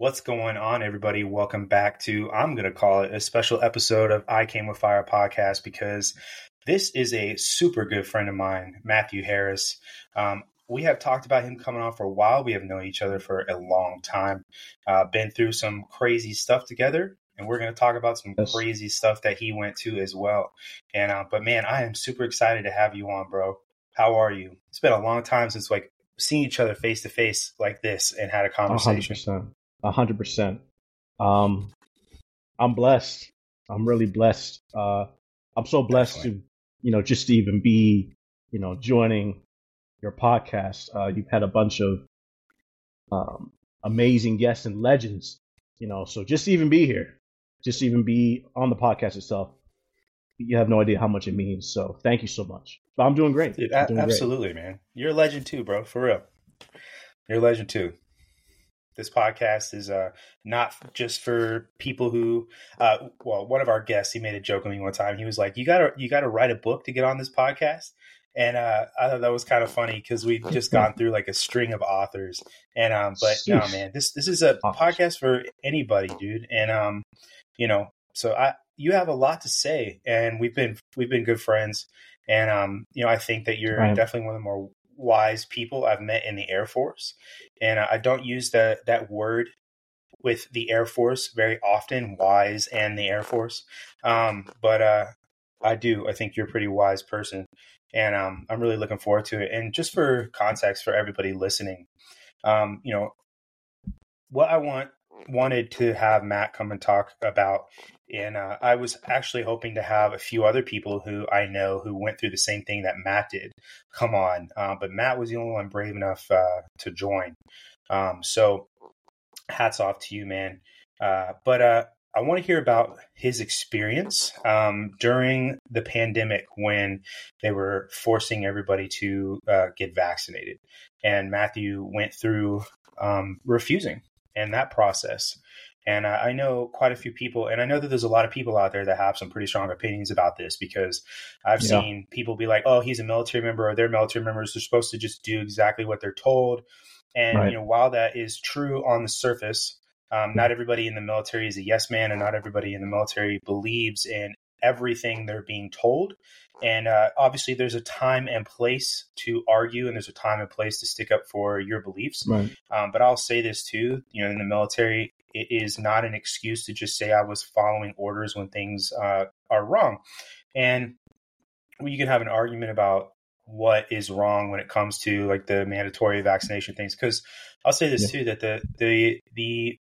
What's going on, everybody? Welcome back to, I'm going to call it a special episode of I Came with Fire podcast because this is a super good friend of mine, Matthew Harris. Um, we have talked about him coming on for a while. We have known each other for a long time, uh, been through some crazy stuff together. And we're going to talk about some yes. crazy stuff that he went to as well. And, uh, but man, I am super excited to have you on, bro. How are you? It's been a long time since like seeing each other face to face like this and had a conversation. 100% a hundred percent. Um, I'm blessed. I'm really blessed. Uh, I'm so blessed to, you know, just to even be, you know, joining your podcast. Uh, you've had a bunch of um, amazing guests and legends, you know. So just even be here, just even be on the podcast itself, you have no idea how much it means. So thank you so much. But I'm doing great. Dude, doing absolutely, great. man. You're a legend too, bro. For real. You're a legend too this podcast is uh, not just for people who uh, well one of our guests he made a joke with me one time. He was like you gotta you gotta write a book to get on this podcast. And uh, i thought that was kind of funny because we've just gone through like a string of authors. And um but no man this this is a podcast for anybody dude. And um you know so i you have a lot to say and we've been we've been good friends. And um you know i think that you're right. definitely one of the more wise people I've met in the Air Force, and I don't use that that word with the Air Force very often, wise and the Air Force. Um, but uh, I do. I think you're a pretty wise person, and um, I'm really looking forward to it. And just for context for everybody listening, um, you know, what I want wanted to have Matt come and talk about and uh, I was actually hoping to have a few other people who I know who went through the same thing that Matt did come on. Uh, but Matt was the only one brave enough uh, to join. Um, so hats off to you, man. Uh, but uh, I want to hear about his experience um, during the pandemic when they were forcing everybody to uh, get vaccinated. And Matthew went through um, refusing and that process. And uh, I know quite a few people, and I know that there's a lot of people out there that have some pretty strong opinions about this because I've yeah. seen people be like, "Oh, he's a military member," or "They're military members. They're supposed to just do exactly what they're told." And right. you know, while that is true on the surface, um, not everybody in the military is a yes man, and not everybody in the military believes in everything they're being told. And uh, obviously, there's a time and place to argue, and there's a time and place to stick up for your beliefs. Right. Um, but I'll say this too: you know, in the military, it is not an excuse to just say I was following orders when things uh, are wrong. And you can have an argument about what is wrong when it comes to like the mandatory vaccination things. Because I'll say this yeah. too that the the the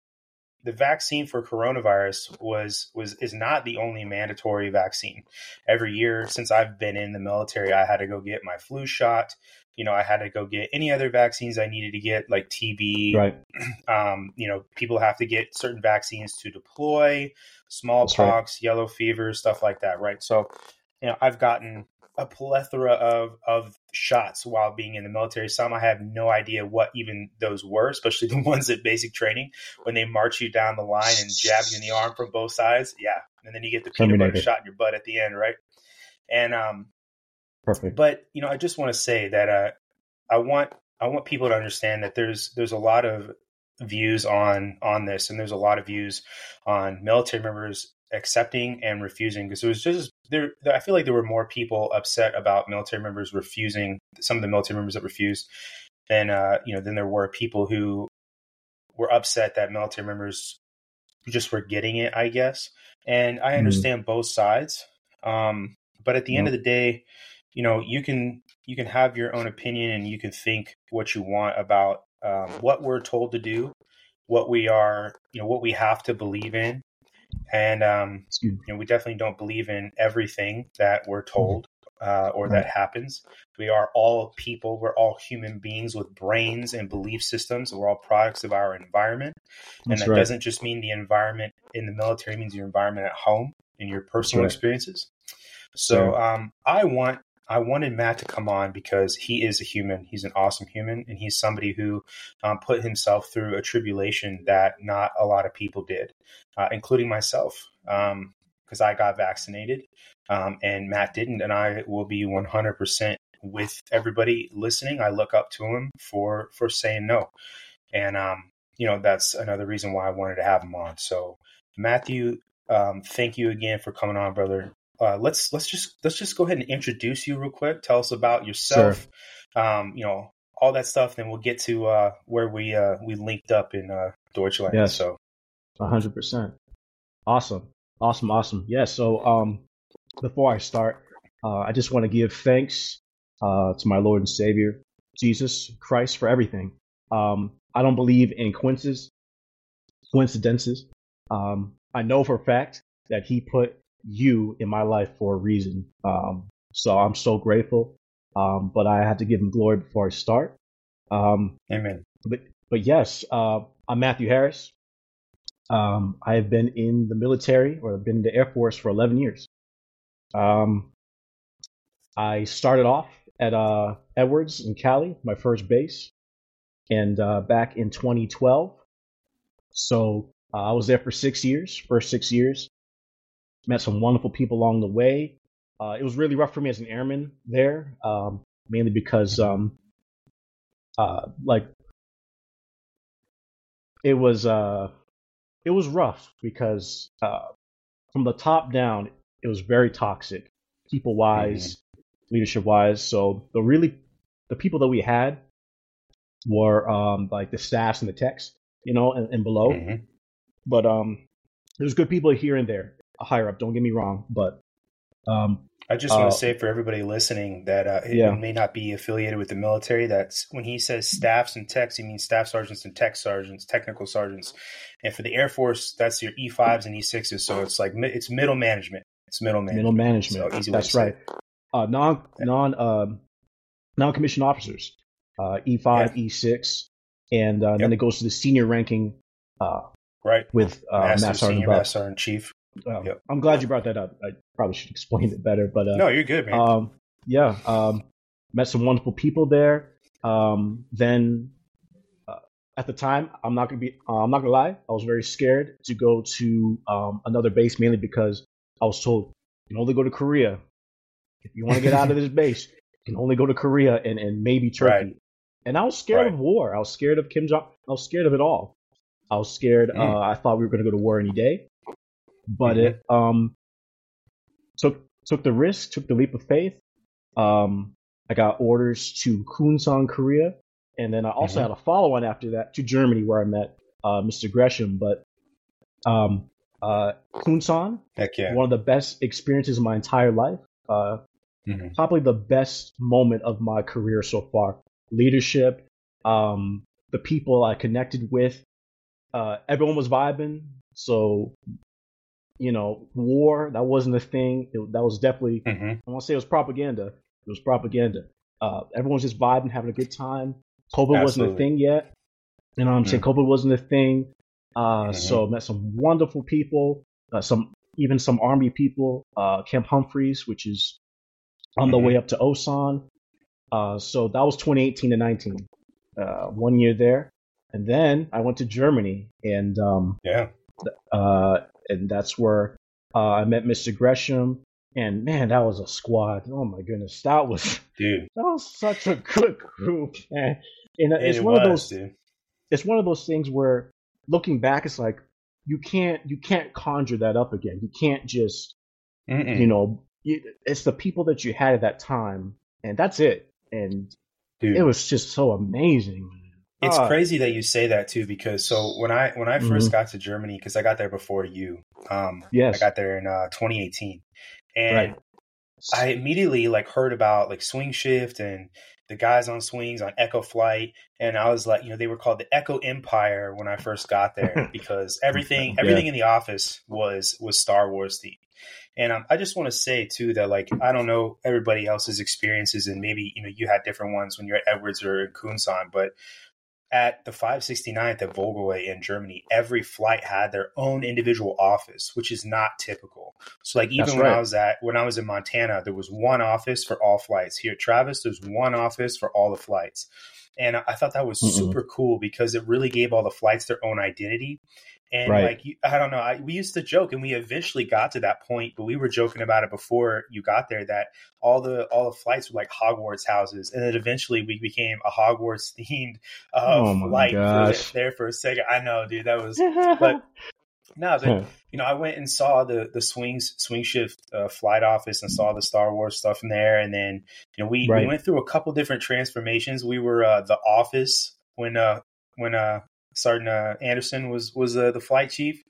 the vaccine for coronavirus was was is not the only mandatory vaccine. Every year since I've been in the military, I had to go get my flu shot you know, I had to go get any other vaccines I needed to get, like TB. Right. Um, you know, people have to get certain vaccines to deploy, smallpox, right. yellow fever, stuff like that, right? So, you know, I've gotten a plethora of of shots while being in the military. Some I have no idea what even those were, especially the ones at basic training when they march you down the line and jab you in the arm from both sides. Yeah, and then you get the peanut butter shot in your butt at the end, right? And um, Perfect. But you know, I just want to say that uh, I want I want people to understand that there's there's a lot of views on on this, and there's a lot of views on military members accepting and refusing because it was just there. I feel like there were more people upset about military members refusing some of the military members that refused than uh, you know than there were people who were upset that military members just were getting it. I guess, and I mm-hmm. understand mm. both sides. Um, but at the end of the day, you know you can you can have your own opinion and you can think what you want about um, what we're told to do what we are you know what we have to believe in and um, you know we definitely don't believe in everything that we're mm-hmm. told uh, or that happens. We are all people. We're all human beings with brains and belief systems. We're all products of our environment. And That's that right. doesn't just mean the environment in the military means your environment at home and your personal right. experiences. So um, I want I wanted Matt to come on because he is a human. He's an awesome human, and he's somebody who um, put himself through a tribulation that not a lot of people did, uh, including myself, because um, I got vaccinated um, and Matt didn't. And I will be 100% with everybody listening. I look up to him for for saying no, and um, you know that's another reason why I wanted to have him on. So Matthew, um, thank you again for coming on, brother. Uh, let's let's just let's just go ahead and introduce you real quick. Tell us about yourself. Sure. Um, you know all that stuff. Then we'll get to uh, where we uh, we linked up in uh, Deutschland. Yes. So, hundred percent. Awesome, awesome, awesome. Yeah. So, um, before I start, uh, I just want to give thanks uh, to my Lord and Savior Jesus Christ for everything. Um, I don't believe in coincidences. Coincidences. Um, I know for a fact that He put you in my life for a reason. Um, so I'm so grateful. Um, but I had to give Him glory before I start. Um, Amen. But but yes, uh, I'm Matthew Harris. Um, I have been in the military or been in the Air Force for 11 years. Um, I started off at uh, Edwards in Cali, my first base, and uh, back in 2012. So uh, I was there for six years, first six years. Met some wonderful people along the way. Uh, it was really rough for me as an airman there, um, mainly because, um, uh, like, it was uh, it was rough because uh, from the top down, it was very toxic, people wise, mm-hmm. leadership wise. So the really the people that we had were um, like the staffs and the techs, you know, and, and below. Mm-hmm. But um, there's good people here and there, higher up. Don't get me wrong, but um, I just want to uh, say for everybody listening that uh, yeah. may not be affiliated with the military. That's when he says staffs and techs, he means staff sergeants and tech sergeants, technical sergeants. And for the Air Force, that's your E5s and E6s. So it's like it's middle management. It's middle management. Middle management. So that's right. Uh, non non uh, non commissioned officers, uh, E5, yeah. E6, and uh, yep. then it goes to the senior ranking. Uh, right. With uh, Master, Master Sergeant Master Sergeant Chief. Um, yep. I'm glad you brought that up. I probably should explain it better, but uh, no, you're good, man. Um, yeah, um, met some wonderful people there. Um, then uh, at the time, I'm not gonna be, uh, I'm not gonna lie, I was very scared to go to um, another base, mainly because I was told you can only go to Korea. If you want to get out of this base, you can only go to Korea and, and maybe Turkey. Right. And I was scared right. of war. I was scared of Kim Jong. I was scared of it all. I was scared. Mm. Uh, I thought we were going to go to war any day but mm-hmm. it um took took the risk, took the leap of faith. Um, I got orders to Kunsan, Korea, and then I also mm-hmm. had a follow on after that to Germany, where I met uh, Mr. Gresham. But um, uh, Kunsan, yeah. one of the best experiences of my entire life. Uh, mm-hmm. Probably the best moment of my career so far. Leadership, um, the people I connected with, uh, everyone was vibing. So you know, war. That wasn't a thing. It, that was definitely. Mm-hmm. I want to say it was propaganda. It was propaganda. Uh, everyone's just vibing, having a good time. COVID Absolutely. wasn't a thing yet. You know what I'm mm-hmm. saying? COVID wasn't a thing. Uh, mm-hmm. So met some wonderful people. Uh, some even some army people. Uh, Camp Humphreys, which is on the mm-hmm. way up to Osan. Uh, so that was 2018 to 19. Uh, one year there, and then I went to Germany, and um, yeah, uh, and that's where uh, I met Mr. Gresham. And man, that was a squad. Oh my goodness, that was dude. That was such a good group, man. And, and it's it one was, of those. Dude. It's one of those things where looking back, it's like you can't you can't conjure that up again. You can't just Mm-mm. you know it's the people that you had at that time, and that's it. And Dude. it was just so amazing. It's uh, crazy that you say that too, because so when I when I 1st mm-hmm. got to Germany, because I got there before you, um, yes, I got there in uh, 2018, and right. I immediately like heard about like swing shift and the guys on swings on Echo Flight, and I was like, you know, they were called the Echo Empire when I first got there because everything everything yeah. in the office was was Star Wars themed. And um, I just want to say too that like I don't know everybody else's experiences, and maybe you know you had different ones when you're at Edwards or in Kunsan, but at the 569th at Vogelweh in Germany, every flight had their own individual office, which is not typical. So like even That's when right. I was at when I was in Montana, there was one office for all flights. Here at Travis, there's one office for all the flights. and I thought that was Mm-mm. super cool because it really gave all the flights their own identity. And Right. like I don't know, I, we used to joke, and we eventually got to that point, but we were joking about it before you got there that all the all the flights were like Hogwarts houses, and then eventually we became a Hogwarts themed uh, Oh my flight for gosh. there for a second. I know, dude, that was but no, but you know, I went and saw the the swings swing shift uh, flight office and saw the Star Wars stuff in there, and then you know we, Right. we went through a couple different transformations. We were uh, the office when uh when uh Sergeant uh, Anderson was was uh, the flight chief,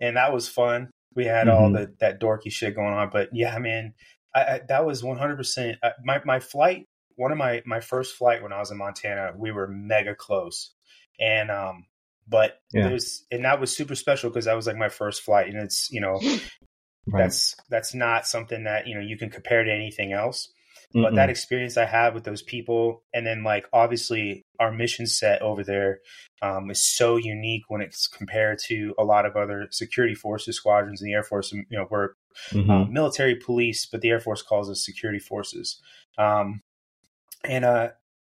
and that was fun. We had all Mhm. the that dorky shit going on, but yeah, man, I, I, that was one hundred percent my my flight. One of my my first flight when I was in Montana, we were mega close, and um, but Yeah. there's and that was super special because that was like my first flight, and it's you know Right. that's that's not something that you know you can compare to anything else but Mm-mm. that experience i had with those people and then like obviously our mission set over there um, is so unique when it's compared to a lot of other security forces squadrons in the air force you know we're um, military police but the air force calls us security forces um, and uh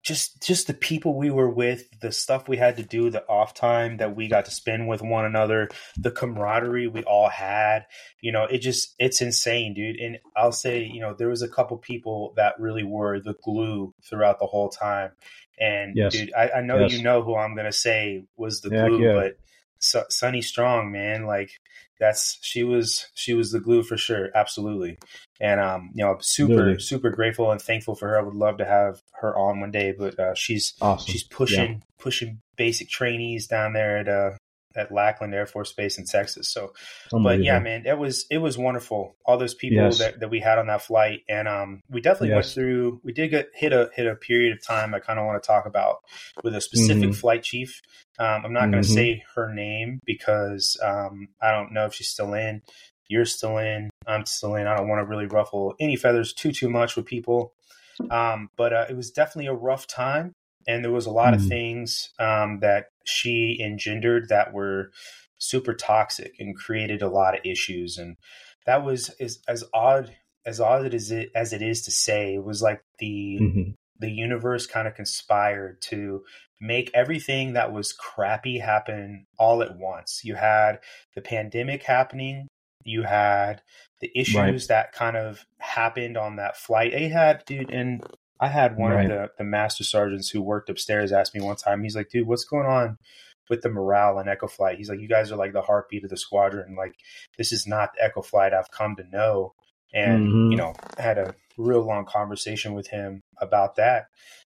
just just the people we were with the stuff we had to do the off time that we got to spend with one another the camaraderie we all had you know it just it's insane dude and i'll say you know there was a couple people that really were the glue throughout the whole time and Yes. dude i, I know Yes. you know who i'm gonna say was the Heck glue yeah. but Su- sunny strong man like that's she was she was the glue for sure absolutely and um you know super Literally. super grateful and thankful for her i would love to have her on one day but uh, she's awesome. she's pushing pushing basic trainees down there at uh at Lackland Air Force Base in Texas. So, but yeah, man, it was it was wonderful. All those people Yes. that, that we had on that flight, and um, we definitely went through. We did get hit a hit a period of time. I kind of want to talk about with a specific Mhm. flight chief. Um, I'm not going to say her name because um, I don't know if she's still in. You're still in. I'm still in. I don't want to really ruffle any feathers too too much with people. Um, but uh, it was definitely a rough time, and there was a lot of Mhm. things um, that she engendered that were super toxic and created a lot of issues. And that was is, as odd as odd as it as it is to say. It was like the Mhm. the universe kind of conspired to make everything that was crappy happen all at once. You had the pandemic happening, you had the issues Right. that kind of happened on that flight. I had, dude, and I had one Right. of the, the master sergeants who worked upstairs ask me one time, he's like, dude, what's going on with the morale in Echo Flight? He's like, you guys are like the heartbeat of the squadron. Like, this is not the Echo Flight I've come to know. And, Mhm. you know, I had a real long conversation with him about that.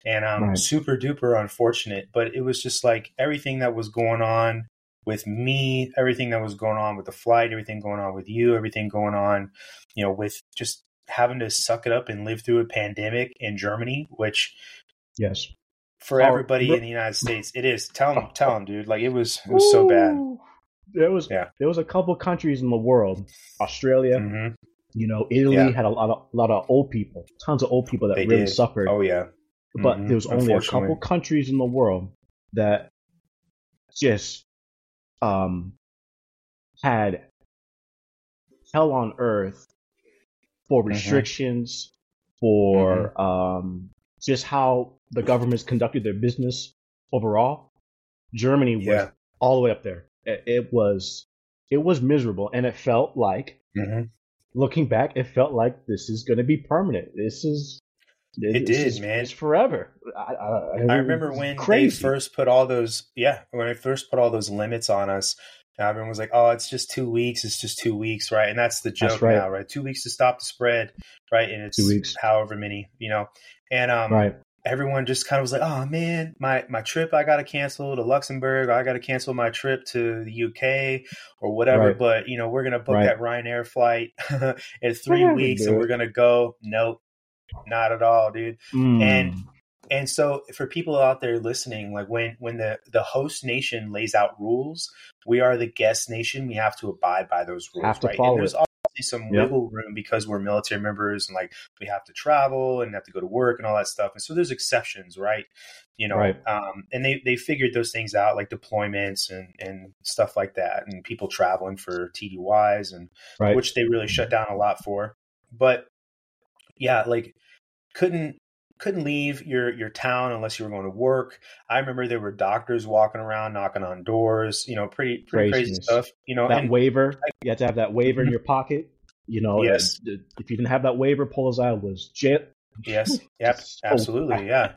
And um, Right. super duper unfortunate, but it was just like everything that was going on with me, everything that was going on with the flight, everything going on with you, everything going on, you know, with just having to suck it up and live through a pandemic in Germany, which Yes. for Oh, everybody in the United States, it is. Tell them, tell them, dude. Like it was, it was so bad. There was Yeah. there was a couple countries in the world, Australia, hmm you know, Italy Yeah. had a lot of lot of old people, tons of old people that They really did. suffered. Oh yeah, but Mhm. there was only a couple countries in the world that just um had hell on earth for Mm-hmm. restrictions for um just how the governments conducted their business overall germany was Yeah. all the way up there it, it was it was miserable and it felt like hmm looking back it felt like this is going to be permanent this is It this did, is- man. it's forever i, I, I remember when crazy. they first put all those, yeah, when they first put all those limits on us. Everyone was like, "Oh, it's just two weeks. It's just two weeks, right?" And that's the joke That's right. now, right? Two weeks to stop the spread, right? And it's Two weeks. however many, you know. And um, right everyone just kind of was like, "Oh man, my my trip I got to cancel to Luxembourg. I got to cancel my trip to the UK or whatever." Right. But you know, we're gonna book Right. that Ryanair flight in 3 weeks, and we're gonna go. Nope, not at all, dude. Mm. And and so for people out there listening, like when when the the host nation lays out rules, we are the guest nation. We have to abide by those rules, Have to right? follow and there's it. obviously some Yep. wiggle room because we're military members and like we have to travel and have to go to work and all that stuff. And so there's exceptions, right? You know, Right. um, and they they figured those things out, like deployments and and stuff like that, and people traveling for TDYs and right which they really shut down a lot for. But yeah, like couldn't couldn't leave your your town unless you were going to work. I remember there were doctors walking around knocking on doors, you know, pretty pretty crazy stuff. You know, that and, waiver, you had to have that waiver in mm-hmm. your pocket. You know, Yes. if you didn't have that waiver, Polizei was jail. yes, yep, So absolutely, bad. yeah,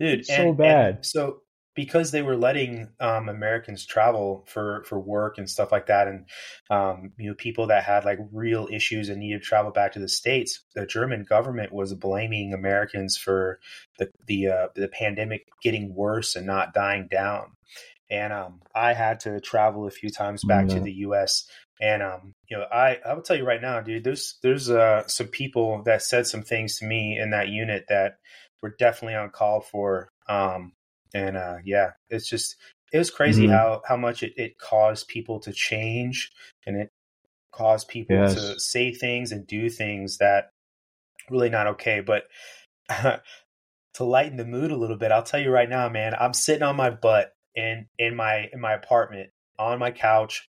dude, So and- and bad. so because they were letting um, Americans travel for for work and stuff like that, and um, you know people that had like real issues and needed to travel back to the states, the German government was blaming Americans for the the uh, the pandemic getting worse and not dying down. And um, I had to travel a few times back to the U.S. And um, you know, I I will tell you right now, dude. There's there's uh, some people that said some things to me in that unit that were definitely uncalled for. Um, and uh, yeah, it's just it was crazy Mhm. how how much it, it caused people to change, and it caused people Yes. to say things and do things that really not okay. But to lighten the mood a little bit, I'll tell you right now, man. I'm sitting on my butt in in my in my apartment on my couch,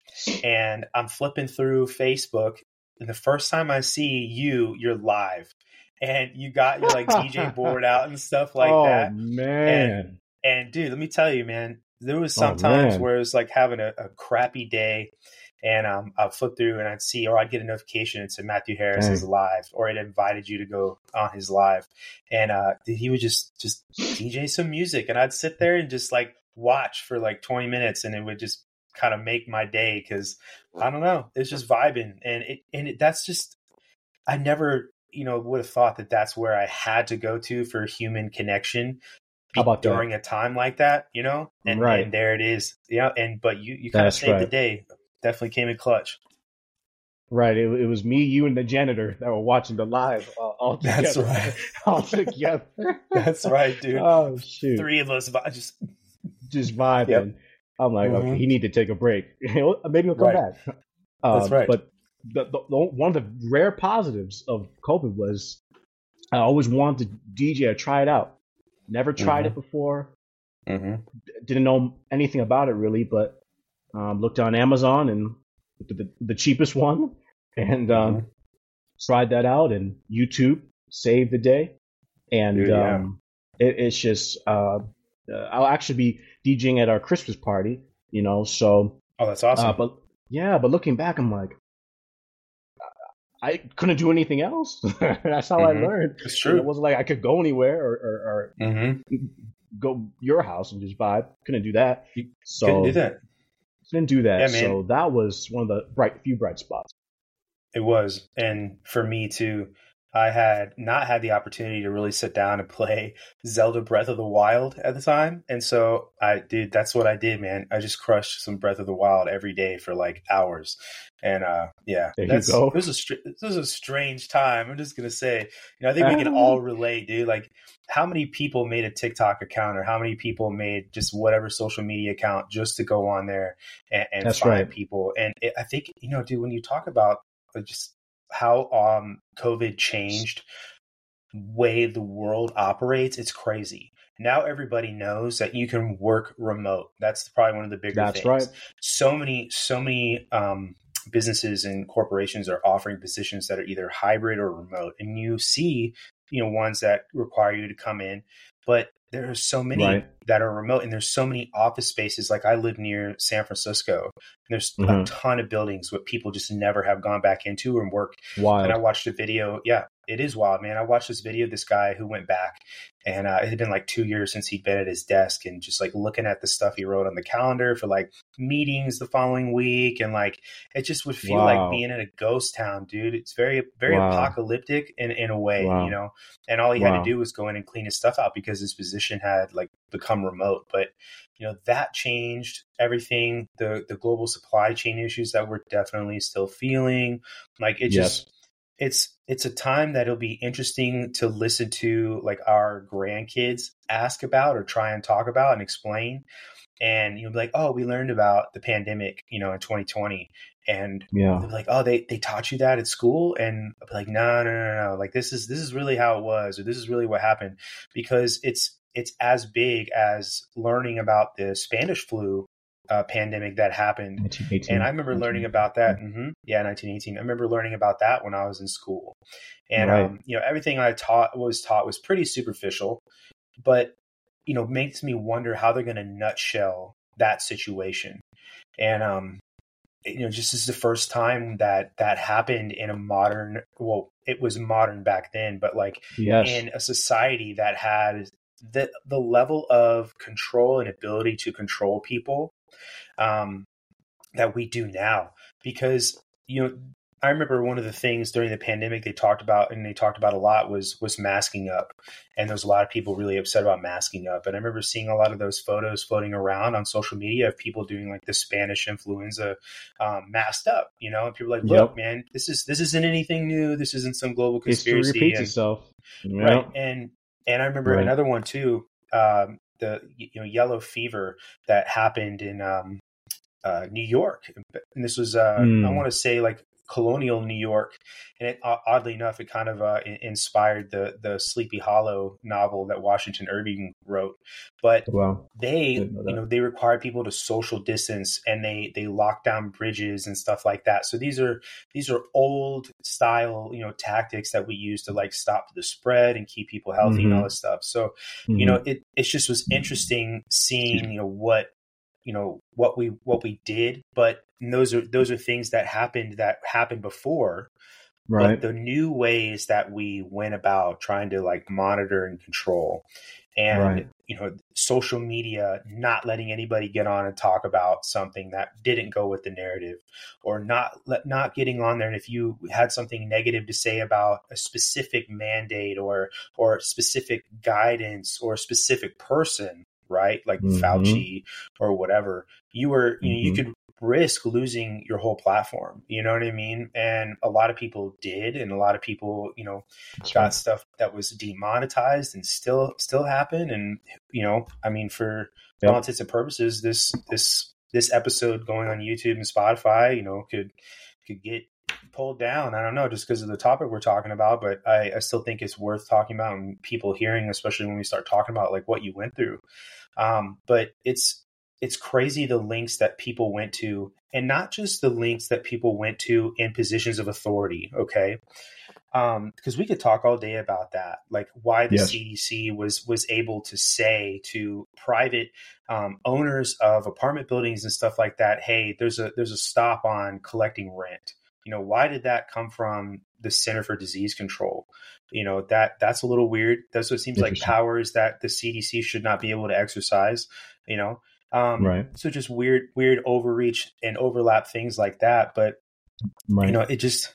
and I'm flipping through Facebook. And the first time I see you, you're live, and you got your like DJ board out and stuff like oh, that. man. And dude, let me tell you, man, there was Oh, times man. where it was like having a, a crappy day, and um, I'd flip through and I'd see, or I'd get a notification and said Matthew Harris Dang. is live, or it invited you to go on his live, and uh, he would just just DJ some music, and I'd sit there and just like watch for like twenty minutes, and it would just kind of make my day because I don't know, it's just vibing, and it and it, that's just I never you know would have thought that that's where I had to go to for human connection About that? during a time like that, you know? And, Right. and there it is. Yeah. And, but you, you kind of saved the day. Definitely came in clutch. Right. It, it was me, you, and the janitor that were watching the live uh, all together. That's right. all together. That's right, dude. Oh, shoot. Three of us, just, Just vibing. Yep. I'm like, okay, Mhm. he need to take a break. Maybe he'll come Right. back. Um, That's right. But the, the, the, one of the rare positives of COVID was I always wanted to DJ or try it out. Never tried Mhm. it before. mm-hmm. didn't know anything about it really, but um, looked on Amazon and the, the, cheapest one and um, Mhm. tried that out. And YouTube saved the day, and Dude, yeah. um, it, it's just uh, uh, I'll actually be DJing at our Christmas party, you know. So, oh, that's awesome. uh, but yeah, but looking back, I'm like. I couldn't do anything else. That's how Mhm. I learned. it's true. It wasn't like I could go anywhere or, or, or Mm-hmm. go your house and just vibe. Couldn't do that. You So Couldn't do that. didn't do that. Yeah. So that was one of the bright few bright spots. It was. And for me too, I had not had the opportunity to really sit down and play Zelda Breath of the Wild at the time. And so I did, that's what I did, man. I just crushed some Breath of the Wild every day for like hours. And uh yeah, There you that's, go. It was a str- this was a strange time. I'm just gonna say, you know, I think we can Ah. all relate, dude. Like, how many people made a TikTok account, or how many people made just whatever social media account just to go on there and, and That's find right. people? And it, I think you know, dude, when you talk about just how um COVID changed way the world operates, it's crazy. Now everybody knows that you can work remote. That's probably one of the bigger That's things right. so many so many um, businesses and corporations are offering positions that are either hybrid or remote and you see you know ones that require you to come in but there are so many Right. that are remote and there's so many office spaces like i live near san francisco there's a Mhm. ton of buildings where people just never have gone back into and work Wild. and I watched a video. Yeah, it is wild, man. I watched this video of this guy who went back, and uh, it had been like two years since he'd been at his desk, and just like looking at the stuff he wrote on the calendar for like meetings the following week, and like it just would feel Wow. like being in a ghost town, dude. It's very, very Wow. apocalyptic in in a way, Wow. you know. And all he had to do was go in and clean his stuff out because his position had like become remote, but you know that changed everything the the global supply chain issues that we're definitely still feeling like it just it's it's a time that it'll be interesting to listen to like our grandkids ask about or try and talk about and explain. And you'll be like oh we learned about the pandemic you know in 2020 and yeah. like oh they, they taught you that at school? And I'll be like no no no no. Like this is this is really how it was or this is really what happened. Because it's it's as big as learning about the spanish flu uh, pandemic that happened. 1918. And I remember learning about that. hmm Yeah, 1918. I remember learning about that when I was in school. And, Right. um, you know, everything I taught was taught was pretty superficial, but, you know, makes me wonder how they're going to nutshell that situation. And, um, you know, just this is the first time that that happened in a modern, well, it was modern back then, but like Yes. in a society that had the the level of control and ability to control people um, that we do now. Because you know, I remember one of the things during the pandemic they talked about, and they talked about a lot was was masking up, and there was a lot of people really upset about masking up. And I remember seeing a lot of those photos floating around on social media of people doing like the Spanish influenza um, masked up, you know, and people like, look, Yep. man, this is this isn't anything new. This isn't some global History conspiracy. repeats and- itself. Yeah. right and and i remember Right. another one too um the you know yellow fever that happened in um uh new york and this was uh Hmm. i want to say like colonial new york and it oddly enough it kind of uh inspired the the sleepy hollow novel that washington irving wrote but Wow. they know you know they required people to social distance and they they locked down bridges and stuff like that so these are these are old style you know tactics that we use to like stop the spread and keep people healthy and all Mhm. this stuff so Mhm. you know it it just was interesting seeing you know what you know what we what we did but those are those are things that happened that happened before right. but the new ways that we went about trying to like monitor and control and Right. you know social media not letting anybody get on and talk about something that didn't go with the narrative or not let not getting on there and if you had something negative to say about a specific mandate or or specific guidance or a specific person right like Mhm. Fauci or whatever you were you know you could risk losing your whole platform you know what i mean and a lot of people did and a lot of people you know That's got right. stuff that was demonetized and still still happen and you know i mean for Yep. all intents and purposes this this this episode going on youtube and spotify you know could could get pulled down i don't know just because of the topic we're talking about but i i still think it's worth talking about and people hearing especially when we start talking about like what you went through um but it's it's crazy the links that people went to and not just the links that people went to in positions of authority okay? Um because we could talk all day about that like why the Yes. cdc was was able to say to private um, owners of apartment buildings and stuff like that hey there's a there's a stop on collecting rent. You know why did that come from the center for disease control? You know that that's a little weird. That's what seems like powers that the cdc should not be able to exercise you know um Right. so just weird weird overreach and overlap things like that but Right. you know it just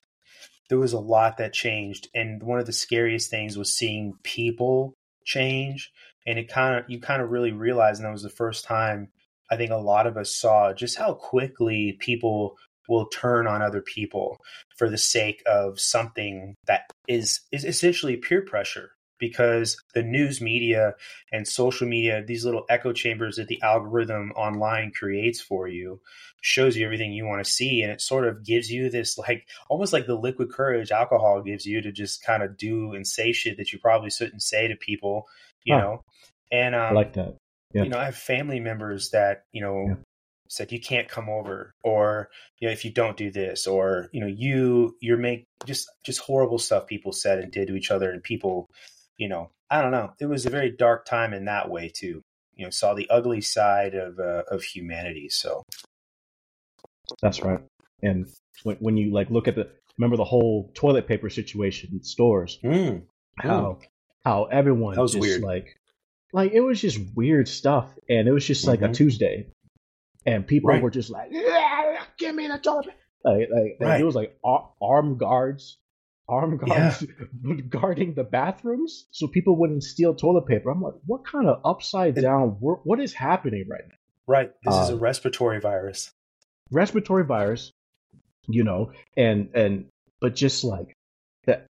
there was a lot that changed and one of the scariest things was seeing people change and it kind of you kind of really realized, and that was the first time i think a lot of us saw just how quickly people will turn on other people for the sake of something that is is essentially peer pressure because the news media and social media these little echo chambers that the algorithm online creates for you shows you everything you want to see and it sort of gives you this like almost like the liquid courage alcohol gives you to just kind of do and say shit that you probably shouldn't say to people you Huh. know and um I like that. Yeah. you know i have family members that you know Yeah. said you can't come over or you know if you don't do this or you know you you're make just just horrible stuff people said and did to each other and people you know i don't know it was a very dark time in that way too you know saw the ugly side of uh, of humanity so That's right. And when when you like look at the remember the whole toilet paper situation in stores, how how everyone That was just weird. like like it was just weird stuff, and it was just like a Mhm. Tuesday, and people Right. were just like, yeah, "Give me the toilet." paper." Like, like, like Right. it was like ar- armed guards, armed guards guarding the bathrooms so people wouldn't steal toilet paper. I'm like, what kind of upside down? wor- What is happening right now? right this is a Uh, respiratory virus respiratory virus, you know, and and but just like that,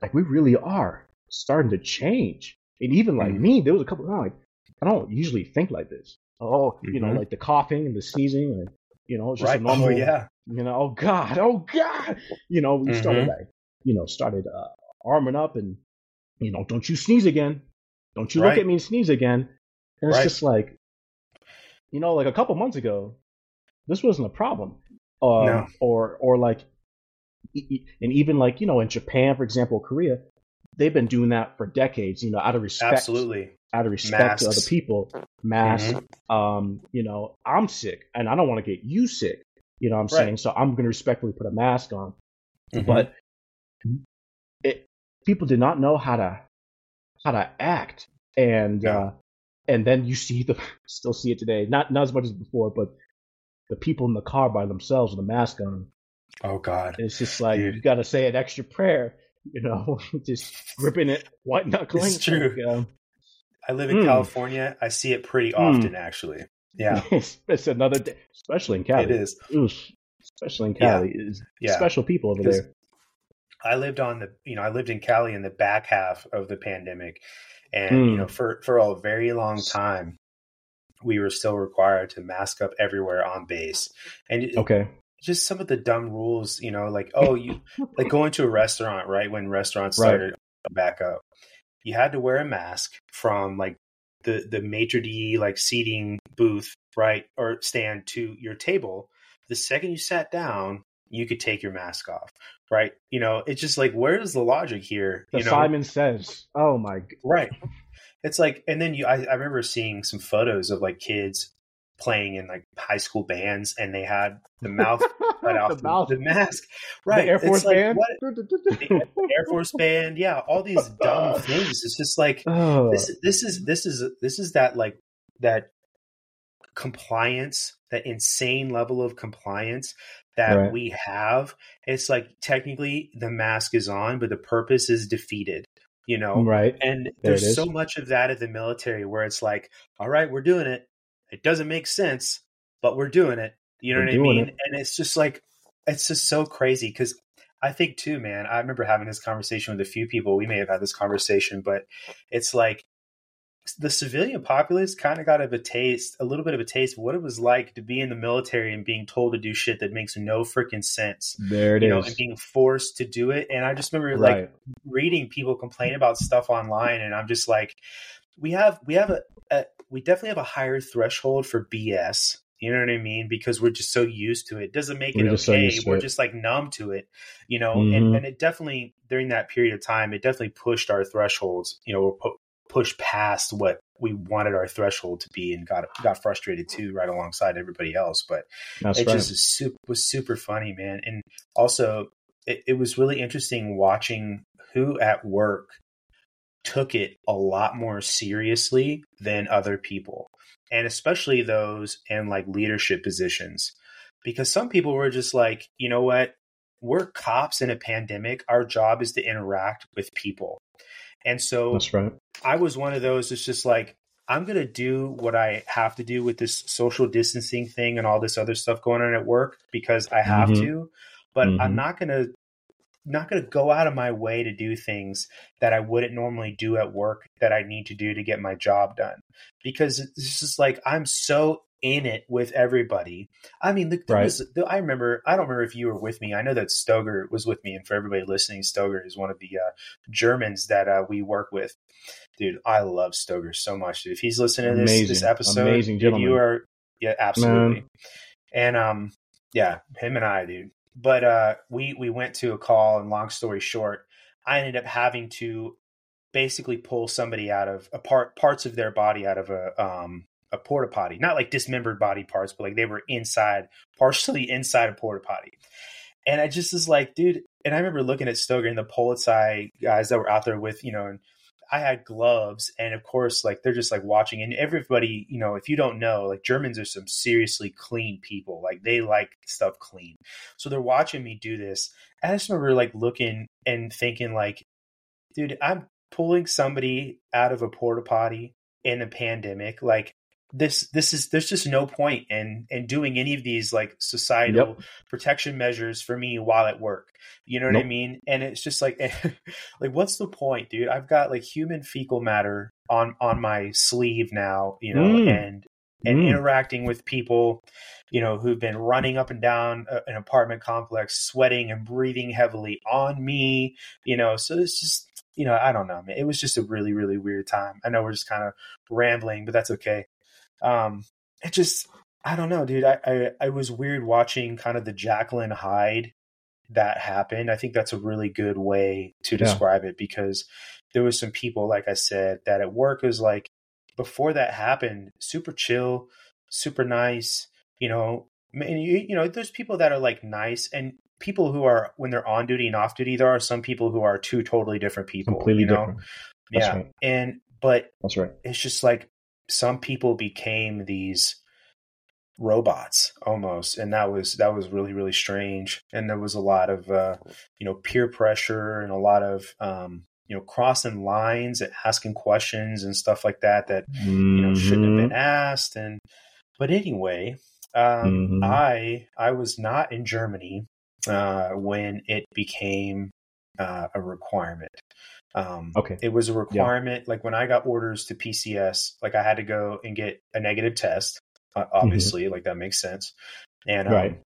like we really are starting to change. And even like Mhm. me, there was a couple. I'm like, I don't usually think like this. Oh, you know, Mhm. like the coughing and the sneezing, and you know, it's just right a normal. oh yeah You know, oh god, oh god. You know, we started like, you know, started uh, arming up, and you know, don't you sneeze again. Don't you look at me and sneeze again. And it's Right. just like, you know, like a couple months ago, this wasn't a problem. Um, No. Or or like, and even like you know, in Japan, for example, Korea, they've been doing that for decades. You know, out of respect, Absolutely. out of respect to other people, masks. Mhm. Um, you know, I'm sick, and I don't want to get you sick. You know what I'm Right. saying? So I'm going to respectfully put a mask on. Mhm. But it, people did not know how to how to act, and Yeah. uh, and then you see the still see it today. Not not as much as before, but the people in the car by themselves with a mask on. oh God. It's just like Dude. you got to say an extra prayer. You know, just gripping it, white knuckling. It's true. Like, um, I live in Mm. California. I see it pretty often, actually. Yeah, it's, another day, especially in Cali. it is. Oof, especially in Yeah. Cali, is Yeah. special people over there. I lived on the, you know, I lived in Cali in the back half of the pandemic, and Mm. you know, for for a very long time, we were still required to mask up everywhere on base, and Okay, just some of the dumb rules, you know, like oh, you like going to a restaurant, right? When restaurants Right. started back up, you had to wear a mask from like the the maitre d like seating booth, right, or stand to your table. The second you sat down, you could take your mask off, right? You know, it's just like where's the logic here? the you know, Simon says, "Oh my, g- right? It's like, and then you, I, I remember seeing some photos of like kids playing in like high school bands, and they had the mouth cut out the the, mouth, the mask, right? the Air Force like, band, what- the Air Force band, yeah, all these dumb things. It's just like Oh, this. This is this is this is that like that compliance, that insane level of compliance that Right. we have. It's like technically the mask is on, but the purpose is defeated. You know, right. and There there's so much of that in the military where it's like, all right, we're doing it. It doesn't make sense, but we're doing it. You know We're what I mean? it. And it's just like, it's just so crazy because I think too, man. I remember having this conversation with a few people. We may have had this conversation, but it's like the civilian populace kind of got a taste, a little bit of a taste of what it was like to be in the military and being told to do shit that makes no freaking sense. There it you is. know, and being forced to do it. And I just remember like reading people complain about stuff online and i'm just like we have we have a, a we definitely have a higher threshold for bs you know what i mean because we're just so used to it doesn't make it We're just so okay used to we're it. just like numb to it you know Mhm. and, and it definitely during that period of time it definitely pushed our thresholds you know we pu- pushed past what we wanted our threshold to be and got got frustrated too right alongside everybody else but That's it right. just is super, was super funny, man. And also, it, it was really interesting watching who at work took it a lot more seriously than other people, and especially those in like leadership positions, because some people were just like, you know what, we're cops in a pandemic. Our job is to interact with people, and so That's right. I was one of those that's just like, I'm going to do what I have to do with this social distancing thing and all this other stuff going on at work because I have Mhm. to, but Mhm. I'm not going to not going to go out of my way to do things that I wouldn't normally do at work that I need to do to get my job done because it's just like I'm so in it with everybody. I mean, the, there Right. was, the, I remember, I don't remember if you were with me. I know that Stoger was with me, and for everybody listening, Stoger is one of the uh, Germans that uh, we work with. Dude, I love Stoger so much. Dude. If he's listening to this this episode, Amazing gentleman. you are yeah, absolutely. Man. And um, yeah, him and I, dude. But uh, we we went to a call, and long story short, I ended up having to basically pull somebody out of a part parts of their body out of a um a porta potty, not like dismembered body parts, but like they were inside, partially inside a porta potty. And I just was like, dude. And I remember looking at Stoger and the Polizei guys that were out there with, you know, and I had gloves, and of course, like they're just like watching, and everybody, you know, if you don't know, like Germans are some seriously clean people. Like they like stuff clean, so they're watching me do this. I just remember like looking and thinking, like, dude, I'm pulling somebody out of a porta potty in a pandemic. Like this, this is there's just no point in in doing any of these like societal protection measures for me while at work. You know what I mean? And it's just like, like, what's the point, dude? I've got like human fecal matter on on my sleeve now, you know, Mm. and and Mm. interacting with people, you know, who've been running up and down a, an apartment complex, sweating and breathing heavily on me, you know. So it's just, you know, I don't know, man. It was just a really, really weird time. I know we're just kind of rambling, but that's okay. Um, it just I don't know, dude. I, I I was weird watching kind of the Jekyll and Hyde that happened. I think that's a really good way to Yeah. describe it because there was some people, like I said, that at work was like before that happened, super chill, super nice. You know, and you, you know, there's people that are like nice and people who are when they're on duty and off duty. There are some people who are two totally different people. Completely you know? different. That's yeah, right. and but That's right. it's just like some people became these robots almost and that was that was really really strange. And there was a lot of uh you know peer pressure and a lot of um you know crossing lines and asking questions and stuff like that that you know shouldn't have been asked. And but anyway um Mhm. i i was not in germany uh when it became uh, a requirement um Okay. it was a requirement like when i got orders to pcs like i had to go and get a negative test uh, obviously like that makes sense and um, Right.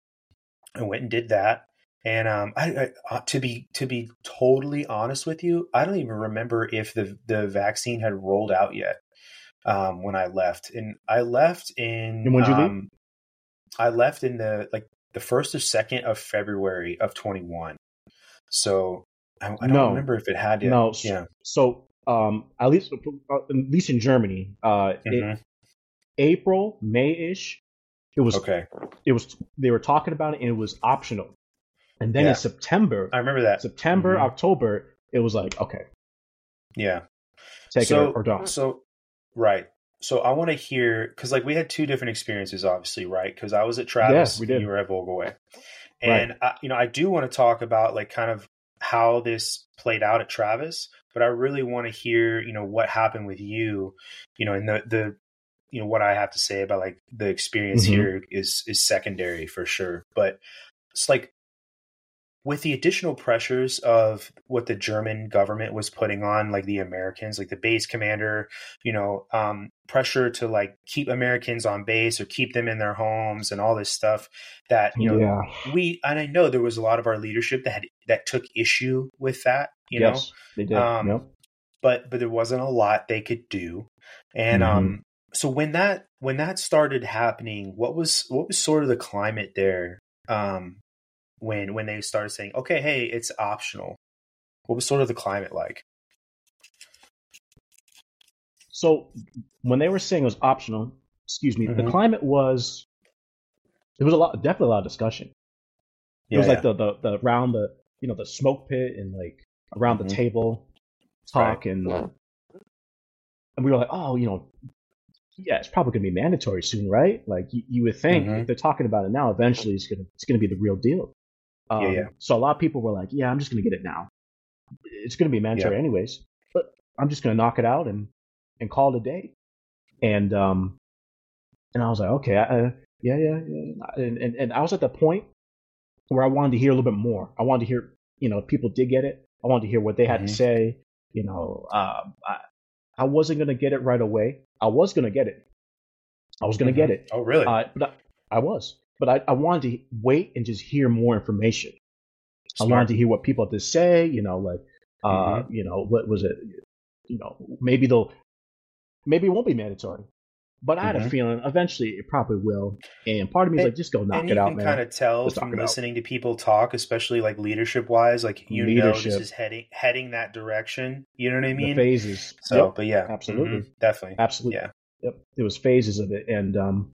i went and did that and um I, I uh, to be to be totally honest with you i don't even remember if the the vaccine had rolled out yet um when i left and i left in And when'd you leave? um, i left in the like the first or second of february of 21 so i, I don't No. remember if it had yet No. s- yeah So, um, at least, uh, at least in Germany, uh, it- Mhm. April, May ish, it was, okay it was, they were talking about it and it was optional. And then Yeah. in September, i remember that September, Mhm. October, it was like, okay, yeah take so, it or, or don't. So, right. So I want to hear because like we had two different experiences, obviously, right? Because I was at Travis, we did. you were at Vogelweh, and I, you know I do want to talk about like kind of how this played out at Travis, but I really want to hear you know what happened with you, you know, and the the you know what I have to say about like the experience Mhm. here is is secondary for sure, but it's like with the additional pressures of what the German government was putting on, like the Americans, like the base commander, you know, um, pressure to like keep Americans on base or keep them in their homes and all this stuff that, you know, yeah. we, and I know there was a lot of our leadership that had, that took issue with that, you know, they did. um, yep. but, but there wasn't a lot they could do. And, Mhm. um, so when that, when that started happening, what was, what was sort of the climate there? Um, when when they started saying, "Okay, hey, it's optional." What was sort of the climate like? So when they were saying it was optional, excuse me, the Mhm. climate was there was a lot, definitely a lot of discussion. It was like the, the the around the you know the smoke pit and like around Mhm. the table talk and and we were like, oh, you know, yeah, it's probably gonna be mandatory soon, right? Like you, you would think Mhm. if they're talking about it now, eventually it's gonna it's gonna be the real deal. Um, Yeah, yeah. So a lot of people were like, yeah, I'm just gonna get it now. It's gonna be mandatory anyways, but I'm just gonna knock it out and and call it a day. And um, and I was like, okay, I, uh, yeah, yeah, yeah. And, and and I was at the point where I wanted to hear a little bit more. I wanted to hear, you know, if people did get it. I wanted to hear what they had Mhm. to say. You know, um, I I wasn't gonna get it right away. I was gonna get it. I was gonna Mhm. get it. Oh, really? Uh, but I, I was, but I, I wanted to wait and just hear more information. I wanted to hear what people had to say. You know, like, uh, Mm-hmm. you know, what was it? You know, maybe they'll, maybe it won't be mandatory. But I had a Mhm. feeling eventually it probably will. And part of me is And- like, just go knock and it you out, can man. kind of tell Let's from it out. listening to people talk, especially like leadership wise, like you know this is heading heading that direction. You know what I the mean? phases. So, Yep, but yeah, absolutely. mhm, definitely. absolutely. Yeah. Yep. There was phases of it, and um,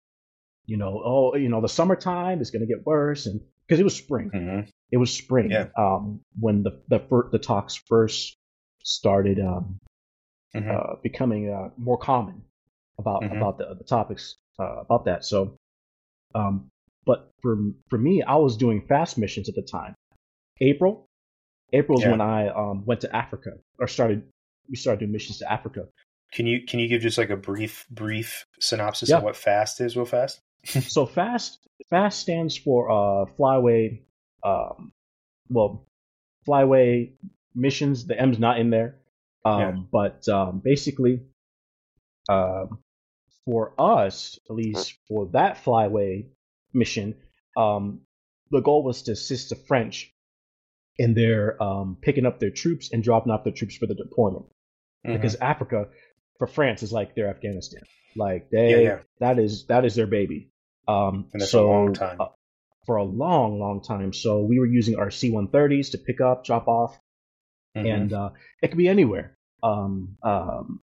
you know, oh, you know, the summertime is going to get worse, and because it was spring. Mhm. it was spring Yeah. um, when the the, fir- the talks first started um, Mhm. uh, becoming uh, more common about Mhm. about the, the topics uh, about that. So, um, but for for me, I was doing fast missions at the time. April, April is Yeah. when I um, went to Africa or started. We started doing missions to Africa. Can you can you give just like a brief brief synopsis Yeah. of what fast is, real fast? so fast fast stands for uh, flyway. Um, well, flyway missions. The M's not in there. Um, Yeah. But um, basically, um, for us, at least for that flyway mission, um, the goal was to assist the French in their um, picking up their troops and dropping off their troops for the deployment. Mhm. Because Africa, for France is like their Afghanistan. Like they Yeah, yeah. that is that is their baby. Um, And that's so a long time. uh, for a long, long time. So we were using our C-130s to pick up, drop off, Mhm. and uh, it could be anywhere. Um, um,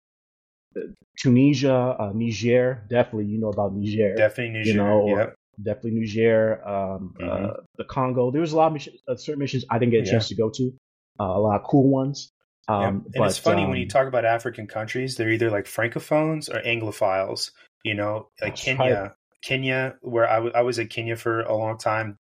Tunisia, uh, Niger, definitely you know about Niger, definitely Niger. you know, yep. definitely Niger, um, uh, Mhm. the Congo. There was a lot of mission, uh, certain missions I didn't get a Yeah. chance to go to. Uh, a lot of cool ones. Um, and but, it's funny when you um, talk about African countries, they're either like francophones or anglophiles. You know, like Kenya, right. Kenya, where I I was at Kenya for a long time.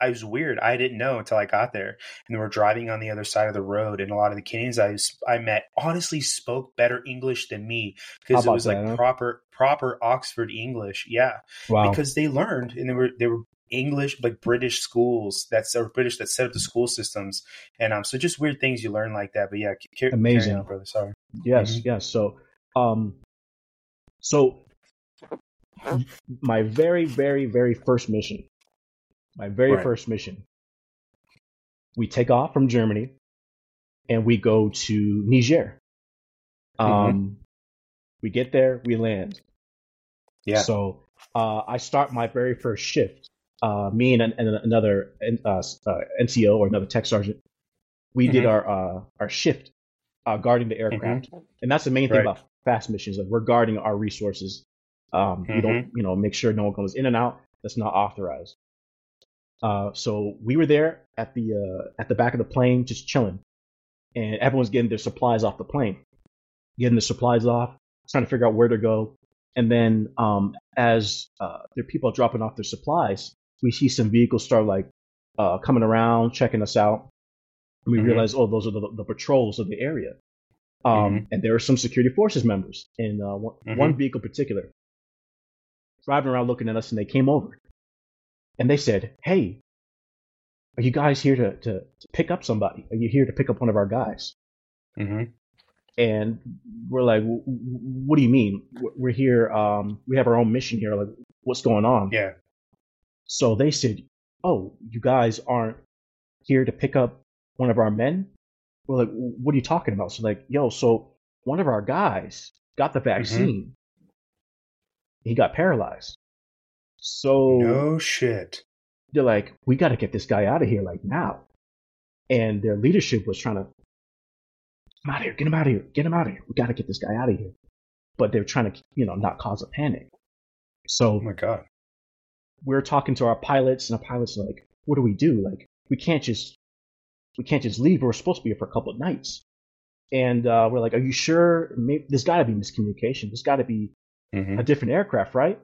I was weird. I didn't know until I got there, and we're driving on the other side of the road, and a lot of the Kenyans I I met honestly spoke better English than me because it was like that, huh? proper proper Oxford English. Yeah, Wow. because they learned and they were they were English like British schools that's or British that set up the school systems and um so just weird things you learn like that but yeah ca- carry Amazing. on, brother sorry Yes, Mhm. yes. So, um, so my very, very, very first mission, my very Right. first mission, we take off from Germany and we go to Niger. Mm-hmm. Um, we get there, we land. yeah So uh, I start my very first shift. Uh, me and, an, and another uh, uh, NCO or another tech sergeant, we did Mhm. our uh, our shift uh, guarding the aircraft, and that's the main thing Mm-hmm. Right. about fast missions. Like we're guarding our resources. Um, We don't, Mm-hmm. you know, make sure no one comes in and out that's not authorized. Uh, so we were there at the uh, at the back of the plane, just chilling, and everyone's getting their supplies off the plane, getting the supplies off, trying to figure out where to go. And then um, as uh, their people are dropping off their supplies, we see some vehicles start like uh, coming around, checking us out. And we Mhm. realize, oh, those are the, the patrols of the area. Um, And there are some security forces members in uh, one, Mhm. one vehicle in particular driving around looking at us, and they came over and they said, "Hey, are you guys here to, to, to pick up somebody? Are you here to pick up one of our guys?" hmm And we're like, "W- w- "What do you mean? We're- We're here. Um, we have our own mission here. Like, what's going on?" yeah So they said, "Oh, you guys aren't here to pick up one of our men?" We're like, "What are you talking about?" So like, "Yo, so one of our guys got the vaccine. He got paralyzed. So no shit they're like, "We got to get this guy out of here like now." And their leadership was trying to, "Get him out of here! Get him out of here! Get him out of here! We got to get this guy out of here." But they're trying to, you know, not cause a panic. So oh my god we're talking to our pilots, and our pilots are like, "What do we do? Like, we can't just we can't just leave. We're supposed to be here for a couple of nights." And uh, we're like, "Are you sure? Maybe, there's got to be miscommunication. There's got to be hmm a different aircraft, right?"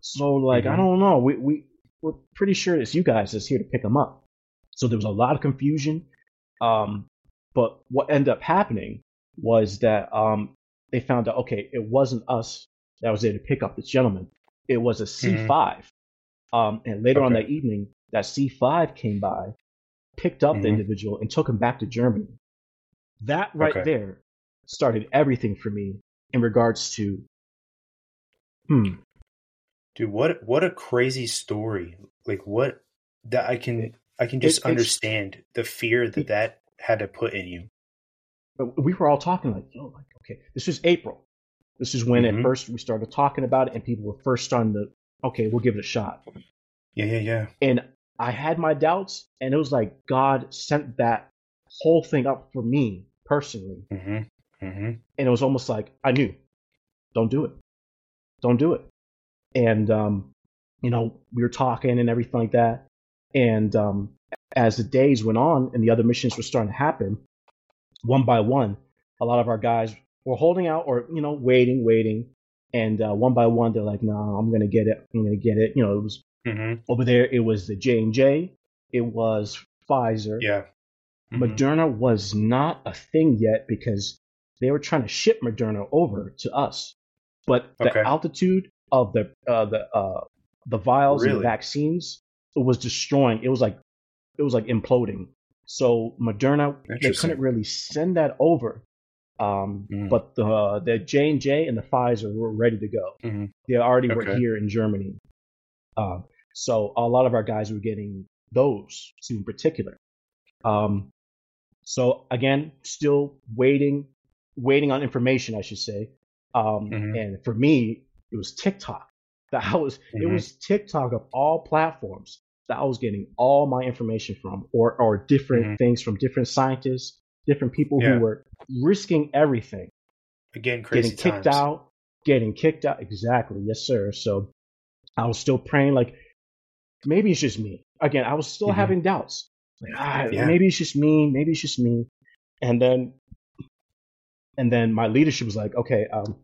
So like, I Mhm. don't know. We we we're pretty sure it's you guys that's here to pick them up. So there was a lot of confusion. Um, but what ended up happening was that um, they found out okay, it wasn't us that was there to pick up this gentleman. It was a C5. Um, and later on that evening, that C5 came by, picked up the Mhm. individual, and took him back to Germany. That right Okay. there started everything for me in regards to, hmm, dude what what a crazy story like what that I can I can just it's- understand the fear that that had to put in you but we were all talking like, yo, like, okay, this was April. This is when Mhm. at first we started talking about it, and people were first starting to, okay, we'll give it a shot. yeah yeah yeah And I had my doubts, and it was like God sent that whole thing up for me personally, hmm hmm and it was almost like I knew, don't do it, don't do it. And um, you know, we were talking and everything like that, and um, as the days went on and the other missions were starting to happen, one by one, a lot of our guys were holding out or you know waiting, waiting, and uh, one by one they're like, "No, I'm gonna get it. I'm gonna get it." You know, it was hmm over there. It was the J and J. It was Pfizer. yeah Mhm. Moderna was not a thing yet because they were trying to ship Moderna over to us, but the Okay. altitude of the uh, the uh, the vials and the Really? vaccines was destroying. It was like it was like imploding. So Moderna they couldn't really send that over, um, Mm. but the the J and J and the Pfizer were ready to go. Mhm. They already were here in Germany, um, so a lot of our guys were getting those two in particular. Um, so again, still waiting, waiting on information, I should say. Um, Mhm. and for me, it was TikTok. That I was it Mhm. was TikTok of all platforms that I was getting all my information from, or or different Mhm. things from different scientists, different people Yeah. who were risking everything, Again, crazy getting kicked times. out, getting kicked out. Exactly, yes, sir. So I was still praying, like maybe it's just me. Again, I was still Mhm. having doubts. Like, ah, Yeah. maybe it's just me. Maybe it's just me. And then, and then my leadership was like, okay, um,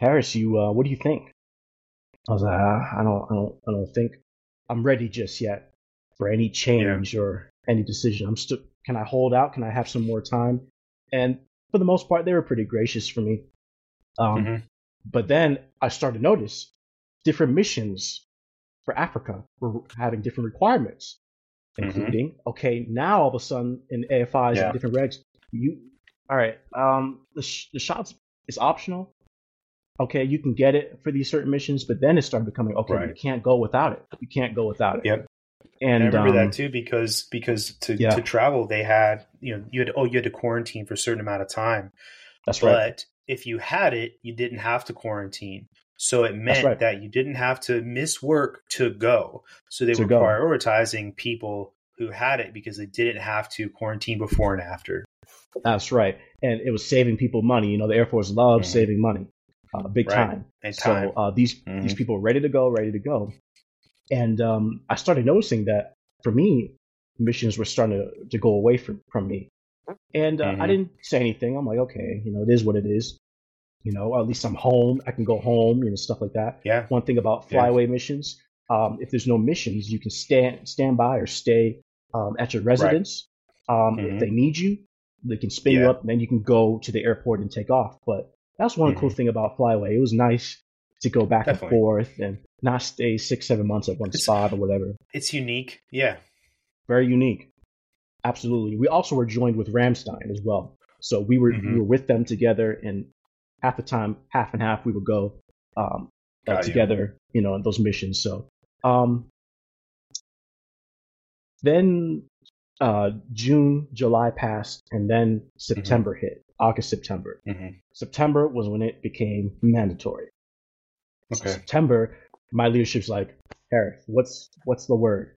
Harris, you, uh, what do you think? I was like, ah, I don't, I don't, I don't think I'm ready just yet for any change or any decision. I'm still, can I hold out? Can I have some more time? And for the most part, they were pretty gracious for me. Um, Mhm. But then I started to notice different missions for Africa were having different requirements, Mhm. including okay, now all of a sudden in AFIs Yeah. and different regs, you all right. Um, the sh- the shots is optional. Okay, you can get it for these certain missions, but then it started becoming okay. You can't go without it. You can't go without it. Yep. And, And I remember um, that too because because to, Yeah. to travel they had you know you had oh you had to quarantine for a certain amount of time That's but right. But if you had it you didn't have to quarantine so it meant right. that you didn't have to miss work to go so they To were go. prioritizing people who had it because they didn't have to quarantine before and after That's right. And it was saving people money. You know, the Air Force loves Mhm. saving money, uh, big Right. time. and time So uh, these Mhm. these people were ready to go, ready to go, and um, I started noticing that for me, missions were starting to, to go away from from me, and uh, I Mhm. didn't say anything. I'm like, okay, you know, it is what it is. You know, at least I'm home. I can go home. You know, stuff like that. yeah One thing about Yeah. flyaway missions, um, if there's no missions, you can stand stand by or stay um, at your residence. Um, Mhm. If they need you, they can spin you up, and then you can go to the airport and take off. But that's one cool thing about flyaway. It was nice to go back Mm-hmm. Definitely. and forth and not stay six, seven months at one It's- spot or whatever. it's unique yeah Very unique. Absolutely. We also were joined with Ramstein as well. So we were Mhm. we were with them together, and half the time, half and half, we would go um, uh, Got you. together, you know, in those missions. So um, then uh, June, July passed, and then September hit. August, September. hmm September was when it became mandatory. So September, my leadership's like, Harris, what's what's the word?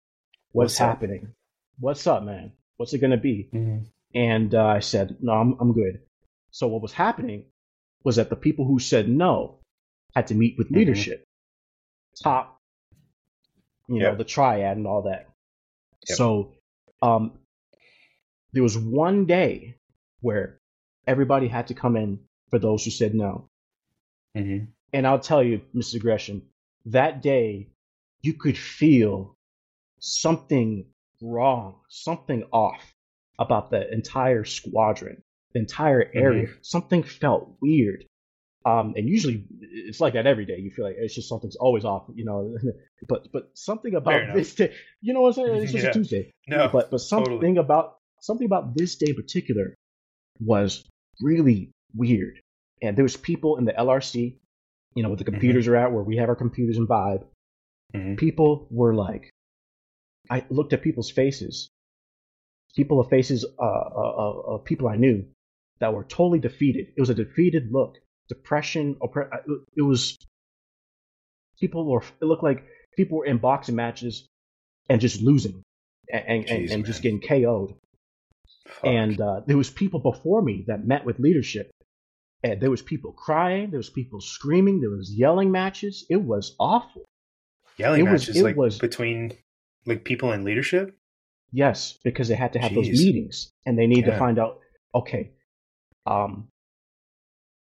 What's, What's up?" happening? What's up, man? What's it gonna be? Mhm. And uh, I said, no, I'm I'm good. So what was happening was that the people who said no had to meet with Mhm. leadership, top, you know, the triad and all that. Yep. So, um, there was one day where everybody had to come in for those who said no. Mhm. And I'll tell you, Mr. Gresham, that day you could feel something wrong, something off about the entire squadron, the entire area. Something felt weird. Um, and usually it's like that every day. You feel like it's just something's always off, you know. but but something about this day, you know what I'm saying? It's just Yeah. a Tuesday. no but but something totally. about something about this day in particular was really weird. And there was people in the LRC, you know, where the Mm-hmm. computers are at, where we have our computers and Vibe. Mhm. People were like, I looked at people's faces, people of faces uh, uh, uh, of people I knew that were totally defeated. It was a defeated look, depression. Oppre- it was people were. It looked like people were in boxing matches and just losing and and, and, Jeez, and just getting KO'd. Fuck. And uh, there was people before me that met with leadership, and there was people crying, there was people screaming, there was yelling matches. It was awful. yelling it was- matches it like was- between like people in leadership Yes, because they had to have those meetings, and they need to find out. Okay, um,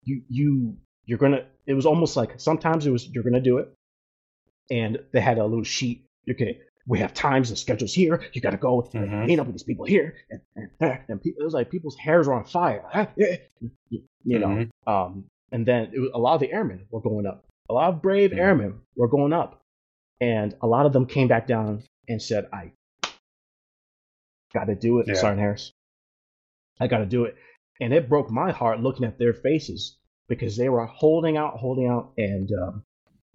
you you you're gonna. It was almost like sometimes it was you're gonna do it, and they had a little sheet. Okay, we have times and schedules here. You got to go Mhm. meet up with these people here, and and, and people, it was like people's hairs were on fire. You, you know, Mhm. um, and then it was, a lot of the airmen were going up. A lot of brave Mhm. airmen were going up, and a lot of them came back down and said, "I got to do it, Yeah. Sergeant Harris. I got to do it." And it broke my heart looking at their faces because they were holding out, holding out, and um,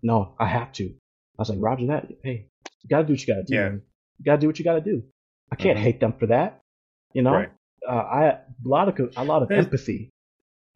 no, I have to. I was like, Roger that. Hey, you got to do what you got to do. Yeah. You got to do what you got to do. I can't Mhm. hate them for that. You know, Right. uh, I a lot of a lot of empathy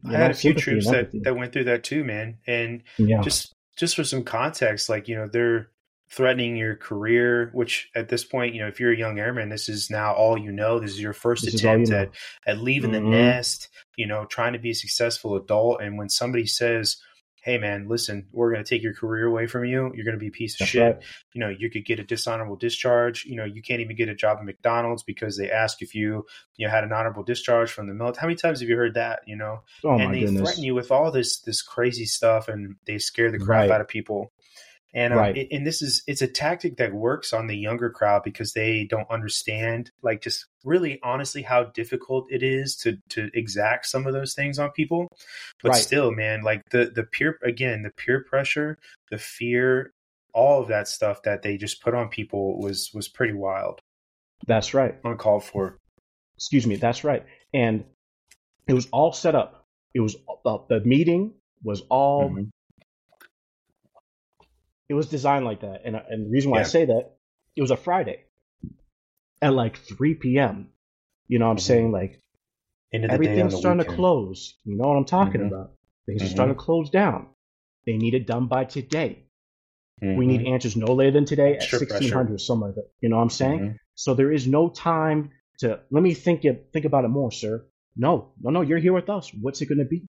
I had a few troops that, that went through that too, man. And yeah. just just for some context, like you know, they're threatening your career, which at this point, you know, if you're a young airman, this is now all you know. This is your first this attempt you know. at, at leaving mm-hmm. the nest, you know, trying to be a successful adult. And when somebody says, hey man, listen, we're going to take your career away from you. You're going to be a piece of That's shit. Right. You know, you could get a dishonorable discharge. You know, you can't even get a job at McDonald's because they ask if you, you know, had an honorable discharge from the military. How many times have you heard that? You know, oh, and they goodness. threaten you with all this this crazy stuff, and they scare the crap right. out of people. And um, right. it, and this is it's a tactic that works on the younger crowd because they don't understand like just really honestly how difficult it is to to exact some of those things on people. But right. still, man, like the the peer again, the peer pressure, the fear, all of that stuff that they just put on people was was pretty wild. That's right. Uncalled for. Excuse me. That's right. And it was all set up. It was uh, the meeting was all mm-hmm it was designed like that. And, and the reason why yeah. I say that, it was a Friday at like 3 p.m. You know what I'm mm-hmm. saying? Like, everything's starting weekend. to close. You know what I'm talking mm-hmm. about? Things mm-hmm. are starting to close down. They need it done by today. We need mm-hmm. answers no later than today at 1600, something like that. You know what I'm saying? Mm-hmm. So there is no time to let me think it, think about it more, sir. No, no, no. You're here with us. What's it going to be?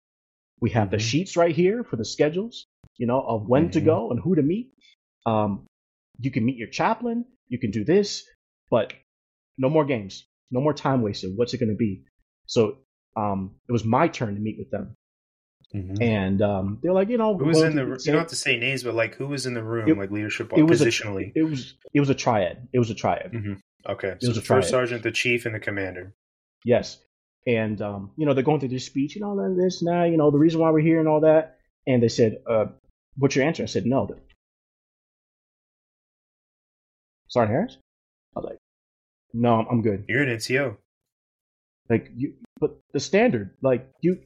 We have the mm-hmm. sheets right here for the schedules you know, of when mm-hmm. to go and who to meet. Um, you can meet your chaplain, you can do this, but no more games, no more time wasted. What's it going to be? So um, it was my turn to meet with them. Mm-hmm. And um, they're like, you know, who was in the? You don't have to say names, but like, who was in the room, it, like leadership, it was positionally? A, it was it was a triad. It was a triad. Mm-hmm. Okay, it so was the first sergeant, the chief, and the commander. Yes, and um, you know they're going through this speech, you know, this now, you know, the reason why we're here and all that. And they said, uh, What's your answer? I said, no. Sergeant Harris? I was like, no, I'm good. You're an NCO. Like, you, but the standard, like, you,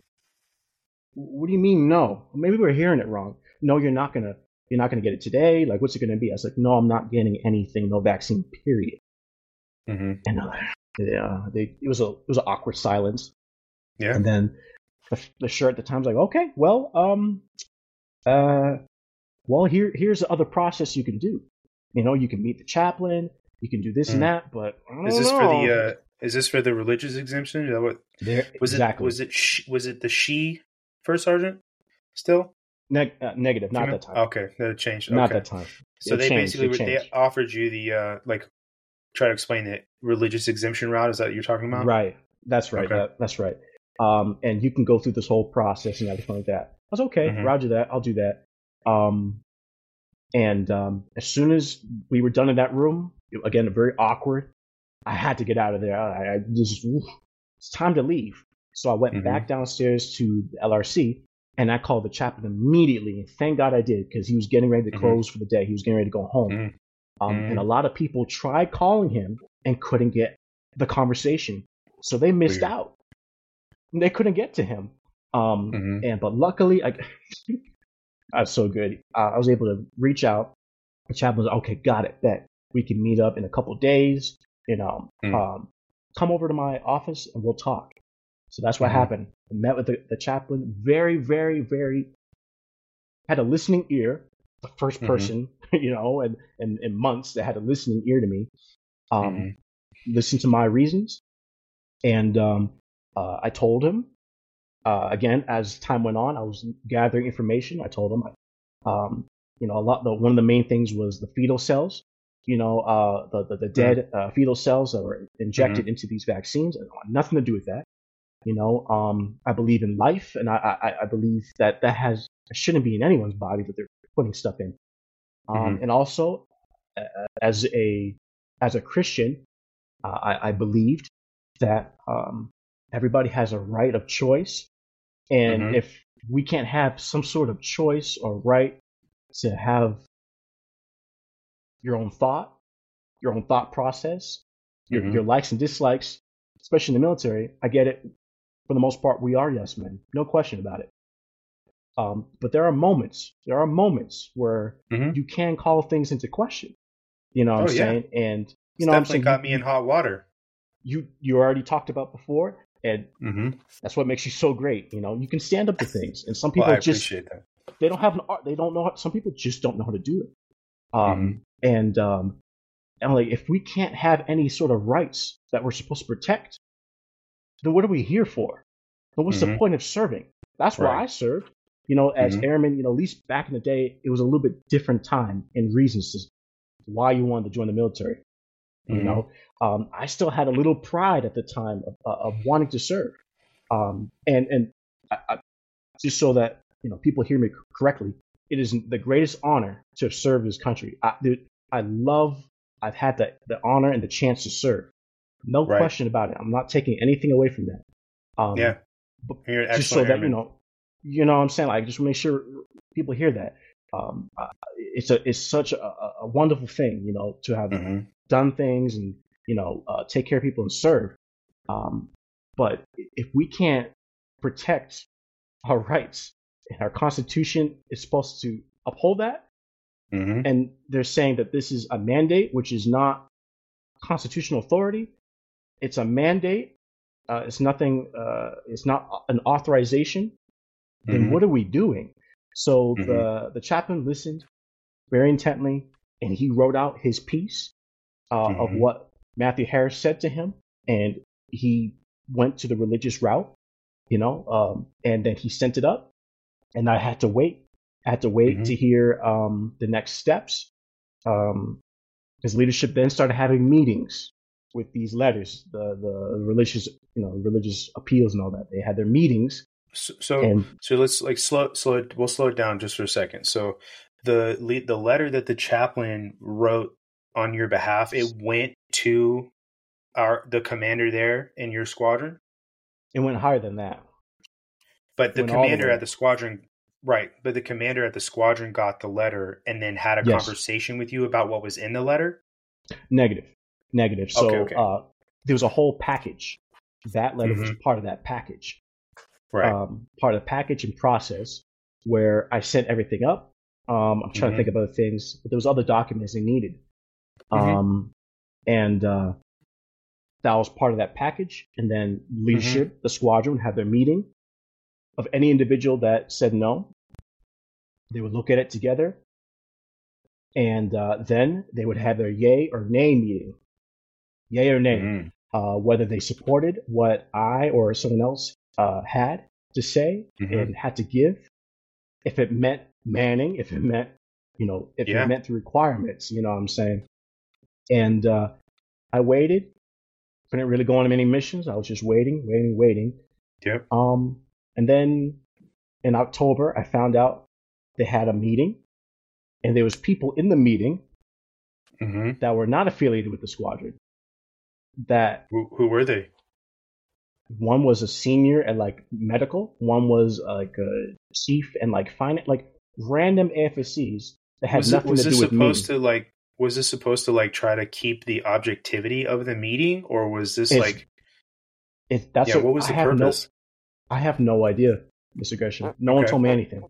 what do you mean no? Maybe we're hearing it wrong. No, you're not gonna, you're not gonna get it today. Like, what's it gonna be? I was like, no, I'm not getting anything, no vaccine, period. Mm-hmm. And uh, yeah, they, it was a, it was an awkward silence. Yeah. And then the, the shirt at the time's like, okay, well, um, uh, well, here here's the other process you can do. You know, you can meet the chaplain, you can do this mm. and that, but is this know. for the uh, is this for the religious exemption? Is that what there, was exactly. it? Was it was it the she first sergeant still? Neg- uh, negative, not that time. Okay, that changed. Okay. Not that time. So it they changed, basically they offered you the uh, like try to explain the religious exemption route. Is that what you're talking about? Right. That's right. Okay. That, that's right. Um, and you can go through this whole process and everything like that. I was okay, mm-hmm. Roger that. I'll do that. Um, and um, as soon as we were done in that room, again, very awkward. I had to get out of there. I, I just it's time to leave. So I went mm-hmm. back downstairs to the LRC and I called the chaplain immediately. And thank God I did because he was getting ready to mm-hmm. close mm-hmm. for the day. He was getting ready to go home. Mm-hmm. Um, and a mm-hmm. lot of people tried calling him and couldn't get the conversation. So they missed Weird. out. They couldn't get to him. Um, mm-hmm. and but luckily, I, I was so good. Uh, I was able to reach out. The chaplain was okay, got it. Bet we can meet up in a couple days. You know, mm-hmm. um, come over to my office and we'll talk. So that's what mm-hmm. happened. I met with the, the, chaplain. Very, very, very had a listening ear. The 1st mm-hmm. person, you know, and, and in months that had a listening ear to me. Um, mm-hmm. listened to my reasons, and um, uh, I told him uh, again, as time went on, I was gathering information. I told him, um, you know, a lot. The, one of the main things was the fetal cells. You know, uh, the, the, the dead mm-hmm. uh, fetal cells that were injected mm-hmm. into these vaccines. I don't want nothing to do with that. You know, um, I believe in life, and I, I, I believe that that has shouldn't be in anyone's body that they're putting stuff in. Um, mm-hmm. And also, as a as a Christian, uh, I, I believed that um, everybody has a right of choice and mm-hmm. if we can't have some sort of choice or right to have your own thought, your own thought process, your, mm-hmm. your likes and dislikes, especially in the military, I get it. For the most part, we are yes men, no question about it. Um, but there are moments, there are moments where mm-hmm. you can call things into question. You know what oh, I'm yeah. saying? And you it's know, definitely I'm saying got me in hot water. You you already talked about before and hmm that's what makes you so great. You know, you can stand up to things, and some Well, people I just appreciate that. they don't have an art. They don't know. How, some people just don't know how to do it. Um, Mm-hmm. and um, and like if we can't have any sort of rights that we're supposed to protect, then what are we here for? Then what's the Mhm. point of serving? That's why I served. You know, as Mhm. airman, you know, at least back in the day, it was a little bit different time and reasons to why you wanted to join the military. You Mhm. know, um, I still had a little pride at the time of, uh, of wanting to serve, um, and and I, I, just so that you know people hear me correctly, it is the greatest honor to have served this country. I, I love. I've had the the honor and the chance to serve. No Right. question about it. I'm not taking anything away from that. Um, Yeah. just so that you know, you know what I'm saying. Like, just make sure people hear that. Um, it's a it's such a, a wonderful thing, you know, to have Mhm. done things and you know uh, take care of people and serve. Um, but if we can't protect our rights and our Constitution is supposed to uphold that, Mhm. and they're saying that this is a mandate, which is not constitutional authority. It's a mandate. Uh, it's nothing. Uh, it's not an authorization. Then Mhm. what are we doing? So Mhm. the the chaplain listened very intently, and he wrote out his piece uh, of Mhm. what Matthew Harris said to him, and he went to the religious route, you know, um, and then he sent it up, and I had to wait. I had to wait Mhm. to hear um, the next steps. Um, his leadership then started having meetings with these letters, the the religious, you know, religious appeals and all that. They had their meetings, So, so, and so let's like slow, slow. it- We'll slow it down just for a second. So, the the letter that the chaplain wrote on your behalf, it went to our the commander there in your squadron, it went higher than that. but the commander at the squadron, right? But the commander at the squadron got the letter and then had a Yes. conversation with you about what was in the letter. Negative, negative. So Okay, okay. Uh, there was a whole package. That letter was Mhm. part of that package. Right. um, part of the package and process where I sent everything up. Um, I'm trying Mhm. to think of other things, but there was other documents they needed. Mhm. Um, and uh, that was part of that package. And then leadership, Mm-hmm. the squadron, had their meeting of any individual that said no. They would look at it together, and uh, then they would have their yay or nay meeting. Yay or nay Mhm. uh, whether they supported what I or someone else uh, had to say Mhm. and had to give, if it meant manning, if it meant, you know, if Yeah. it meant the requirements, you know what I'm saying? And uh, I waited. Couldn't really go on many missions. I was just waiting, waiting, waiting. Yep. Um, and then in October, I found out they had a meeting, and there was people in the meeting hmm that were not affiliated with the squadron. That Who, who were they? One was a senior at like medical, one was uh, like a chief and like finance, like random AFSCs that had was it, nothing was to do with me. supposed to like was this supposed to like try to keep the objectivity of the meeting or was this It's- like It, that's yeah what was I the purpose No, I have no idea, Mr. Gresham. No one told me anything.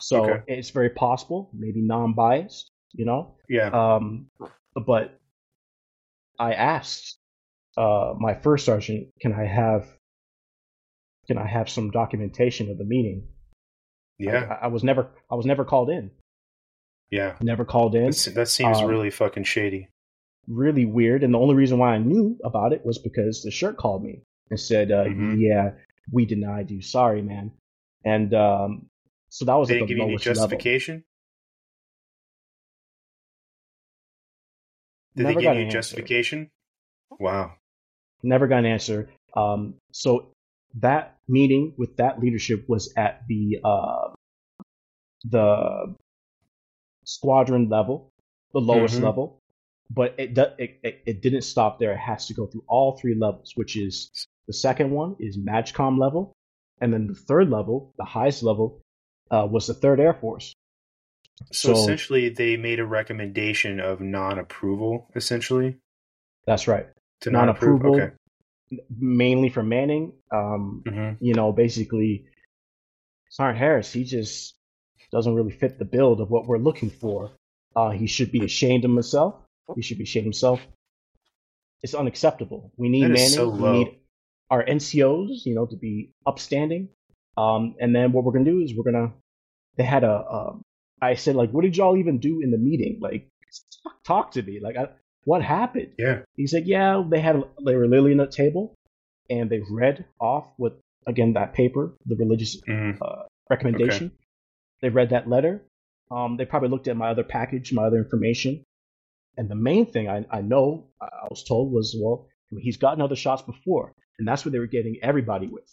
So Okay. it's very possible, maybe non-biased, you know. yeah Um, but I asked uh, my first sergeant, "Can I have, can I have some documentation of the meeting?" yeah I, I was never, I was never called in. yeah Never called in. That's- that seems um, really fucking shady really weird. And the only reason why I knew about it was because the shirt called me and said, uh, Mhm. "Yeah, we denied you. Sorry, man." And um, so that was they at the give you any lowest level. justification did Never they give you answer. justification wow Never got an answer. Um, so that meeting with that leadership was at the uh, the squadron level, the lowest Mhm. level. But it, it it it didn't stop there. It has to go through all three levels, which is the second one is MAJCOM level, and then the third level, the highest level, uh, was the Third Air Force. so, So- essentially they made a recommendation of non-approval essentially That's right. To not approve Non-approval, okay mainly for Manning. Um, hmm you know, basically, Sergeant Harris, he just doesn't really fit the build of what we're looking for. Uh, he should be ashamed of himself. He should be ashamed of himself. It's unacceptable. We need Manning. so we need our NCOs, you know, to be upstanding. Um, and then what we're gonna do is we're gonna. They had a. a I said like, what did y'all even do in the meeting? Like, talk to me. Like, I, what happened? Yeah. He said, yeah, they had they were literally on the table, and they read off with again that paper, the religious Mhm. uh, recommendation. They read that letter. Um, they probably looked at my other package, my other information, and the main thing I, I know I I was told was, well, he's gotten other shots before, and that's what they were getting everybody with.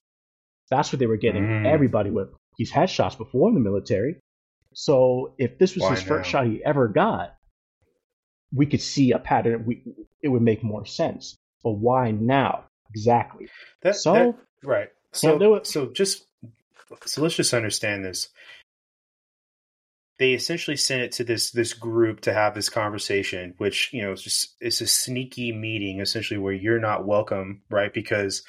That's what they were getting Mm. everybody with. He's had shots before in the military, so if this was Why his first shot he ever got, we could see a pattern. We it would make more sense. But why now exactly? That, So- that- right. So so just so let's just understand this. They essentially sent it to this this group to have this conversation, which you know it's just it's a sneaky meeting essentially where you're not welcome, right? Because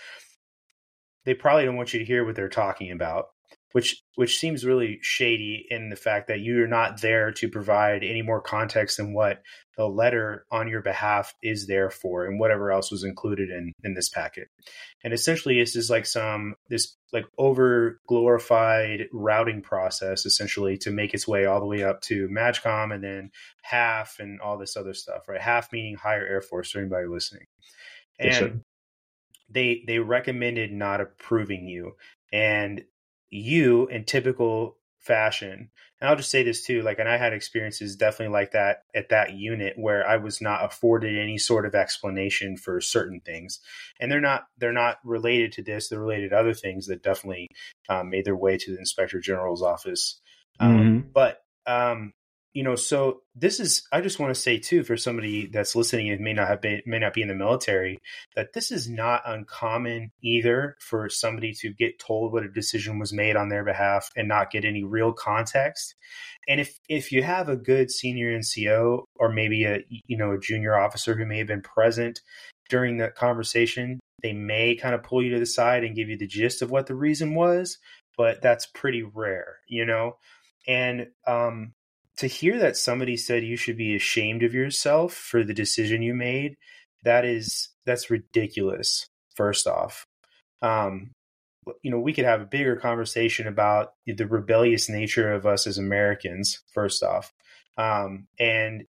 they probably don't want you to hear what they're talking about, which which seems really shady in the fact that you're not there to provide any more context than what the letter on your behalf is there for and whatever else was included in in this packet. And essentially this is like some this like over glorified routing process essentially to make its way all the way up to majcom and then HAF and all this other stuff right? HAF meaning higher air force for anybody listening. And they they recommended not approving you. And you in typical fashion. And i'll just say this too like and i had experiences definitely like that at that unit where i was not afforded any sort of explanation for certain things. And they're not they're not related to this they're related to other things that definitely um, made their way to the inspector general's office. Um, Mhm. but um, you know, so this is I just want to say too for somebody that's listening and may not have been may not be in the military that this is not uncommon either for somebody to get told what a decision was made on their behalf and not get any real context. And if if you have a good senior NCO or maybe a you know a junior officer who may have been present during that conversation, they may kind of pull you to the side and give you the gist of what the reason was, but that's pretty rare, you know. And um, to hear that somebody said you should be ashamed of yourself for the decision you made, that is that's ridiculous. First off, um, you know, we could have a bigger conversation about the rebellious nature of us as Americans. First off, um, and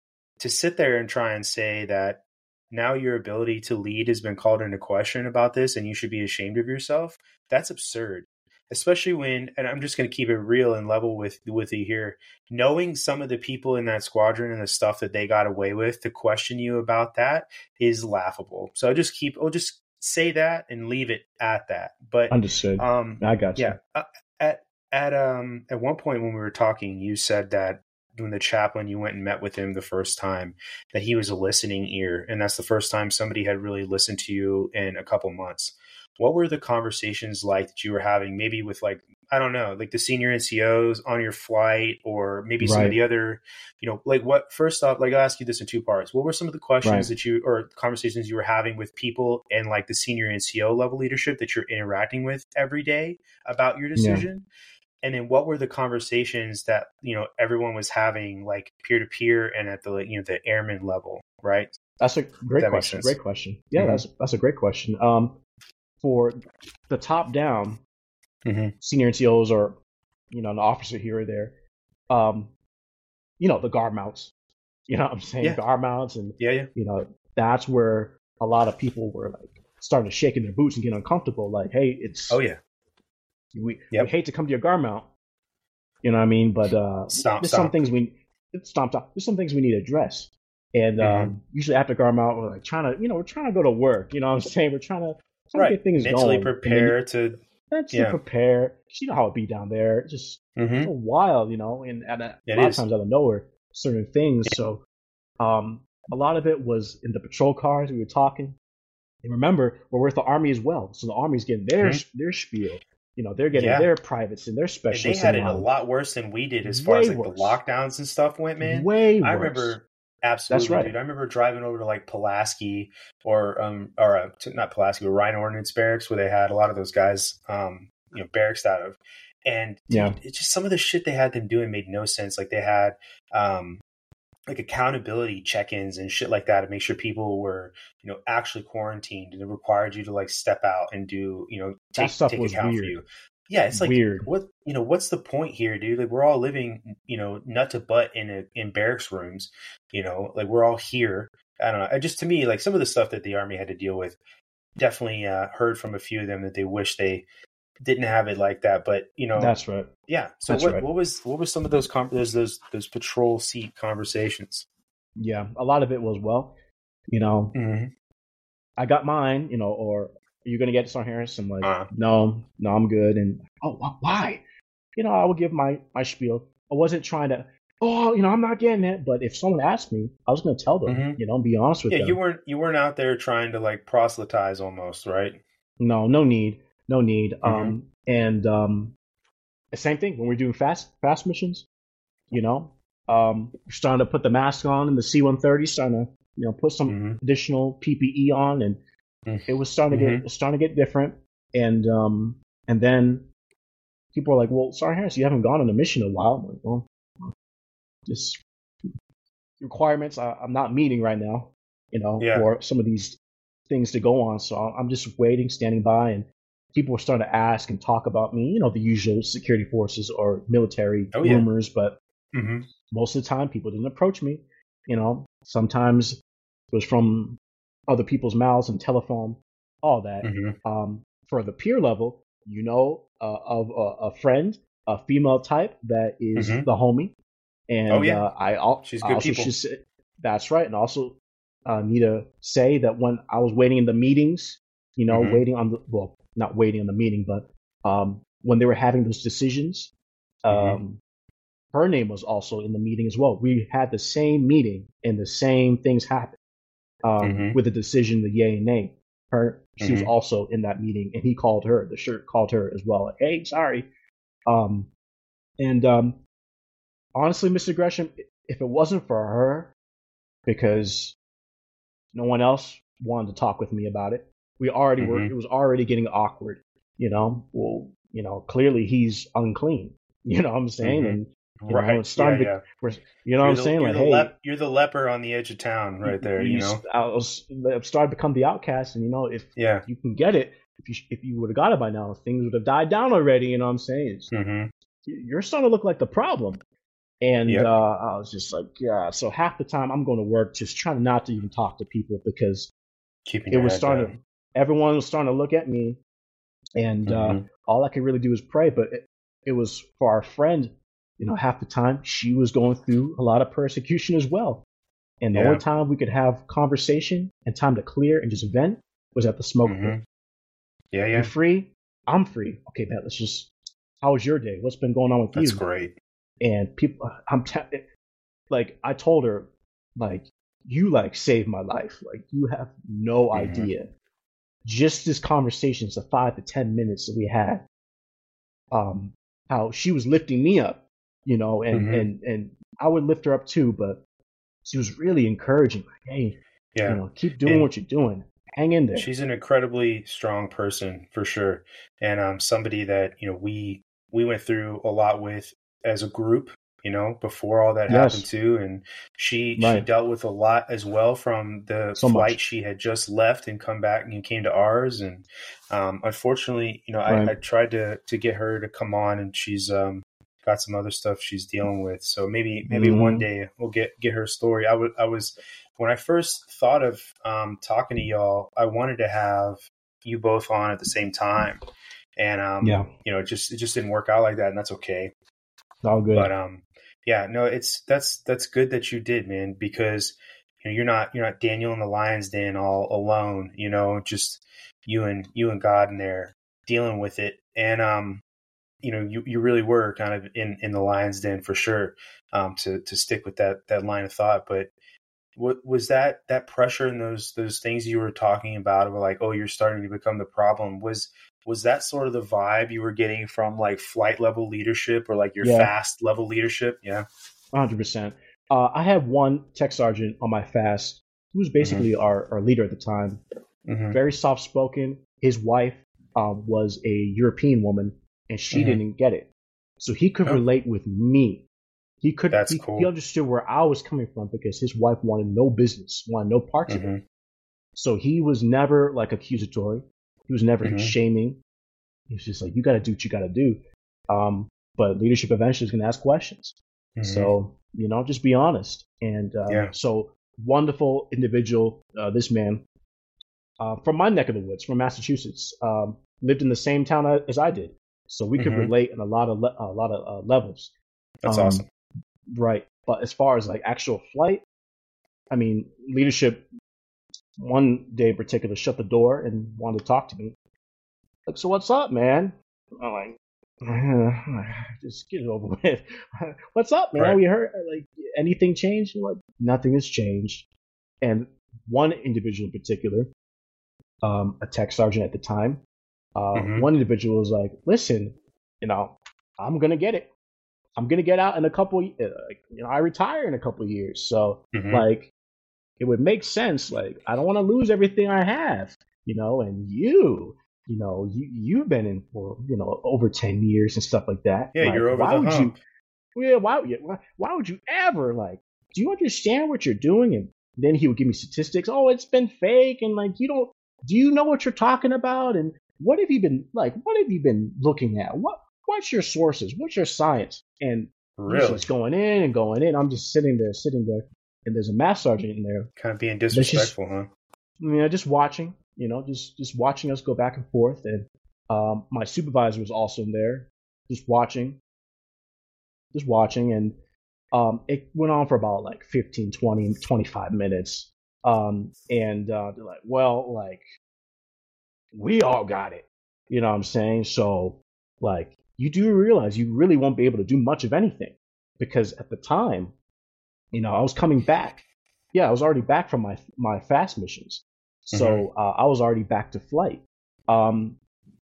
to sit there and try and say that now your ability to lead has been called into question about this and you should be ashamed of yourself that's absurd especially when and i'm just going to keep it real and level with with you here knowing some of the people in that squadron and the stuff that they got away with to question you about that is laughable so I'll just keep i'll just say that and leave it at that but Understood. um I got you. yeah uh, at at um at one point when we were talking you said that when the chaplain you went and met with him the first time that he was a listening ear and that's the first time somebody had really listened to you in a couple months what were the conversations like that you were having maybe with like i don't know like the senior ncos on your flight or maybe some of the other you know like what first off like i'll ask you this in two parts what were some of the questions Right. that you or conversations you were having with people and like the senior nco level leadership that you're interacting with every day about your Yeah. decision and then what were the conversations that you know everyone was having like peer to peer and at the you know the airman level right That's a great That question. Great question. Yeah, Mhm. that's that's a great question. Um, for the top down Mhm. senior NCOs or you know an officer here or there, um, you know the guard mounts. You know what I'm saying Yeah. guard mounts, and yeah yeah you know that's where a lot of people were like starting to shake in their boots and get uncomfortable. Like, hey, it's oh yeah we, Yep. we hate to come to your guard mount. You know what I mean? But uh, Stomp, there's stomp. some things we stomped out. There's some things we need to address. And Mm-hmm. um, usually after guard mount, we're like trying to, you know, we're trying to go to work. You know what I'm saying? We're trying to, to right get things mentally going. prepare to mentally yeah. prepare. you know how it be down there. It's just Mhm. so wild, you know, and at a, It lot is. of times out of nowhere, certain things. So um, a lot of it was in the patrol cars. We were talking. And remember, we're with the army as well, so the army's getting their their spiel. You know, they're getting Mm-hmm. Yeah. their privates and their And they specialists. had it a lot worse than we did as far as like worse. the lockdowns and stuff went man Way I worse. remember absolutely, right. dude. I remember driving over to like Pulaski or um or uh, not Pulaski, but Rhine Ordnance Barracks, where they had a lot of those guys, um, you know, barracks out of, and dude, Yeah. it's just some of the shit they had them doing made no sense. Like they had, um, like accountability check-ins and shit like that to make sure people were you know actually quarantined and it required you to like step out and do you know take, stuff take was account weird. for you yeah it's like Weird. what you know what's the point here dude like we're all living you know nut to butt in a in barracks rooms you know like we're all here i don't know I just to me like some of the stuff that the army had to deal with definitely uh heard from a few of them that they wish they didn't have it like that but you know That's right. yeah so that's what, right. what was what was some of those com- those those those patrol seat conversations Yeah, a lot of it was well, you know, mm-hmm. I got mine, you know, or you gonna get this on Harris? I'm like, Uh. no, no, I'm good. And oh, why? You know, I would give my my spiel. I wasn't trying to. Oh, you know, I'm not getting it. But if someone asked me, I was gonna tell them. Mhm. You know, be honest with yeah them. you weren't you weren't out there trying to like proselytize almost right No, no need, no need. Mhm. Um, and um, the same thing when we're doing fast fast missions. You know, um, starting to put the mask on and the C-130, starting to you know put some mm-hmm. additional PPE on, and. It was starting to get was starting to get different. And um, and then people were like, "Well, sorry, Harris, you haven't gone on a mission in a while." I'm like, "Well, just requirements I, I'm not meeting right now, you know, Yeah. for some of these things to go on. So I'm just waiting, standing by, and people were starting to ask and talk about me, you know, the usual security forces or military Oh, yeah. rumors, but Mm-hmm. most of the time people didn't approach me. You know, sometimes it was from other people's mouths and telephone, all that. Mm-hmm. Um, for the peer level, you know uh, of a, a friend, a female type that is Mhm. the homie, and Oh, yeah. uh, I al- She's I good also people. should that's right, and also uh, need to say that when I was waiting in the meetings, you know, Mhm. waiting on the well, not waiting on the meeting, but um, when they were having those decisions, um, Mhm. her name was also in the meeting as well. We had the same meeting and the same things happened um, Mhm. with the decision, the yay and nay. Her, she was Mhm. also in that meeting, and he called her. The shirt called her as well. Like, hey, sorry. Um, and um, honestly, Mr. Gresham, if it wasn't for her, because no one else wanted to talk with me about it, we already were. Mhm. It was already getting awkward. You know, well, you know, clearly he's unclean. You know what I'm saying? Mhm. And you know, right it's starting yeah, to- yeah. you know what you're I'm the, saying? you're Like, the hey, lep- you're the leper on the edge of town right there you know I was I've started to become the outcast, and you know, if yeah you can get it, if you if you would have got it by now, things would have died down already. You know what I'm saying? Mm-hmm. You're starting to look like the problem. And Yep. uh, I was just like, yeah. So half the time I'm going to work just trying not to even talk to people because keeping it was starting. down. To, everyone was starting to look at me, and uh, Mhm. all I could really do was pray. But it, it was for our friend. You know, half the time she was going through a lot of persecution as well. And the Yeah. only time we could have conversation and time to clear and just vent was at the smoke pit. Mhm. yeah You're yeah free. I'm free. Okay, Pat. Let's just. How was your day? What's been going on with that's you? great And people, I'm te- like, I told her, like, you like saved my life. Like, you have no Mhm. idea. Just this conversation, the five to ten minutes that we had, um, how she was lifting me up, you know, and Mhm. and and I would lift her up too, but she was really encouraging. Like, hey, yeah you know, keep doing And- what you're doing. Hang in there. She's an incredibly strong person for sure, and um, somebody that you know we we went through a lot with as a group. You know, before all that Yes. happened too, and she she dealt with a lot as well from the So flight much. she had just left and come back and came to ours. And um, unfortunately, you know, Right. I, I tried to to get her to come on, and she's um, got some other stuff she's dealing with. So maybe maybe Mhm. one day we'll get get her story. I was I was when I first thought of um, talking to y'all, I wanted to have you both on at the same time, and um, Yeah. you know, it just it just didn't work out like that, and that's okay. It's all good. But um, yeah, no, it's that's that's good that you did, man, because you know you're not you're not Daniel in the lion's den all alone. You know, just you and you and God in there dealing with it, and um, you know, you you really were kind of in in the lion's den for sure. Um, to to stick with that that line of thought, but what was that that pressure and those those things you were talking about of like oh you're starting to become the problem was was that sort of the vibe you were getting from like flight level leadership or like your Yeah. fast level leadership yeah 100%. Uh, I had one tech sergeant on my fast who was basically our, our leader at the time. mm-hmm. Very soft spoken. His wife um, was a European woman and she Mhm. didn't get it. So he could Oh. relate with me. He could. That's he, cool. he understood where I was coming from because his wife wanted no business, wanted no parts of it. Mhm. So he was never like accusatory. He was never Mhm. shaming. He was just like, "You got to do what you got to do." Um, but leadership eventually is going to ask questions. Mhm. So you know, just be honest. And uh, Yeah. so wonderful individual. Uh, this man uh, from my neck of the woods, from Massachusetts, um, lived in the same town as I did, so we could Mhm. relate in a lot of le- a lot of uh, levels. that's um, awesome. Right. But as far as like actual flight, I mean, leadership one day in particular shut the door and wanted to talk to me. Like, so what's up, man? I'm like, just get it over with. what's up, man? Right. We heard like anything changed? Like, nothing has changed. And one individual in particular, um, a tech sergeant at the time, uh, Mhm. one individual was like, listen, you know, I'm gonna get it. I'm gonna get out in a couple. Uh, you know, I retire in a couple years, so Mhm. like, it would make sense. Like, I don't want to lose everything I have, you know. And you, you know, you you've been in for you know over ten years and stuff like that. yeah, Like, you're over why the would hump. you? Yeah, why, why? Why would you ever like? Do you understand what you're doing? And then he would give me statistics. Oh, it's been fake, and like you don't. Do you know what you're talking about? And what have you been like? What have you been looking at? What What's your sources? What's your science? And Really, just going in and going in. I'm just sitting there, sitting there, and there's a math sergeant in there. kind of being just- disrespectful, huh? You know, just watching. You know, just just watching us go back and forth. And um, my supervisor was also in there, just watching, just watching. And um, it went on for about like 15, 20, 25 minutes. Um, and uh, they're like, well, like we all got it. You know what I'm saying? So, like, you do realize you really won't be able to do much of anything because at the time, you know, I was coming back. Yeah, I was already back from my my fast missions, so uh, I was already back to flight. Um,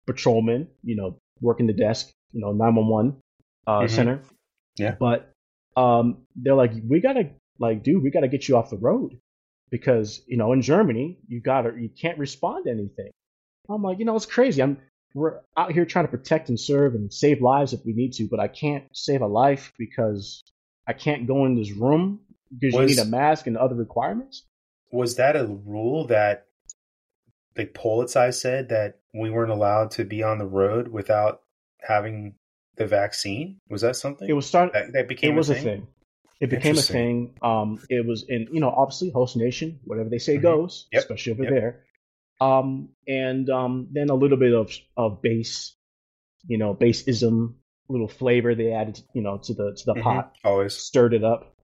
patrolman, you know, working the desk, you know, 911 uh, Mhm. center. Yeah. But um, they're like, we gotta, like, dude, we gotta get you off the road because you know, in Germany, you gotta, you can't respond to anything. I'm like, you know, it's crazy. I'm we're out here trying to protect and serve and save lives if we need to, but I can't save a life because I can't go in this room because Was- you need a mask and other requirements. Was that a rule that the Polizei said that we weren't allowed to be on the road without having the vaccine? Was that something It was start. that, that became It was a a thing? thing. It became a thing. Um, it was in you know obviously host nation, whatever they say Mhm. goes, Yep. especially over Yep. there. Um, and um, then a little bit of of base, you know, baseism, little flavor they added, you know, to the to the Mhm. pot, Always. stirred it up.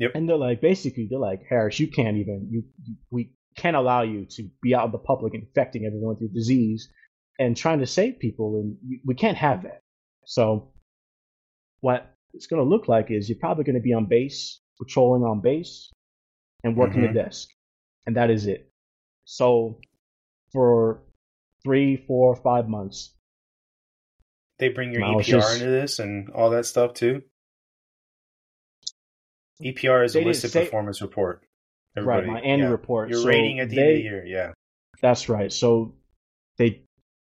Yep. And they're like, basically, they're like, Harris, you can't even, you, you we can't allow you to be out in the public infecting everyone through disease and trying to save people, and you, we can't have that. So, what it's going to look like is you're probably going to be on base, patrolling on base, and working Mhm. the desk, and that is it. So, for three, four, five months, They bring your EPR just- into this and all that stuff too. EPR is a listed say- performance report. right? My annual yeah. report. Your so rating at the they, end of the year, yeah. That's right. So they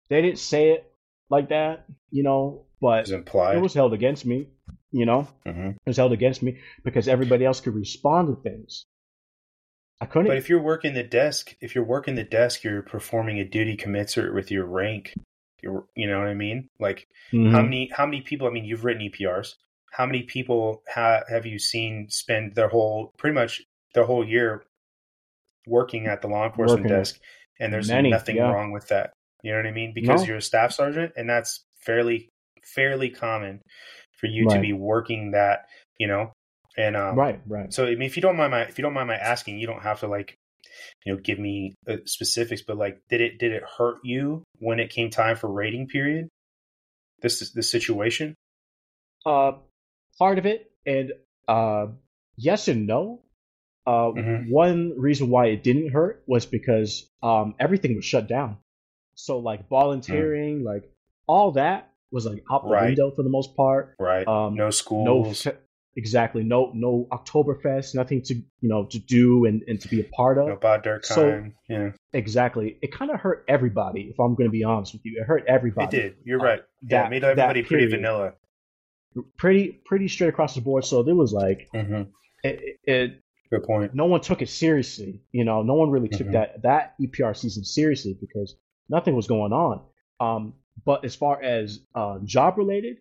they didn't say it like that, you know, but It was implied. it was held against me, you know. Mhm. It was held against me because everybody else could respond to things. I couldn't. But if you're working the desk, if you're working the desk, you're performing a duty commensurate with your rank. You're, you know what I mean? Like Mhm. how many how many people? I mean, you've written EPRs. How many people ha- have you seen spend their whole pretty much their whole year working at the law enforcement Working. desk? And there's Many, nothing yeah. wrong with that. You know what I mean? Because No. you're a staff sergeant, and that's fairly fairly common for you to be working that. You know, and um, right, right. so I mean, if you don't mind my if you don't mind my asking, you don't have to like, you know, give me uh, specifics. But like, did it did it hurt you when it came time for rating period? This is the situation. Uh, part of it, and uh, yes and no. Uh, Mhm. One reason why it didn't hurt was because um, everything was shut down. So like volunteering, like all that was like out the Right. window for the most part. Right. Um, no no schools. fe- exactly no no Oktoberfest, nothing to you know to do and, and to be a part of. No Bad Durkheim. So- yeah, Exactly, it kind of hurt everybody. If I'm going to be honest with you, it hurt everybody. it did. You're uh, right. yeah, that- it made everybody pretty vanilla. pretty pretty straight across the board. So there was like hmm it, it Good point. no one took it seriously. You know, no one really took Mhm. that that EPR season seriously because nothing was going on. Um, but as far as uh, job related,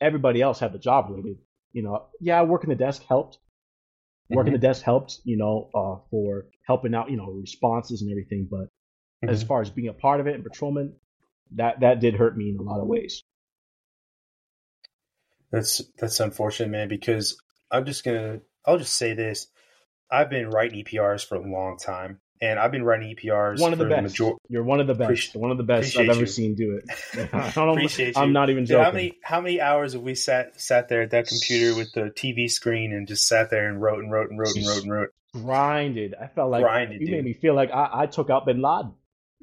everybody else had the job related. You know, yeah, working the desk helped. Working the desk helped. You know, uh, for helping out. You know, responses and everything. But as Mhm. far as being a part of it and patrolman, that that did hurt me in a lot of ways. That's that's unfortunate, man. Because I'm just gonna, I'll just say this: I've been writing EPRs for a long time, and I've been writing EPRs One of the best. major- You're one of the best. Appreciate- one of the best I've ever you. seen do it. I don't, Appreciate I'm you. not even Dude, joking. how many how many hours have we sat sat there at that computer with the TV screen and just sat there and wrote and wrote and wrote and wrote and wrote? grinded. I felt like Grinded, you dude. made me feel like I, I took out Bin Laden.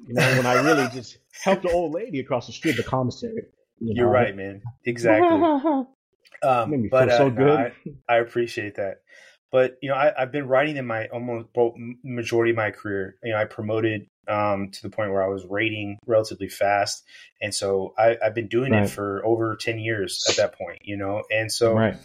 You know, when I really just helped the old lady across the street, the commissary. You You're know? right, man. Exactly. Um, Made me but feel so uh, no, good. I, I appreciate that. But you know, I, I've been writing in my almost majority of my career. You know, I promoted um, to the point where I was rating relatively fast, and so I, I've been doing Right. it for over ten years at that point. You know, and so right.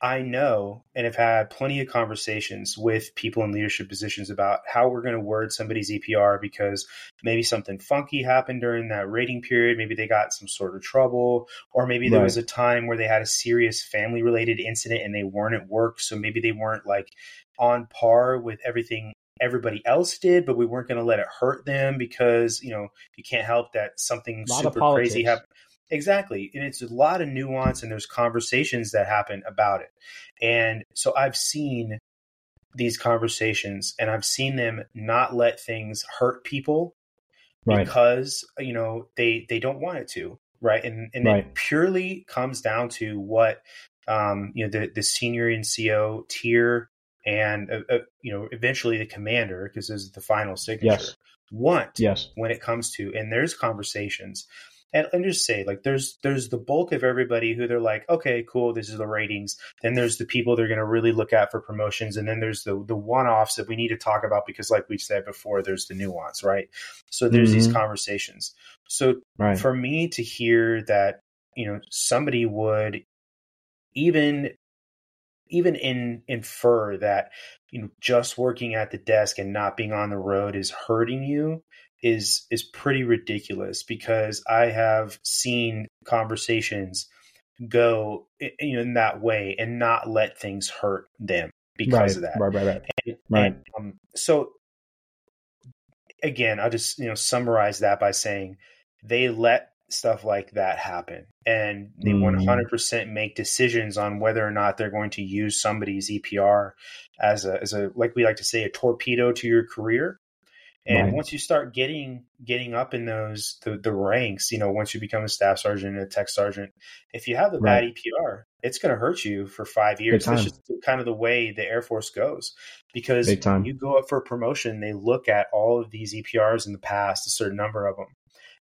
I know and have had plenty of conversations with people in leadership positions about how we're going to word somebody's EPR because maybe something funky happened during that rating period. Maybe they got some sort of trouble, or maybe there was a time where they had a serious family related incident and they weren't at work. So maybe they weren't like on par with everything everybody else did, but we weren't going to let it hurt them because, you know, you can't help that something A lot of super crazy happened. Exactly. And it's a lot of nuance and there's conversations that happen about it. And so I've seen these conversations and I've seen them not let things hurt people Right. because, you know, they they don't want it to, right? And and Right. it purely comes down to what um, you know, the the senior NCO tier and uh, uh, you know, eventually the commander because this is the final signature Yes. want Yes. when it comes to and there's conversations and, and just say like there's there's the bulk of everybody who they're like okay cool this is the ratings then there's the people they're going to really look at for promotions and then there's the the one-offs that we need to talk about because like we said before there's the nuance right so there's these Mhm. conversations so Right. for me to hear that you know somebody would even even in infer that you know just working at the desk and not being on the road is hurting you is is pretty ridiculous because I have seen conversations go i- you know in that way and not let things hurt them because right. of that. Right. Right. Right. And- Right. and, um, so again, I'll just you know summarize that by saying they let stuff like that happen, and they Mm. one hundred percent make decisions on whether or not they're going to use somebody's EPR as a as a like we like to say a torpedo to your career. And Right. once you start getting getting up in those the, the ranks, you know, once you become a staff sergeant and a tech sergeant, if you have the bad EPR, it's going to hurt you for five years. That's just kind of the way the Air Force goes. Because when you go up for a promotion, they look at all of these EPRs in the past, a certain number of them,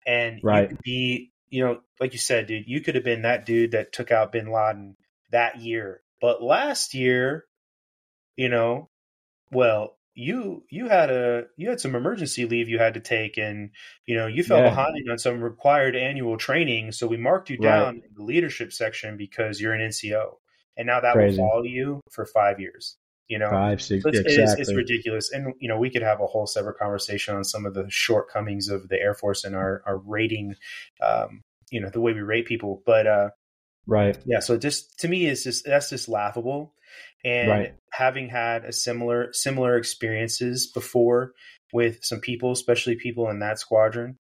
and you Right. could be, you know, like you said, dude, you could have been that dude that took out Bin Laden that year, but last year, you know, well, you you had a you had some emergency leave you had to take, and you know you fell Yeah. behind on some required annual training, so we marked you Right. down in the leadership section because you're an NCO, and now that Crazy. will follow you for five years. You know, Five, six. so it's, it is- it's ridiculous, and you know we could have a whole separate conversation on some of the shortcomings of the Air Force and our our rating, um, you know, the way we rate people. But uh, Right. yeah, so just to me, it's just that's just laughable. And Right. having had a similar similar experiences before with some people, especially people in that squadron,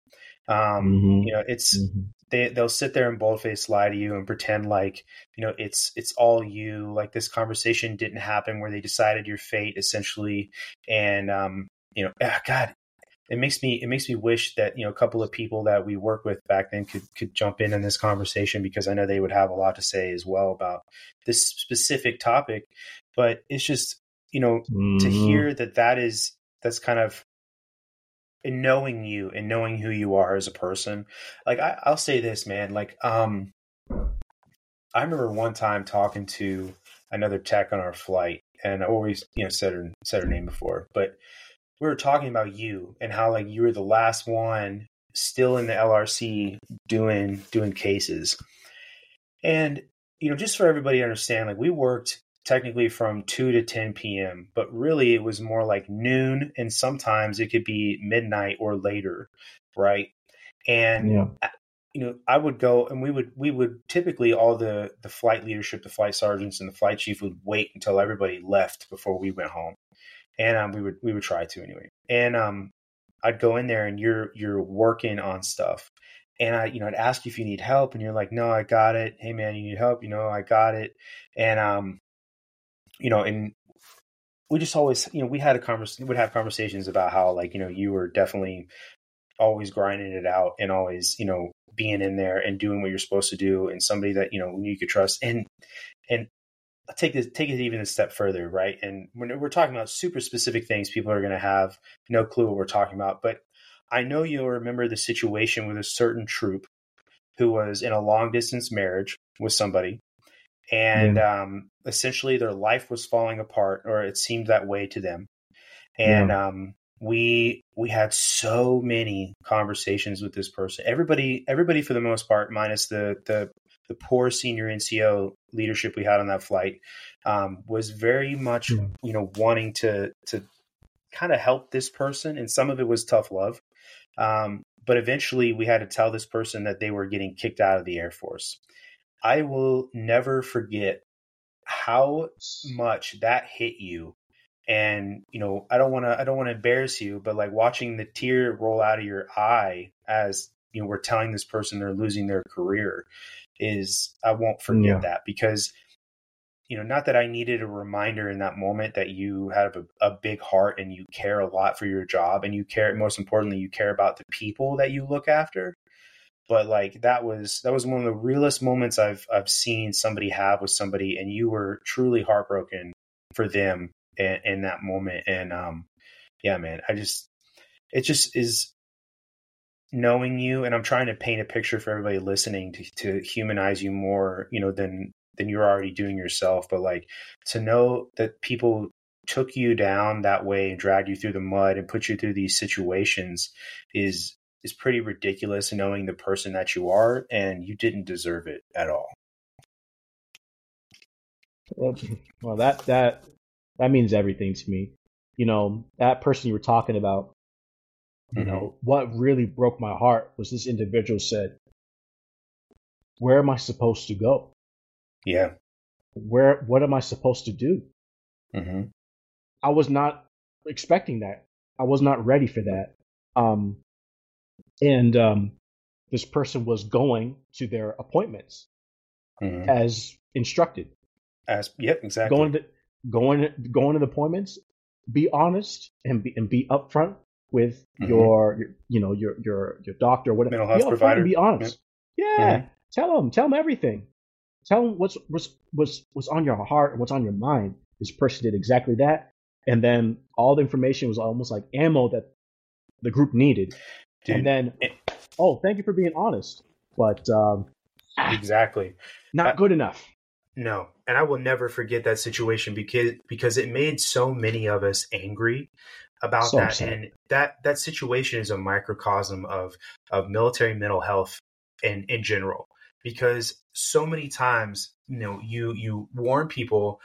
um, Mhm. you know, it's Mhm. they they'll sit there and boldface lie to you and pretend like you know it's it's all you like this conversation didn't happen where they decided your fate essentially and um you know ah, god it makes me it makes me wish that you know a couple of people that we work with back then could could jump in in this conversation because I know they would have a lot to say as well about this specific topic but it's just you know to Mhm. hear that that is that's kind of in knowing you and knowing who you are as a person like I, i'll say this man like um i remember one time talking to another tech on our flight and i always you know said her said her name before but we were talking about you and how like you were the last one still in the lrc doing doing cases and you know, just for everybody to understand, like we worked technically from 2 to 10 p.m., but really it was more like noon and sometimes it could be midnight or later, right? And Yeah. you know, I would go and we would we would typically all the the flight leadership, the flight sergeants and the flight chief would wait until everybody left before we went home. And um we would we would try to anyway. And um I'd go in there and you're you're working on stuff. And I, you know, I'd ask you if you need help and you're like, "No, I got it. Hey man, you need help?" You know, I got it. And um you know, and we just always, you know, we had a conversation, would have conversations about how, like, you know, you were definitely always grinding it out and always, you know, being in there and doing what you're supposed to do, and somebody that you know you could trust. And and take this, take it even a step further, right? And when we're talking about super specific things, people are going to have no clue what we're talking about. But I know you'll remember the situation with a certain troop who was in a long distance marriage with somebody and um, essentially their life was falling apart, or it seemed that way to them. And um, we we had so many conversations with this person. Everybody, everybody for the most part, minus the the the poor senior NCO leadership we had on that flight, um, was very much Yeah. you know wanting to to kind of help this person, and some of it was tough love. Um, but eventually, we had to tell this person that they were getting kicked out of the Air Force. I will never forget how much that hit you. And you know, I don't want to I don't want to embarrass you, but like watching the tear roll out of your eye as you know we're telling this person they're losing their career is I won't forget Yeah. that because you know not that I needed a reminder in that moment that you have a, a big heart and you care a lot for your job and you care most importantly you care about the people that you look after but like that was that was one of the realest moments I've I've seen somebody have with somebody, and you were truly heartbroken for them in, in that moment. And um, yeah, man, I just it just is knowing you, and I'm trying to paint a picture for everybody listening to to humanize you more, you know, than than you're already doing yourself. But like to know that people took you down that way and dragged you through the mud and put you through these situations is is pretty ridiculous knowing the person that you are and you didn't deserve it at all. Well, that that that means everything to me. You know, that person you were talking about. You Mhm. know, what really broke my heart was this individual said, "Where am I supposed to go? Yeah. Where what am I supposed to do?" hmm I was not expecting that. I was not ready for that. Um, and um, this person was going to their appointments hmm as instructed. As yep, exactly. Going to going going to the appointments. Be honest and be and be upfront with Mhm. your, your you know your your your doctor or whatever. Mental health provider. Be honest. Yeah. Mhm. Tell them. Tell them everything. Tell them what's what's what's what's on your heart and what's on your mind. This person did exactly that, and then all the information was almost like ammo that the group needed. Dude, and then, it- oh, thank you for being honest, but um, exactly. not Uh, good enough. No, and I will never forget that situation because because it made so many of us angry about So that, upset. and that that situation is a microcosm of of military mental health in in general. Because so many times, you know, you you warn people,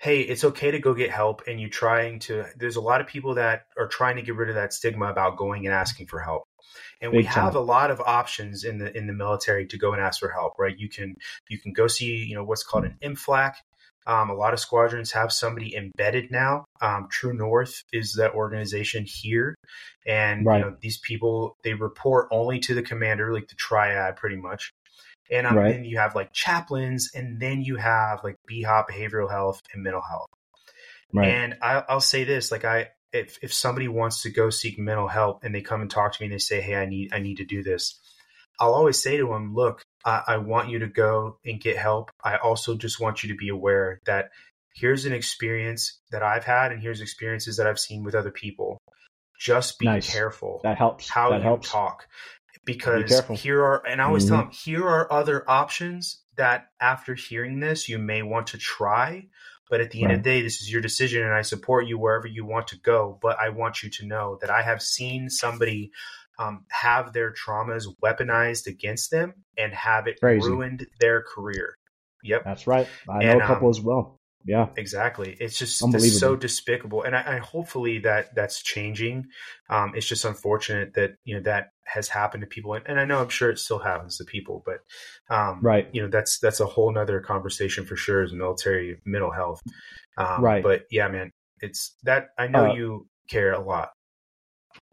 hey, it's okay to go get help, and you trying to. There's a lot of people that are trying to get rid of that stigma about going and asking for help. And we Big time. have a lot of options in the in the military to go and ask for help, right? You can you can go see, you know, what's called hmm. an MFLC. Um, a lot of squadrons have somebody embedded now. Um, True North is that organization here, and Right. you know these people they report only to the commander, like the triad, pretty much. And um, Right. then you have like chaplains, and then you have like BHOP, behavioral health, and mental health. Right. And I, I'll say this: like I, if if somebody wants to go seek mental help and they come and talk to me and they say, "Hey, I need I need to do this," I'll always say to them, "Look, I, I want you to go and get help. I also just want you to be aware that here's an experience that I've had, and here's experiences that I've seen with other people. Just be Nice. careful that helps. how that you helps. talk because careful. here are and i always tell Mhm. them here are other options that after hearing this you may want to try but at the end of the day this is your decision and i support you wherever you want to go but i want you to know that i have seen somebody um, have their traumas weaponized against them and have it Crazy. ruined their career Yep. That's right. I And, know a couple um, as well. Yeah. Exactly. It's just it's so despicable, and I, I hopefully that that's changing. Um, it's just unfortunate that you know that has happened to people, and, and I know I'm sure it still happens to people, but um, Right. you know that's that's a whole nother conversation for sure. Is military mental health, um, Right. But yeah, man, it's that I know Uh, you care a lot.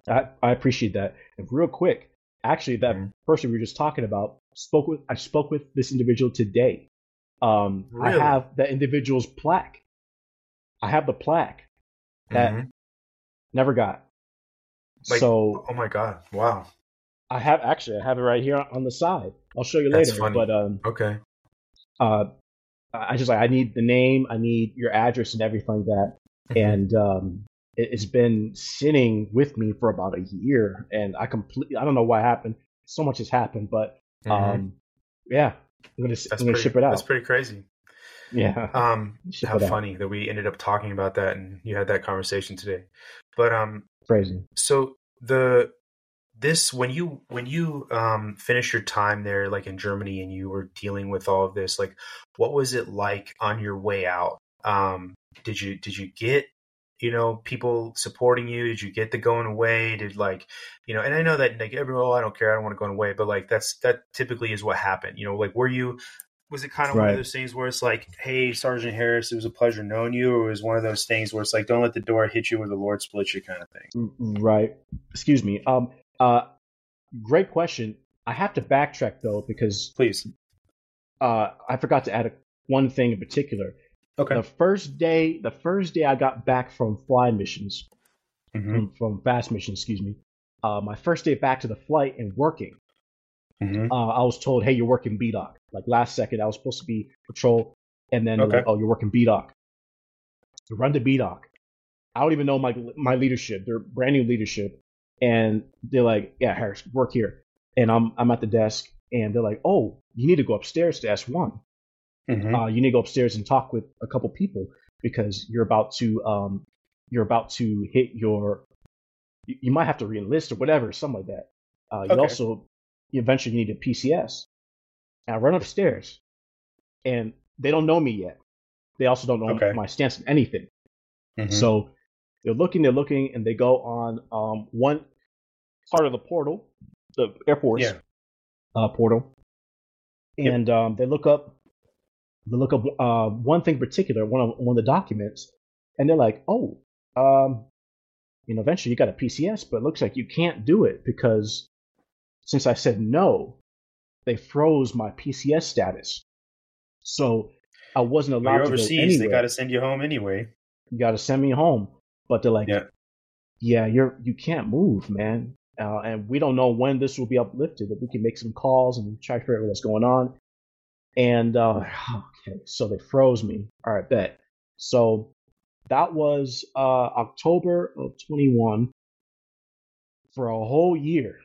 I, I appreciate that. And real quick, actually, that Mhm. person we were just talking about spoke with. I spoke with this individual today. Um, I have that individual's plaque. I have the plaque that Mhm. never got. Like- so Oh my god! Wow. I have actually I have it right here on the side. I'll show you That's later. funny. But um, Okay. uh, I just like I need the name, I need your address and everything like that. Mhm. And um, it's been sitting with me for about a year, and I completely I don't know what happened. So much has happened, but Mhm. um, yeah, I'm gonna that's I'm gonna pretty, ship it out. That's pretty crazy. yeah, Um, ship how it out. funny that we ended up talking about that and you had that conversation today. But um, Crazy. so the this when you when you um finished your time there like in Germany and you were dealing with all of this like what was it like on your way out um did you did you get you know people supporting you did you get the going away did like you know and I know that like everyone oh, I don't care I don't want to go away but like that's that typically is what happened you know like were you was it kind of one of those things where it's like hey Sergeant Harris it was a pleasure knowing you or was one of those things where it's like don't let the door hit you where the Lord splits you kind of thing Right. Excuse me. Um. Uh. Great question. I have to backtrack though because please uh I forgot to add a, one thing in particular. Okay. The first day, the first day I got back from fly missions, mm-hmm. from, from fast missions, excuse me. Uh, my first day back to the flight and working, mm-hmm. uh, I was told, "Hey, you're working BDOC." Like last second, I was supposed to be patrol, and then okay. like, "Oh, you're working BDOC." So run to BDOC. I don't even know my my leadership. They're brand new leadership, and they're like, "Yeah, Harris, work here." And I'm I'm at the desk, and they're like, "Oh, you need to go upstairs to S1." Mm-hmm. Uh, you need to go upstairs and talk with a couple people because you're about to um, you're about to hit your you, might have to reenlist or whatever, something like that. Uh, you okay. also eventually you need a PCS. And I run upstairs, and they don't know me yet. They also don't know okay. my stance on anything. Mm-hmm. So they're looking, they're looking, and they go on um, one part of the portal, the Air Force yeah. uh, portal, and yep. um, they look up they look up uh, one thing in particular, one of one of the documents, and they're like, "Oh, um, you know, eventually you got a PCS, but it looks like you can't do it because since I said no, they froze my PCS status, so I wasn't Well, allowed you're to go overseas. They got to send you home anyway. You got to send me home, but they're like, Yeah. "Yeah, you're you can't move, man." Uh, and we don't know when this will be uplifted. If we can make some calls and try to figure out what's going on. And uh, okay, so they froze me. All right, bet. So that was uh, October of 21. For a whole year,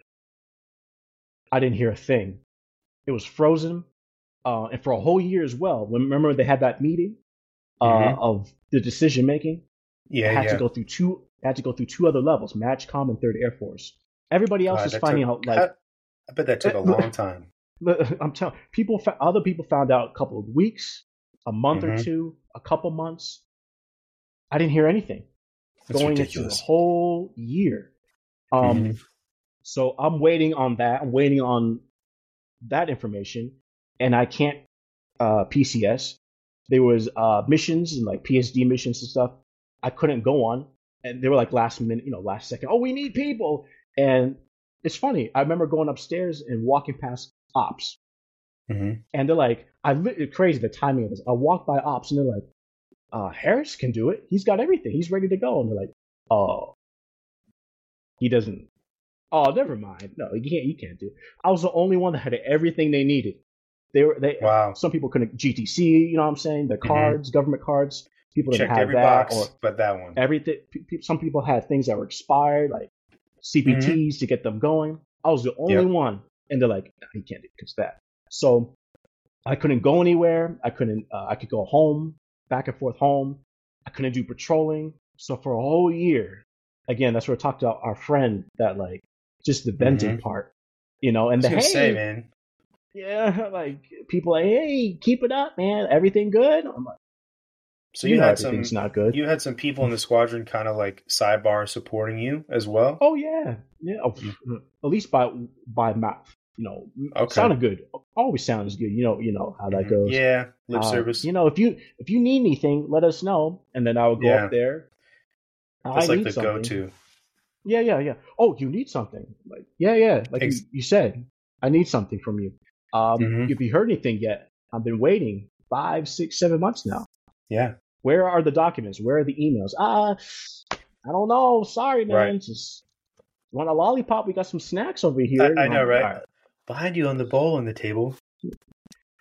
I didn't hear a thing. It was frozen, uh, and for a whole year as well. Remember they had that meeting uh, Mhm. of the decision making. Yeah, I had yeah. to go through two. I had to go through two other levels: MAJCOM and Third Air Force. Everybody else God, is finding took- out like I, I bet that took a Uh, long time. I'm telling people, other people found out a couple of weeks, a month or Mhm. two, a couple months. I didn't hear anything That's going into ridiculous. the whole year. Um, Mhm. so I'm waiting on that. I'm waiting on that information, and I can't uh, PCS. There was uh, missions and like PSD missions and stuff. I couldn't go on, and they were like last minute, you know, last second. Oh, we need people, and it's funny. I remember going upstairs and walking past ops, Mhm. and they're like, I li- crazy the timing of this. I walk by ops, and they're like, uh, Harris can do it. He's got everything. He's ready to go. And they're like, oh, he doesn't. Oh, never mind. No, you can't. You can't do. It. I was the only one that had everything they needed. They were they. Wow. Some people couldn't GTC. You know what I'm saying? The cards, government cards. People didn't Mm-hmm. Checked have every that, box or but that one. everything. pe- Some people had things that were expired, like CPTs to get them going. I was the only Mm-hmm. Yep. one, and they're like, "Nah, "You can't do because that." So I couldn't go anywhere. I couldn't. Uh, I could go home, back and forth home. I couldn't do patrolling. So for a whole year, again, that's where I talked about our friend that like just the venting Mhm. part, you know, and the hey, say, man. yeah, like people like, hey, keep it up, man. Everything good? I'm like, So you, you, know had some not good. you had some people in the squadron kind of like sidebar supporting you as well. oh yeah, yeah. Oh, At least by by mouth, you know, Okay. sounded good. Always sounds good. You know, you know how that Mhm. goes. Yeah, lip Uh, service. You know, if you if you need anything, let us know, and then I will go Yeah. up there. That's I like need the something. go-to. Yeah, yeah, yeah. Oh, you need something? Like, yeah, yeah. Like Ex- you, you said, I need something from you. Um, Mhm. if you heard anything yet, I've been waiting five, six, seven months now. Yeah, Where are the documents? Where are the emails? Ah, I don't know. Sorry, man. Right. Just want a lollipop? We got some snacks over here. I, I know, all right? Behind you on the bowl on the table.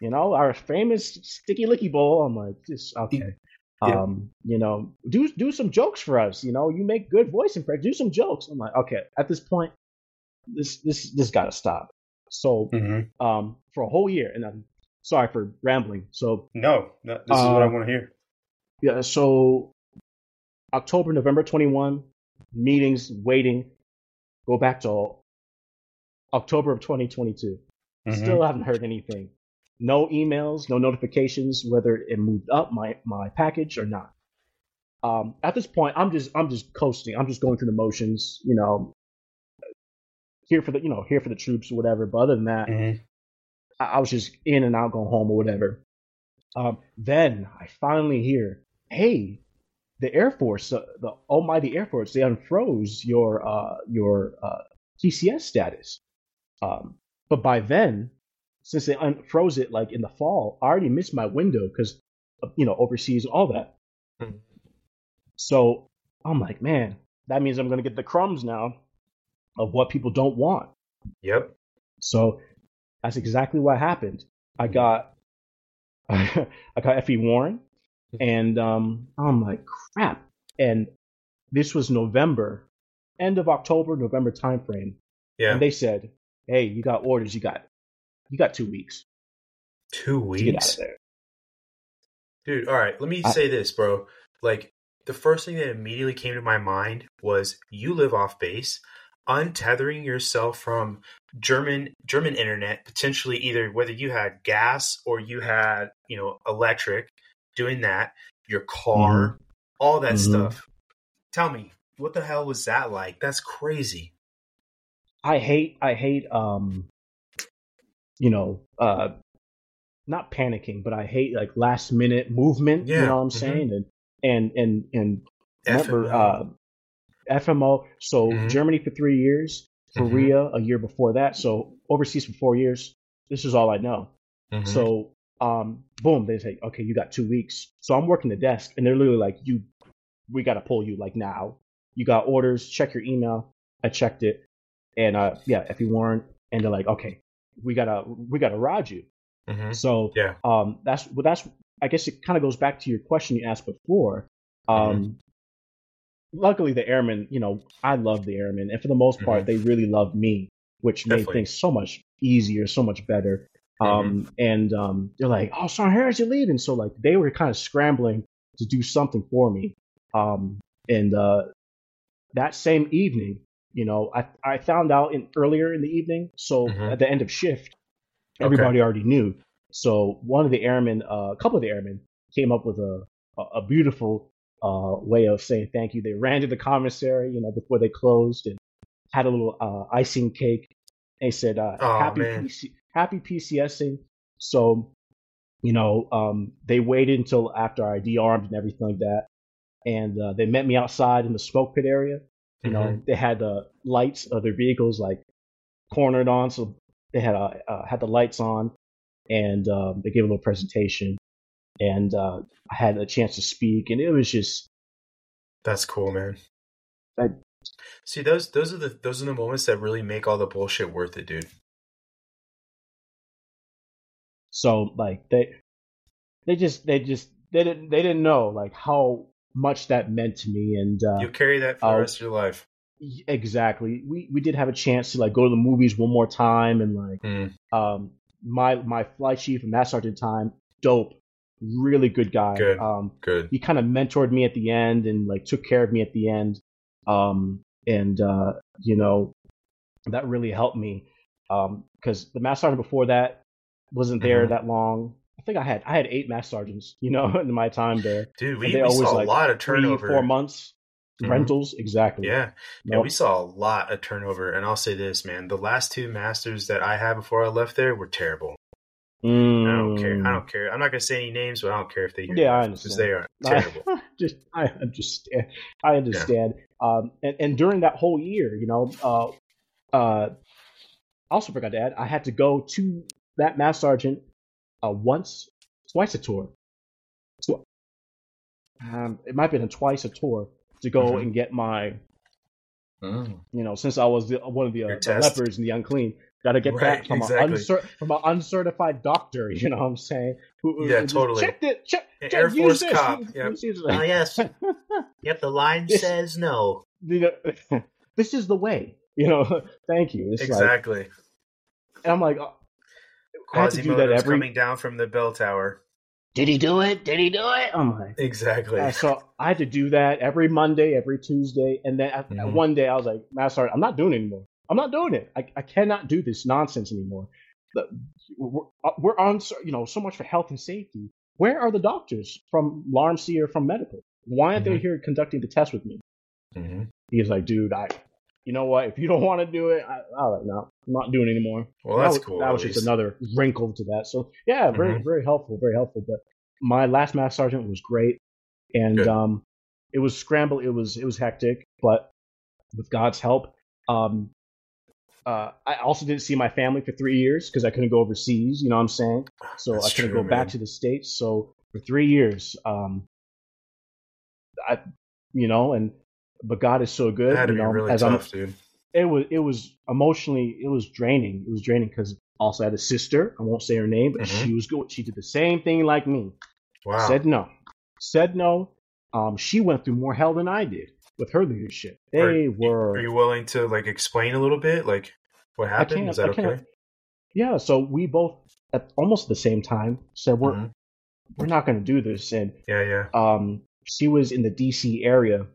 you know, our famous sticky licky bowl. I'm like, just okay. Yeah. Um, you know, do do some jokes for us. You know, you make good voice impressions. Do some jokes. I'm like, okay. At this point, this this this got to stop. So, Mm-hmm. um, for a whole year, and I'm sorry for rambling. So, No, no, this is what I Uh, want to hear. yeah. So, October, November 21, meetings, waiting. Go back to October of 2022. Mhm. Still haven't heard anything. No emails, no notifications whether it moved up my my package or not. Um, at this point, I'm just I'm just coasting. I'm just going through the motions. You know, here for the you know here for the troops or whatever. But other than that, Mhm. I, I was just in and out, going home or whatever. Um, then I finally hear, hey, the Air Force, uh, the almighty Air Force, they unfroze your uh, your uh, PCS status. Um, but by then, since they unfroze it like in the fall, I already missed my window because you know overseas, all that. Mhm. So I'm like, man, that means I'm gonna get the crumbs now of what people don't want. Yep. So that's exactly what happened. I got I got F.E. Warren, and um, I'm like, crap. And this was November, end of October, November timeframe, Yeah. and they said, "Hey, you got orders. You got you got two weeks Two to get out weeks. Dude, all right, let me I- say this, bro. Like, the first thing that immediately came to my mind was you live off base, untethering yourself from German German internet, potentially either whether you had gas or you had, you know, electric, doing that, your car, all that Mhm. stuff. Tell me, what the hell was that like? That's crazy. I hate I hate um you know uh not panicking, but I hate like last minute movement. You know what I'm mhm. saying? And and and and remember FMO. uh FMO. So Mhm. Germany for three years, Mhm. Korea a year before that. So overseas for four years. This is all I know. Mhm. So um boom, they say, okay, you got two weeks. So I'm working the desk and they're literally like, you we gotta pull you like now. You got orders, check your email. I checked it. And uh yeah, if you weren't and they're like, okay, we gotta we gotta ride you. Mhm. So Yeah. um, that's well, that's I guess it kind of goes back to your question you asked before. Um, Luckily, the airmen, you know, I love the airmen, and for the most part, they really love me, which made things so much easier, so much better. Um, and um, they're like, "Oh, Sergeant Harris, you're leaving," so like they were kind of scrambling to do something for me. Um, and uh, that same evening, you know, I I found out in earlier in the evening, so Mhm. at the end of shift, Okay. everybody already knew. So one of the airmen, uh, a couple of the airmen, came up with a a, a beautiful uh, way of saying thank you. They ran to the commissary, you know, before they closed, and had a little uh, icing cake. They said, uh, Aw, "Happy. PC- Happy PCSing." So, you know, um, they waited until after I de-armed and everything like that, and uh, they met me outside in the smoke pit area. You know, Mhm. they had the lights of their vehicles like cornered on, so they had uh, uh, had the lights on, and um, they gave a little presentation, and uh, I had a chance to speak, and it was just That's cool, man. I- See, those those are the those are the moments that really make all the bullshit worth it, dude. so like they they just they just they didn't they didn't know like how much that meant to me, and uh, You'll carry that for I'll- the rest of your life. exactly we we did have a chance to like go to the movies one more time, and like Mm. um my my flight chief and master sergeant time dope really good guy Good. um Good. he kind of mentored me at the end and like took care of me at the end um and uh you know that really helped me um because the master sergeant before that wasn't there Mhm. that long. I think I had I had eight mass sergeants, you know, in my time there. Dude, we, we always, saw like, a lot of Three, turnover. four months Mhm. rentals, exactly. Yeah. Yeah, Nope. we saw a lot of turnover. And I'll say this, man. The last two masters that I had before I left there were terrible. I don't care. I don't care. I'm not going to say any names, but I don't care if they hear Mm. Yeah, I Because understand. they are terrible. I, just I understand. I understand. Um, and, and during that whole year, you know, uh, uh, I also forgot to add, I had to go to that mass sergeant uh, once, twice a tour. So, um, it might have been a twice a tour to go Mhm. and get my, Mm. you know, since I was the, one of the, uh, the lepers and the unclean, got to get Right, that from exactly. an uncer- from an uncertified doctor. You know what I'm saying? Who, who Yeah, just totally. Check it. Check. Check Air Force this, cop, yep. Oh, yes. Yep, the line This- says no. you know, this is the way. You know, thank you. It's like, Exactly. and I'm like, oh, had to do that every. coming down from the bell tower. Did he do it? Did he do it? I'm like, Exactly. yeah, so I had to do that every Monday, every Tuesday, and then at- at Mhm. one day I was like, Master, Sergeant, I'm not doing it anymore. I'm not doing it. I, I cannot do this nonsense anymore. The, we're, uh, we're on, so- you know, so much for health and safety. Where are the doctors from LARMC or from medical? Why aren't they Mhm. here conducting the test with me? hmm He's like, dude, I, you know what? If you don't want to do it, I, I like, no, I'm not doing it anymore. Well, that that's was, cool. That was just least. another wrinkle to that. So yeah, very Mhm. very helpful, very helpful. But my last mass sergeant was great, and Good. um, it was scramble. It was it was hectic, but with God's help, um, uh, I also didn't see my family for three years because I couldn't go overseas. You know what I'm saying? So That's I couldn't true, go back to the states. So for three years, um, I, you know, and but God is so good. That had to you be really as I'm tough, dude. it was it was emotionally it was draining. It was draining because also I had a sister. I won't say her name, but Mhm. she was good. She did the same thing like me. Wow. Said no. Said no. Um, she went through more hell than I did with her leadership. They Are- were Are you willing to like explain a little bit, like what happened? Is that okay? yeah. So we both at almost the same time said we're Mhm. we're not going to do this, and Yeah, yeah. um, she was in the D.C. area,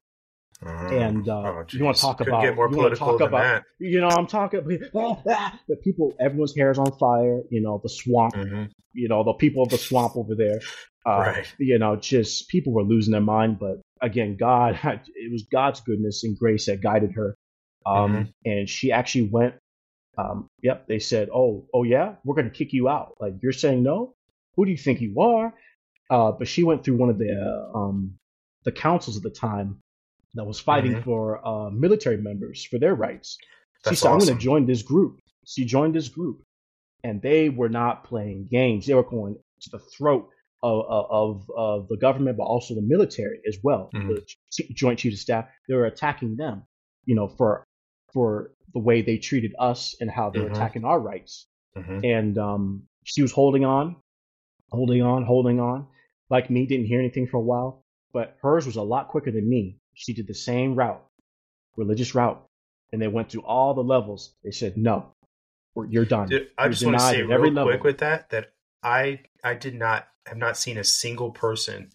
Uh-huh. and uh, Oh, you want to talk Couldn't about get more you wanna talk than about that. you know I'm talking the people everyone's hair is on fire. You know the swamp. Mhm. you know, the people of the swamp over there. Uh, Right. You know, just people were losing their mind. But again, God, it was God's goodness and grace that guided her. Um, Mhm. And she actually went, um, yep, they said, oh, oh yeah, we're going to kick you out. Like, you're saying no? Who do you think you are? Uh, but she went through one of the, uh, um, the councils at the time that was fighting Mhm. for uh, military members for their rights. she That's said, I'm going to join this group. She joined this group, and they were not playing games. They were going to the throat of of, of the government, but also the military as well. Mhm. The Joint Chiefs of Staff. They were attacking them, you know, for for the way they treated us and how they were Mhm. attacking our rights. Mhm. And um, she was holding on, holding on, holding on. Like me, didn't hear anything for a while, but hers was a lot quicker than me. She did the same route, religious route, and they went through all the levels. They said, "No, you're done." Dude, I You're just want to say real level. quick with that that I I did not have not seen a single person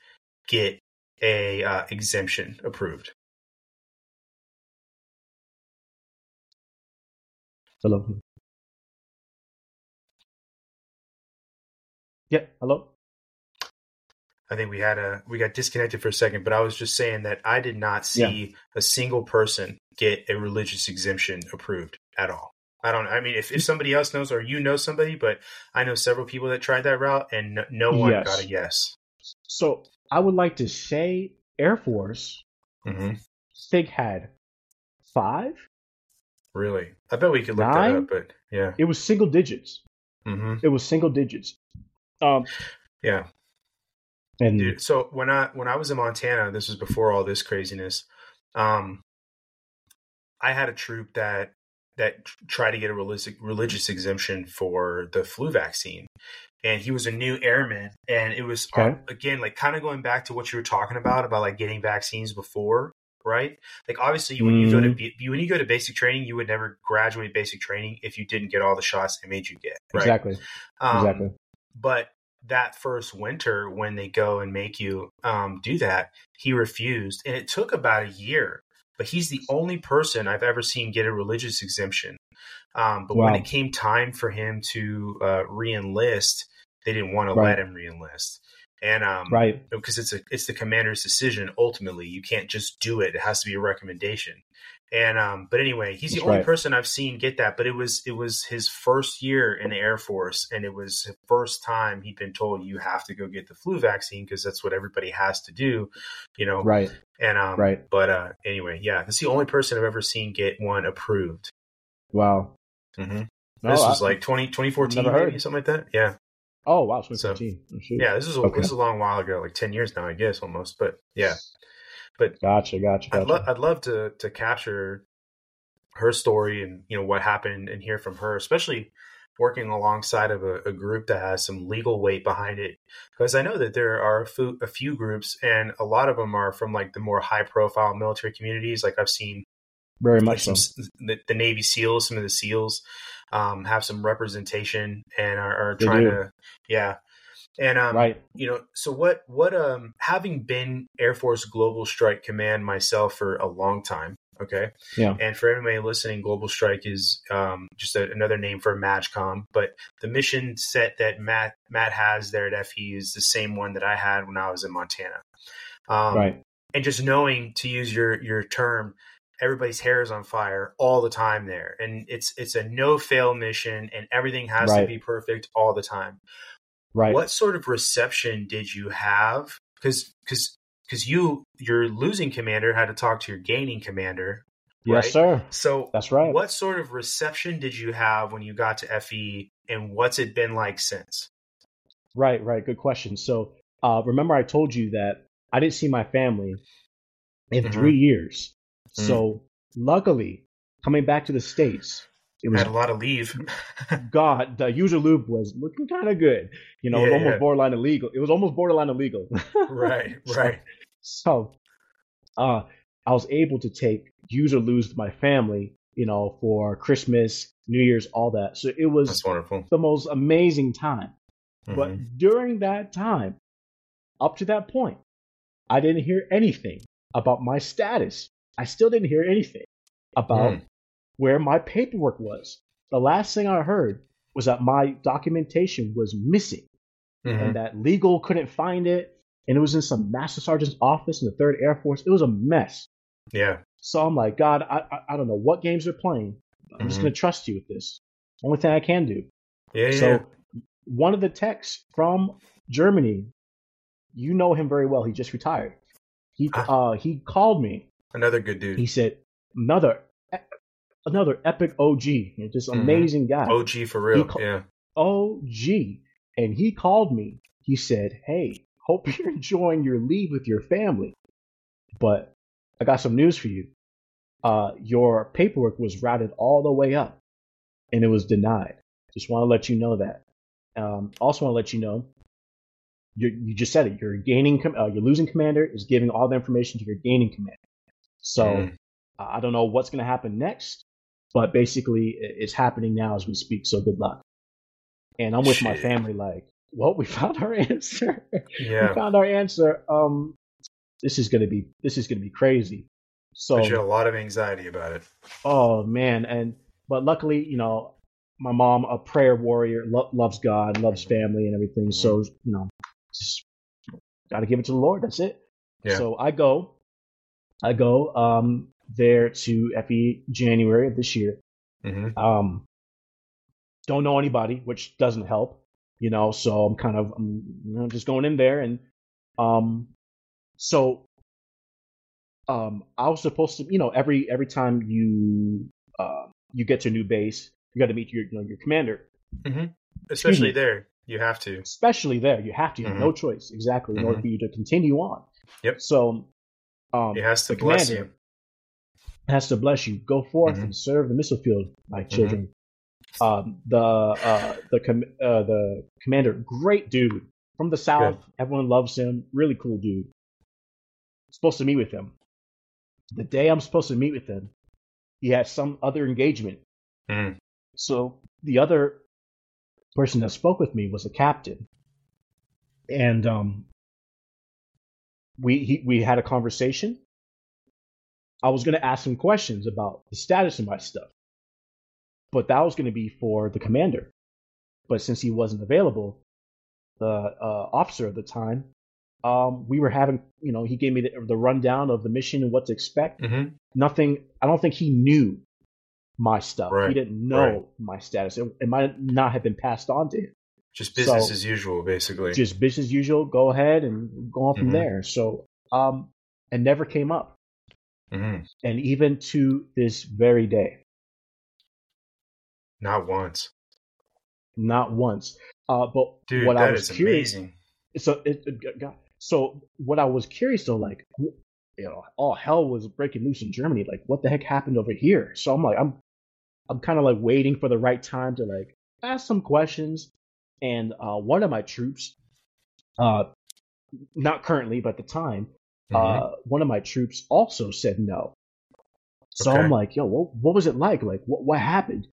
get a uh, exemption approved. Hello. Yeah, hello. I think we had a we got disconnected for a second, but I was just saying that I did not see a single person get a religious exemption approved at all. I don't. I mean, if, if somebody else knows or you know somebody, but I know several people that tried that route and no, no one Yes. got a yes. So I would like to say Air Force hmm Sig had five. Really, I bet we could look that up. But yeah, It was single digits. hmm It was single digits. Um, yeah. And Dude, so when I when I was in Montana, this was before all this craziness. Um, I had a troop that that tried to get a religious religious exemption for the flu vaccine, and he was a new airman, and it was uh, Okay. again like kind of going back to what you were talking about about like getting vaccines before, right? Like obviously when you go to Mhm. B- when you go to basic training, you would never graduate basic training if you didn't get all the shots they made you get, right? exactly, Um, exactly. but that first winter when they go and make you um, do that he refused and it took about a year but he's the only person i've ever seen get a religious exemption Um, but wow. when it came time for him to uh, reenlist, they didn't want to let him reenlist. And um, right, because it's a it's the commander's decision. Ultimately, you can't just do it. It has to be a recommendation. And um, but anyway, he's That's the only right. person I've seen get that. But it was it was his first year in the Air Force, and it was the first time he'd been told you have to go get the flu vaccine because that's what everybody has to do, you know. Right. And um, right. But uh, anyway, yeah, that's the only person I've ever seen get one approved. Wow. Mm-hmm. No, this was I, like 20, 2014, maybe, something like that. Yeah. Oh wow, 2014. So, oh, yeah, this is a, okay. this is a long while ago, like ten years now, I guess, almost. But yeah, but gotcha, gotcha. gotcha. I'd, lo- I'd love to to capture her story and you know what happened and hear from her, especially working alongside of a, a, group that has some legal weight behind it. Because I know that there are a few, a few, groups, and a lot of them are from like the more high profile military communities. Like I've seen very much some, so. the, the, Navy SEALs, some of the SEALs um, have some representation and are, are trying to, yeah. And um, right, you know, so what? What? Um, having been Air Force Global Strike Command myself for a long time, okay, yeah. And for everybody listening, Global Strike is um, just a, another name for MAJCOM. But the mission set that Matt Matt has there at FE is the same one that I had when I was in Montana. Um, right. And just knowing to use your your term, everybody's hair is on fire all the time there, and it's it's a no fail mission, and everything has right. to be perfect all the time. Right. What sort of reception did you have? Because because because you your losing commander had to talk to your gaining commander. Right? Yes, sir. So that's right. What sort of reception did you have when you got to FE, and what's it been like since? Right, right. Good question. So uh, remember, I told you that I didn't see my family in mm-hmm. three years. Mm-hmm. So luckily, coming back to the states, it was had a lot of leave. God, the user loop was looking kind of good. You know, yeah, it was almost yeah. borderline illegal. It was almost borderline illegal. right, right. So, uh, I was able to take user lose my family, you know, for Christmas, New Year's, all that. So it was That's wonderful. the most amazing time. Mm-hmm. But during that time, up to that point, I didn't hear anything about my status. I still didn't hear anything about mm where my paperwork was. The last thing I heard was that my documentation was missing mm-hmm. and that legal couldn't find it. And it was in some master sergeant's office in the 3rd Air Force. It was a mess. Yeah. So I'm like, God, I, I, I don't know what games they're playing. I'm mm-hmm. just going to trust you with this. Only thing I can do. Yeah. So yeah. one of the techs from Germany, you know him very well. He just retired. He ah. uh, he called me. Another good dude. He said, another another epic OG, just mm-hmm. amazing guy. OG for real, ca- yeah. OG, and he called me. He said, "Hey, hope you're enjoying your leave with your family, but I got some news for you. Uh, your paperwork was routed all the way up, and it was denied. Just want to let you know that. Um, also want to let you know." you just said it. Your gaining, com- uh, your losing commander is giving all the information to your gaining commander. So mm. I don't know what's going to happen next, but basically, it's happening now as we speak. So good luck. And I'm with Shit. my family, like, well, we found our answer. Yeah, we found our answer. Um, this is gonna be this is gonna be crazy. So but you had a lot of anxiety about it. Oh man, and but luckily, you know, my mom, a prayer warrior, lo- loves God, loves mm-hmm. family, and everything. Mm-hmm. So you know, just got to give it to the Lord. That's it. Yeah. So I go, I go. Um, there to FE January of this year. Mm-hmm. Um, don't know anybody, which doesn't help, you know. So I'm kind of I'm you know, just going in there, and um, so um, I was supposed to, you know, every every time you uh, you get to a new base, you got to meet your you know, your commander. Mm-hmm. Especially there, you have to. Especially there, you have to. You have mm-hmm. no choice, exactly, in order mm-hmm. for you to continue on. Yep. So um, it has to bless commander, you has to bless you. Go forth mm-hmm. and serve the missile field, my mm-hmm. children. Mm-hmm. Um, the uh, the com- uh, the commander, great dude from the south. Good. Everyone loves him. Really cool dude. supposed to meet with him. The day I'm supposed to meet with him, he has some other engagement. Mm. So the other person that spoke with me was a captain, and um, we he, we had a conversation I was going to ask some questions about the status of my stuff. but that was going to be for the commander. But since he wasn't available, the uh, officer at the time, um, we were having, you know, he gave me the, the rundown of the mission and what to expect. Mm-hmm. Nothing. I don't think he knew my stuff. Right, He didn't know right. my status. It, it might not have been passed on to him. Just business So- as usual, basically. Just business as usual. Go ahead and go on from Mhm. there. So, um, it never came up, hmm and even to this very day, Not once, not once. Uh, but dude. what I was is curious, amazing. so it, it got, so what I was curious though, like you know, all hell was breaking loose in Germany. Like, what the heck happened over here? So I'm like, I'm, I'm kind of like waiting for the right time to like ask some questions. And uh, one of my troops, uh, not currently, but at the time, Mhm. uh, one of my troops also said no. So Okay. I'm like, yo, what, what was it like? Like, what, what happened?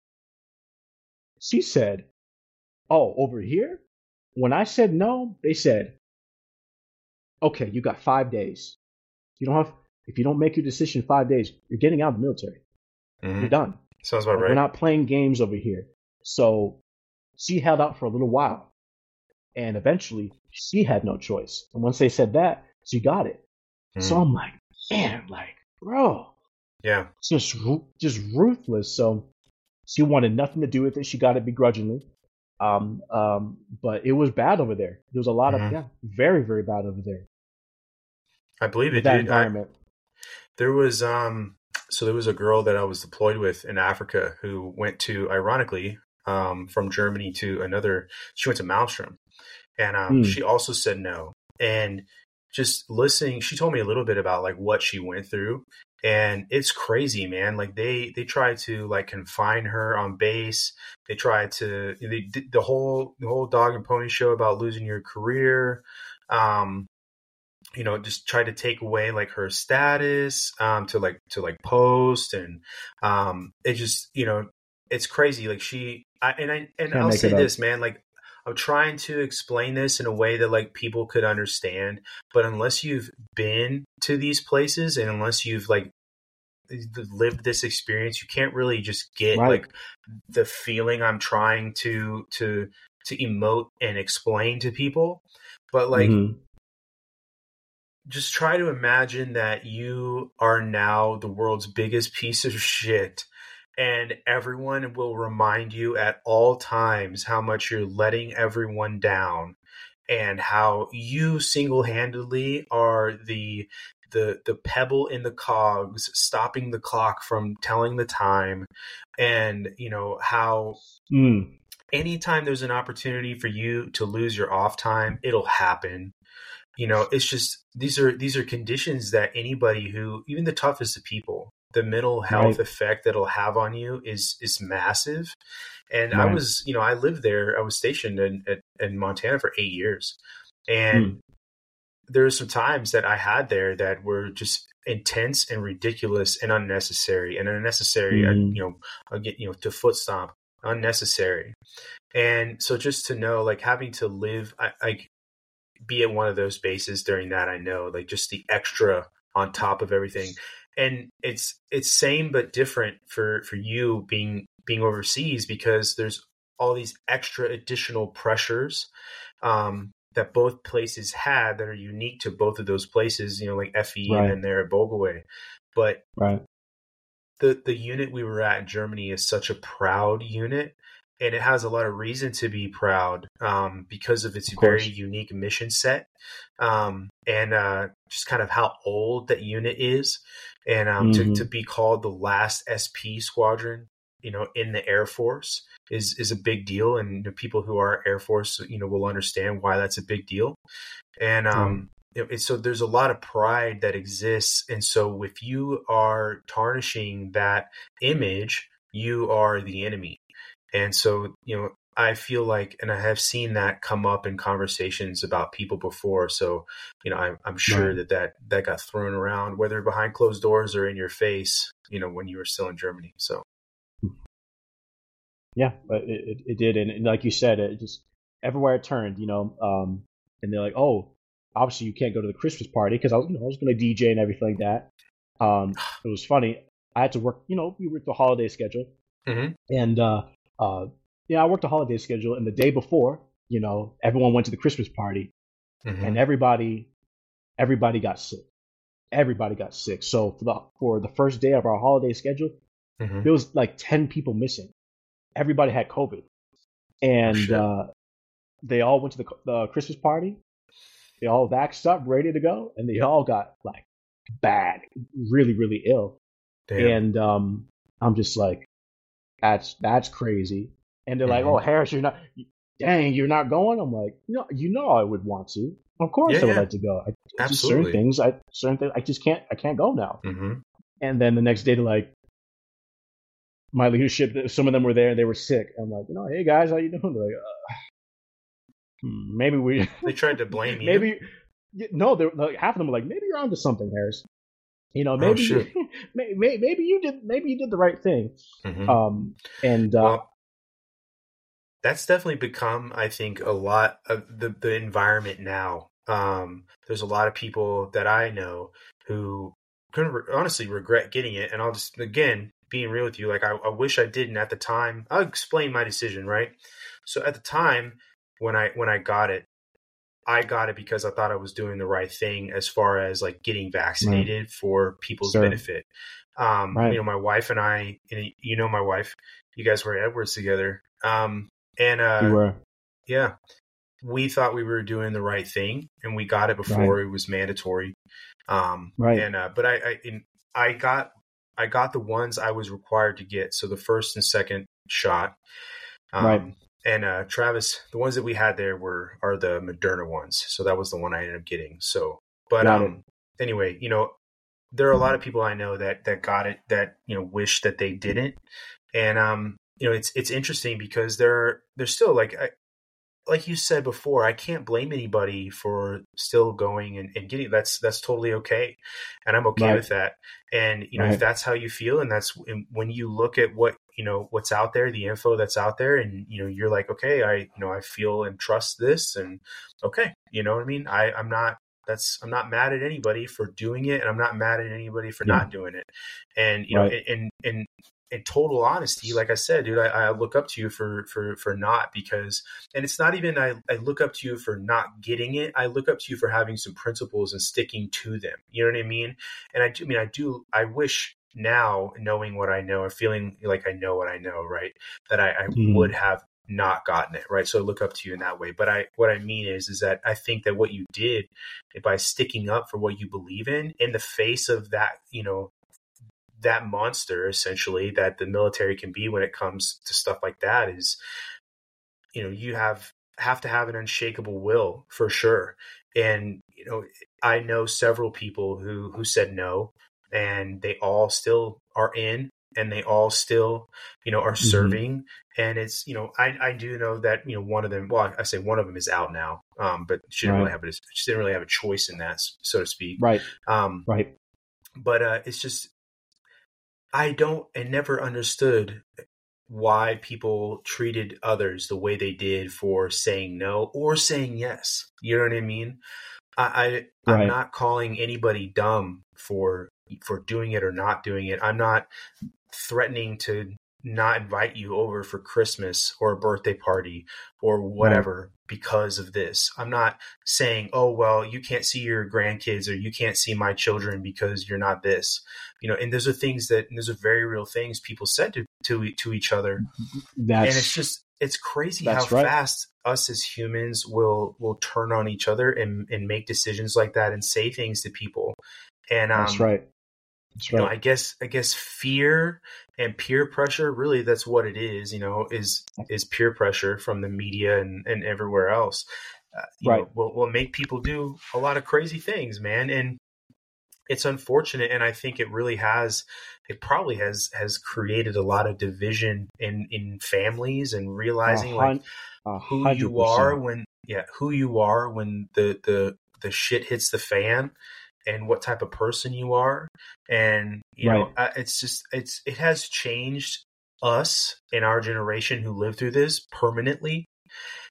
She said, oh, over here? When I said no, they said, okay, you got five days. You don't have, if you don't make your decision in five days, you're getting out of the military. Mhm. You're done. Sounds about Like, right. We're not playing games over here. So she held out for a little while. And eventually, she had no choice. And once they said that, she got it. So Mhm. I'm like, man, like, bro, yeah, it's just just ruthless. So she wanted nothing to do with it. She got it begrudgingly. Um, um, but it was bad over there. There was a lot Mhm. of yeah, very very bad over there. I believe it, that dude. I, environment. there was um, so there was a girl that I was deployed with in Africa who went to, ironically, um, from Germany to another. She went to Malmstrom, and um, Hmm. she also said no. And just listening, she told me a little bit about like what she went through, and it's crazy, man. Like they they tried to like confine her on base. They tried to they did the whole the whole dog and pony show about losing your career. Um, you know, just try to take away like her status um, to like to like post, and um, it just you know it's crazy. Like she, I, and I and Can't I'll say this, man. Like I'm trying to explain this in a way that like people could understand, but unless you've been to these places and unless you've like lived this experience, you can't really just get Right. like the feeling I'm trying to to to emote and explain to people. But like Mhm. just try to imagine that you are now the world's biggest piece of shit and everyone will remind you at all times how much you're letting everyone down and how you single-handedly are the the the pebble in the cogs stopping the clock from telling the time and you know how Mm. anytime there's an opportunity for you to lose your off time it'll happen you know it's just these are these are conditions that anybody who even the toughest of people the mental health Right. effect that it'll have on you is is massive and i was you know i lived there i was stationed in in, in montana for eight years and Hmm. there were some times that i had there that were just intense and ridiculous and unnecessary and unnecessary uh, Mhm. you know again you know to foot stomp unnecessary and so just to know like having to live I, like be at one of those bases during that i know like just the extra on top of everything and it's it's same but different for for you being being overseas because there's all these extra additional pressures um that both places had that are unique to both of those places you know like fe Right. and then there at Vogelweh. but Right. the the unit we were at in Germany is such a proud unit, and it has a lot of reason to be proud um, because of its Of very unique mission set, um, and uh, just kind of how old that unit is, and um, Mhm. to to be called the last SP squadron, you know, in the Air Force is is a big deal, and the people who are Air Force, you know, will understand why that's a big deal, and um, it- so there's a lot of pride that exists. And so if you are tarnishing that image you are the enemy. And so you know i feel like and i have seen that come up in conversations about people before so you know I, i'm sure Right. that, that that got thrown around whether behind closed doors or in your face you know when you were still in germany so Yeah, but it, it, did, and, like you said, it just everywhere it turned, you know. Um, and they're like, "Oh, obviously you can't go to the Christmas party because I was, you know, I was going to DJ and everything like that." Um, it was funny. I had to work, you know, we worked the holiday schedule, mm-hmm. and uh, uh, yeah, I worked a holiday schedule, and the day before, you know, everyone went to the Christmas party, mm-hmm. and everybody, everybody got sick. Everybody got sick. So for the for the first day of our holiday schedule, mm-hmm. there was like ten people missing. Everybody had COVID, and oh, uh, they all went to the, the Christmas party. They all vaxxed up, ready to go, and they all got like bad, really, really ill. Damn. And um, I'm just like, that's that's crazy. And they're mm-hmm. like, oh, Harris, you're not, dang, you're not going. I'm like, no, you know, I would want to. Of course, yeah, I would yeah. like to go. I, Absolutely. Certain things, I certain things, I just can't, I can't go now. Mm-hmm. And then the next day, they're like, my leadership, some of them were there and they were sick. I'm like, you know, hey guys, how you doing? They're like, uh, maybe we. they tried to blame you. Maybe no, they're like half of them were like, maybe you're onto something, Harris. You know, maybe oh, maybe, maybe you did maybe you did the right thing. Mm-hmm. Um, and uh, well, that's definitely become, I think, a lot of the the environment now. Um, there's a lot of people that I know who couldn't re- honestly regret getting it, and I'll just again being real with you, like I, I wish I didn't at the time. I'll explain my decision, right? So at the time when I when I got it, I got it because I thought I was doing the right thing as far as like getting vaccinated right. for people's sure. benefit. Um, right. You know, my wife and I, you know, my wife, you guys were at Edwards together. Um, and, uh, we were. yeah, we thought we were doing the right thing and we got it before right. it was mandatory. Um, right. And, uh, but I, I, in, I got, I got the ones I was required to get. So the first and second shot. Um, right and uh, Travis, the ones that we had there were are the Moderna ones, so that was the one I ended up getting. So, but um, anyway, you know, there are a lot of people I know that that got it that you know wish that they didn't, and um, you know, it's it's interesting because they're they're still like I, like you said before, I can't blame anybody for still going and, and getting that's that's totally okay, and I'm okay right. with that. And you know, right. if that's how you feel, and that's when you look at what you know what's out there, the info that's out there, and you know, you're like, okay, I you know, I feel and trust this, and okay, you know what I mean. I I'm not that's I'm not mad at anybody for doing it, and I'm not mad at anybody for yeah. not doing it. And you right. know, and and in total honesty, like I said, dude, I, I, look up to you for for for not because, and it's not even I, I look up to you for not getting it. I look up to you for having some principles and sticking to them. You know what I mean? And I do I mean I do I wish now knowing what I know or feeling like I know what I know, right? That I, I mm. would have not gotten it right so i look up to you in that way but i what i mean is is that i think that what you did by sticking up for what you believe in in the face of that you know that monster essentially that the military can be when it comes to stuff like that is you know you have have to have an unshakable will for sure and you know i know several people who who said no and they all still are in and they all still you know are mm-hmm. serving mm-hmm. and it's you know i i do know that you know one of them well i say one of them is out now um but she didn't right. really have a she didn't really have a choice in that so to speak right um right but uh it's just I don't and never understood why people treated others the way they did for saying no or saying yes. You know what I mean? I, I am not calling anybody dumb for for doing it or not doing it. I'm not threatening to not invite you over for Christmas or a birthday party or whatever right. because of this. I'm not saying, oh, well, you can't see your grandkids or you can't see my children because you're not this. You know, and those are things that, those are very real things people said to, to, to each other. That's, and it's just, it's crazy how right. fast us as humans will, will turn on each other and, and make decisions like that and say things to people. And, um, that's right. That's right. You know, I guess I guess fear and peer pressure really that's what it is. You know, is is peer pressure from the media and, and everywhere else. Uh, right. Know, will will make people do a lot of crazy things, man. And it's unfortunate, and I think it really has. It probably has has created a lot of division in in families and realizing like who you are when yeah who you are when the the the shit hits the fan and what type of person you are and you right. know it's just it's it has changed us in our generation who lived through this permanently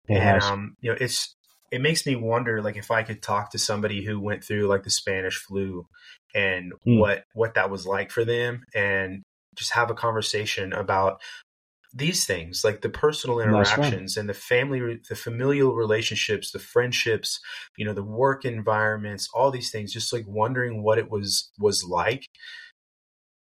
it and has. um you know it's it makes me wonder like if i could talk to somebody who went through like the spanish flu and mm. what what that was like for them and just have a conversation about these things like the personal interactions and the family the familial relationships the friendships you know the work environments all these things just like wondering what it was was like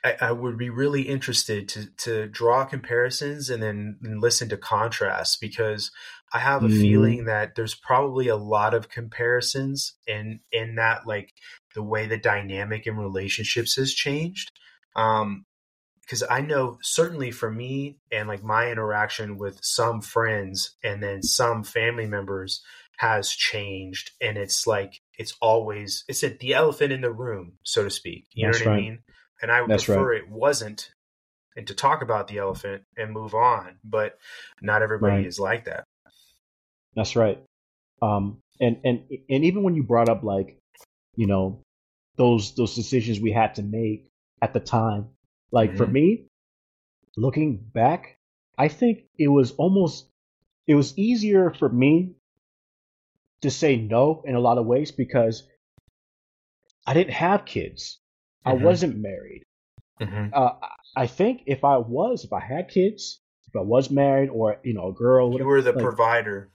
I, I would be really interested to to draw comparisons and then and listen to contrasts because I have a mm. feeling that there's probably a lot of comparisons in in that like the way the dynamic in relationships has changed. Um, because I know certainly for me and like my interaction with some friends and then some family members has changed and it's like it's always it's a, the elephant in the room so to speak you That's know what right. I mean and I would That's prefer right. it wasn't and to talk about the elephant and move on but not everybody right. is like that That's right um and and and even when you brought up like you know those those decisions we had to make at the time like mm-hmm. for me, looking back, I think it was almost it was easier for me to say no in a lot of ways because I didn't have kids. Mm-hmm. I wasn't married. Mm-hmm. Uh, I think if I was, if I had kids, if I was married or you know a girl, you were the like, provider.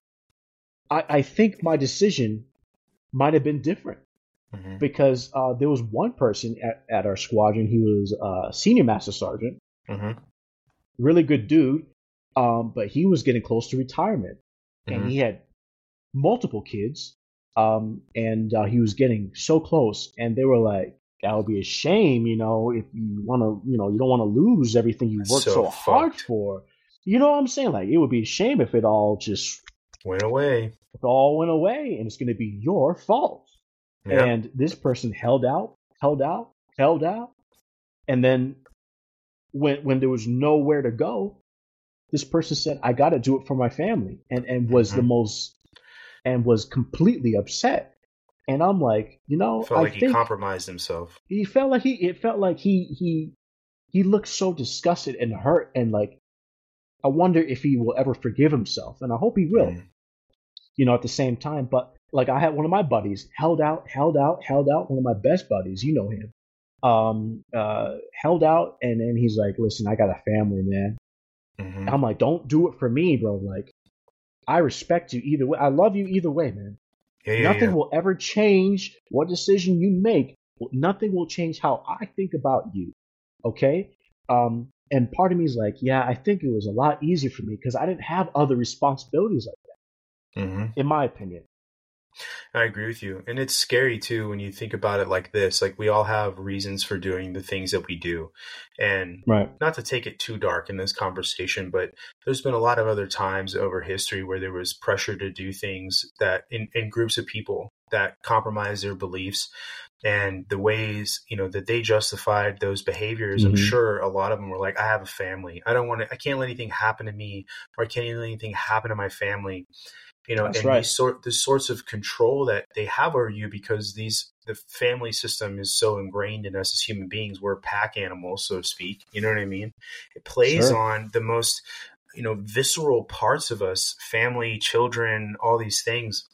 I, I think my decision might have been different mm-hmm. because uh, there was one person at, at our squadron. He was a senior master sergeant, mm-hmm. really good dude, um, but he was getting close to retirement, mm-hmm. and he had multiple kids, um, and uh, he was getting so close, and they were like. That would be a shame, you know, if you want to, you know, you don't want to lose everything you worked so, so hard for. You know what I'm saying? Like, it would be a shame if it all just went away. If it all went away, and it's going to be your fault. Yep. And this person held out, held out, held out. And then when when there was nowhere to go, this person said, I gotta do it for my family and, and was mm-hmm. the most and was completely upset. And I'm like, you know, felt I like he compromised himself. He felt like he it felt like he he he looked so disgusted and hurt and like I wonder if he will ever forgive himself. And I hope he will. Mm. You know, at the same time. But like I had one of my buddies held out, held out, held out. One of my best buddies, you know him, um, uh, held out, and then he's like, "Listen, I got a family, man." Mm-hmm. I'm like, "Don't do it for me, bro." Like, I respect you either way. I love you either way, man. Yeah, yeah, nothing yeah. will ever change what decision you make. Nothing will change how I think about you. Okay. Um, and part of me is like, yeah, I think it was a lot easier for me because I didn't have other responsibilities like that. Mm-hmm. In my opinion. I agree with you. And it's scary too when you think about it like this. Like we all have reasons for doing the things that we do. And right. not to take it too dark in this conversation, but there's been a lot of other times over history where there was pressure to do things that in, in groups of people that compromise their beliefs and the ways you know that they justified those behaviors mm-hmm. i'm sure a lot of them were like i have a family i don't want to i can't let anything happen to me or i can't let anything happen to my family you know, That's and right. these sort the sorts of control that they have over you because these the family system is so ingrained in us as human beings. We're pack animals, so to speak. You know what I mean? It plays sure. on the most you know visceral parts of us, family, children, all these things.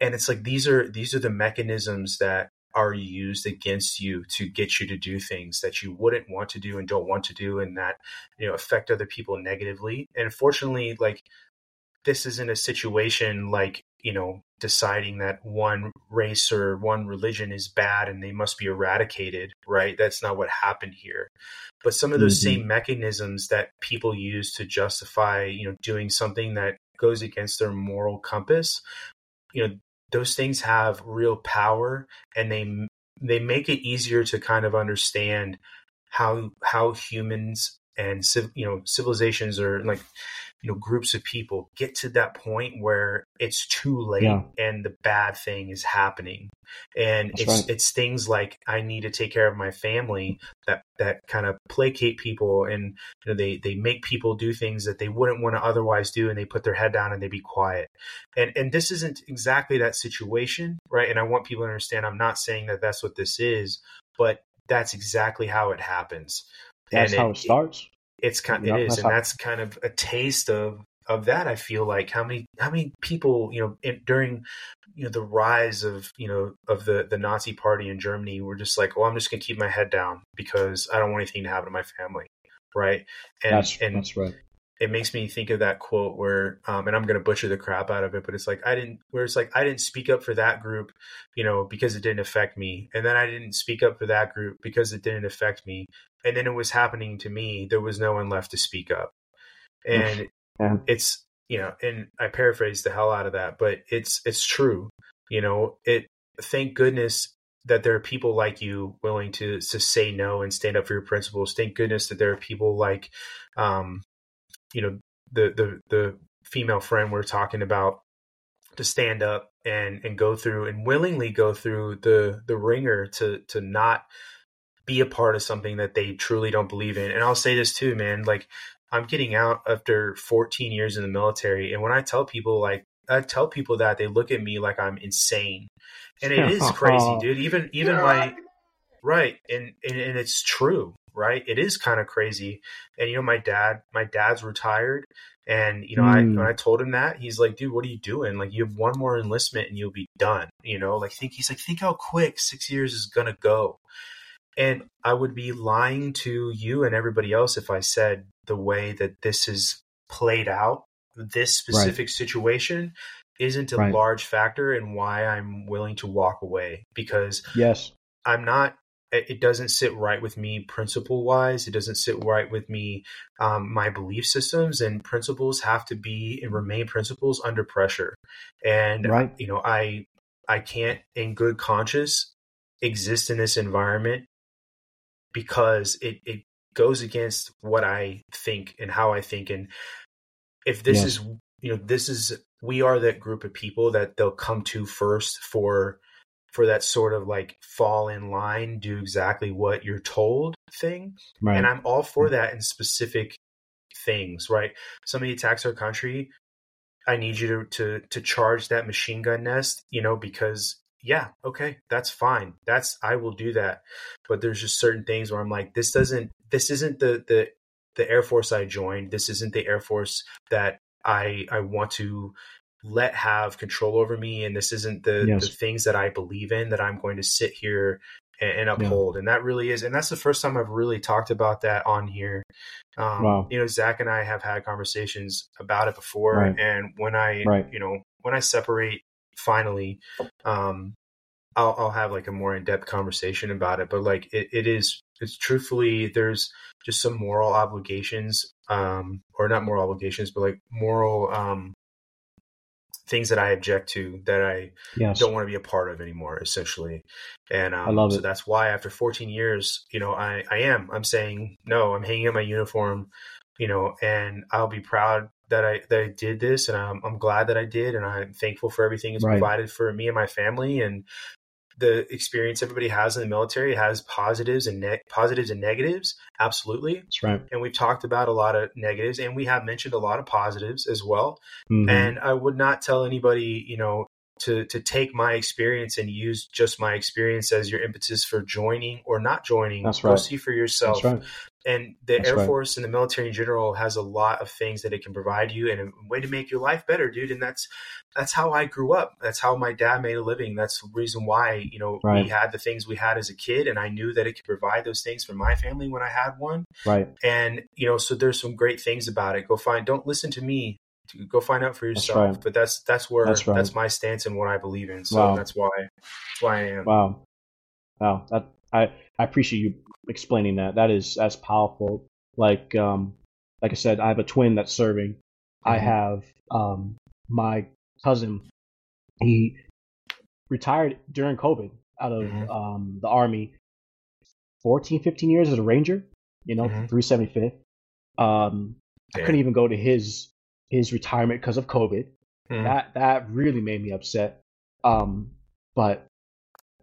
And it's like these are these are the mechanisms that are used against you to get you to do things that you wouldn't want to do and don't want to do and that you know affect other people negatively and unfortunately like this isn't a situation like you know deciding that one race or one religion is bad and they must be eradicated right that's not what happened here but some of those mm-hmm. same mechanisms that people use to justify you know doing something that goes against their moral compass you know those things have real power and they they make it easier to kind of understand how how humans and you know civilizations are like you know groups of people get to that point where it's too late yeah. and the bad thing is happening. And That's it's right. it's things like i need to take care of my family that that kind of placate people and you know they they make people do things that they wouldn't want to otherwise do and they put their head down and they be quiet. And and this isn't exactly that situation right? And i want people to understand i'm not saying that that's what this is but that's exactly how it happens. That's and how it, it starts it's kind yep, it is, and that's kind of a taste of of that. I feel like how many how many people you know in, during you know the rise of you know of the the Nazi Party in Germany were just like, well, I'm just gonna keep my head down because I don't want anything to happen to my family, right? And that's, and that's right. it makes me think of that quote where, um, and I'm going to butcher the crap out of it, but it's like, I didn't, where it's like, I didn't speak up for that group, you know, because it didn't affect me. And then I didn't speak up for that group because it didn't affect me. And then it was happening to me. There was no one left to speak up. And yeah. it's, you know, and I paraphrase the hell out of that, but it's, it's true. You know, it, thank goodness that there are people like you willing to to say no and stand up for your principles. Thank goodness that there are people like, um, you know, the the the female friend we're talking about to stand up and and go through and willingly go through the the ringer to to not be a part of something that they truly don't believe in. And I'll say this too, man, like I'm getting out after 14 years in the military and when I tell people like I tell people that they look at me like I'm insane, and it is crazy, dude. Even even yeah. my right, and, and and it's true, right? It is kind of crazy. And you know, my dad, my dad's retired, and you know, mm. I when I told him that, he's like, "Dude, what are you doing? Like, you have one more enlistment and you'll be done." You know, like think he's like, think how quick six years is gonna go. And I would be lying to you and everybody else if I said the way that this is played out this specific right. situation isn't a right. large factor in why I'm willing to walk away because yes, I'm not it doesn't sit right with me principle wise it doesn't sit right with me um, my belief systems and principles have to be and remain principles under pressure and right. you know i i can't in good conscience exist in this environment because it it goes against what i think and how i think and if this yes. is you know this is we are that group of people that they'll come to first for for that sort of like fall in line do exactly what you're told thing right. and i'm all for mm. that in specific things right somebody attacks our country i need you to to to charge that machine gun nest you know because yeah okay that's fine that's i will do that but there's just certain things where i'm like this doesn't this isn't the the the Air Force I joined. This isn't the Air Force that I I want to let have control over me, and this isn't the, yes. the things that I believe in that I'm going to sit here and, and uphold. Yeah. And that really is, and that's the first time I've really talked about that on here. Um, wow. You know, Zach and I have had conversations about it before, right. and when I, right. you know, when I separate finally, um, I'll, I'll have like a more in depth conversation about it. But like, it, it is it's truthfully there's just some moral obligations um or not moral obligations but like moral um things that I object to that I yes. don't want to be a part of anymore, essentially. And um, I love so it. that's why after 14 years, you know, I, I am, I'm saying, no, I'm hanging up my uniform, you know, and I'll be proud that I, that I did this and I'm, I'm glad that I did. And I'm thankful for everything it's right. provided for me and my family. And the experience everybody has in the military has positives and ne- positives and negatives. Absolutely, that's right. And we've talked about a lot of negatives, and we have mentioned a lot of positives as well. Mm-hmm. And I would not tell anybody, you know, to to take my experience and use just my experience as your impetus for joining or not joining. That's right. Go see for yourself. Right. And the That's Air right. Force and the military in general has a lot of things that it can provide you and a way to make your life better, dude. And that's that's how I grew up. That's how my dad made a living. That's the reason why, you know, right. we had the things we had as a kid and I knew that it could provide those things for my family when I had one. Right. And, you know, so there's some great things about it. Go find don't listen to me go find out for yourself. That's right. But that's that's where that's, right. that's, my stance and what I believe in. So wow. that's why that's why I am. Wow, wow. That I I appreciate you explaining that. That is that's powerful. Like um like I said, I have a twin that's serving. Mm-hmm. I have um my cousin. He retired during COVID out of mm-hmm. um the army. 14, 15 years as a ranger. You know, mm-hmm. 375th. Um, I couldn't even go to his his retirement because of COVID. Mm. That that really made me upset. Um, but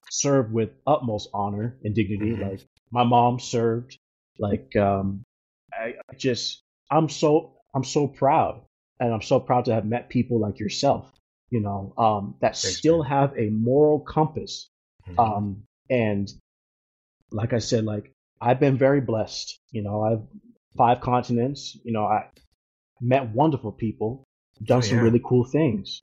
served with utmost honor and dignity. Mm-hmm. Like my mom served. Like um, I, I just I'm so I'm so proud, and I'm so proud to have met people like yourself. You know, um, that Thanks, still man. have a moral compass. Mm-hmm. Um, and like I said, like I've been very blessed. You know, I've five continents. You know, I met wonderful people, done oh, some really cool things.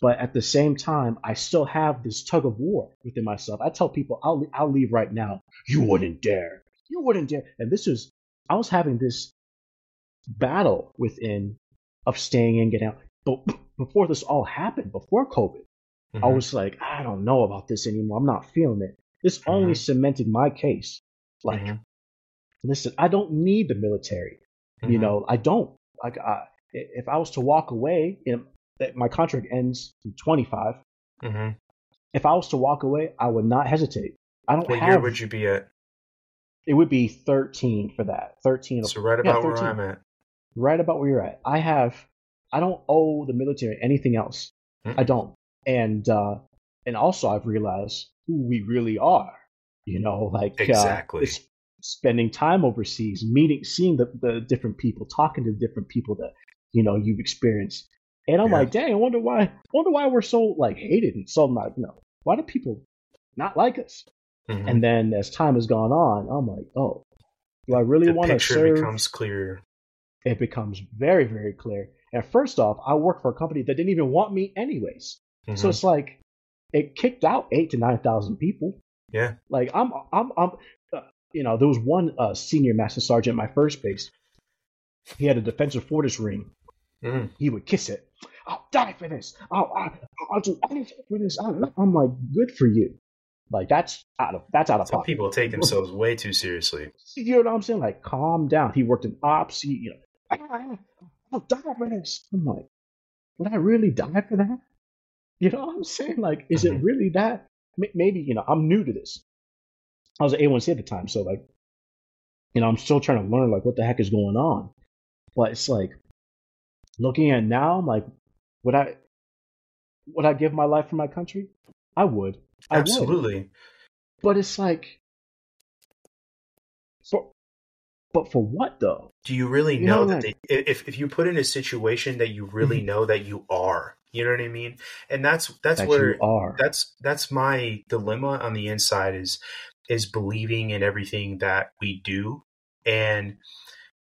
But at the same time, I still have this tug of war within myself. I tell people, I'll, I'll leave right now. You wouldn't dare. You wouldn't dare. And this was, I was having this battle within of staying in, getting out. But before this all happened, before COVID, mm-hmm. I was like, I don't know about this anymore. I'm not feeling it. This mm-hmm. only cemented my case. Like, mm-hmm. listen, I don't need the military. You mm-hmm. know, I don't. Like, I, if I was to walk away, you know, my contract ends in 25. Mm-hmm. If I was to walk away, I would not hesitate. I don't. What have, year would you be at? It would be 13 for that. 13. So right about yeah, where I'm at. Right about where you're at. I have. I don't owe the military anything else. Mm-hmm. I don't. And uh, and also I've realized who we really are. You know, like uh, exactly. Uh, spending time overseas, meeting, seeing the, the different people, talking to different people that you know you've experienced. And I'm yeah. like, dang, I wonder why. Wonder why we're so like hated and so not. You know, why do people not like us? Mm-hmm. And then as time has gone on, I'm like, oh, do I really want to serve? becomes clear. It becomes very, very clear. And first off, I work for a company that didn't even want me anyways. Mm-hmm. So it's like it kicked out eight to nine thousand people. Yeah. Like I'm, I'm, I'm. Uh, you know, there was one uh, senior master sergeant at my first base. He had a defensive fortress ring. Mm. He would kiss it. I'll die for this. I'll, I'll, I'll do anything for this. I'm like, good for you. Like that's out of that's out of Some pocket. people take themselves way too seriously. You know what I'm saying? Like, calm down. He worked in ops. He, you know, I'll die for this. I'm like, would I really die for that? You know what I'm saying? Like, is it really that? Maybe you know, I'm new to this. I was at A1C at the time, so like, you know, I'm still trying to learn like what the heck is going on. But it's like looking at now, I'm like, would I would I give my life for my country? I would. I Absolutely. But it's like, for, but for what though? Do you really you know, know, that like, they, if if you put in a situation that you really mm-hmm. know that you are, you know what I mean? And that's that's that where are. that's that's my dilemma on the inside is is believing in everything that we do. And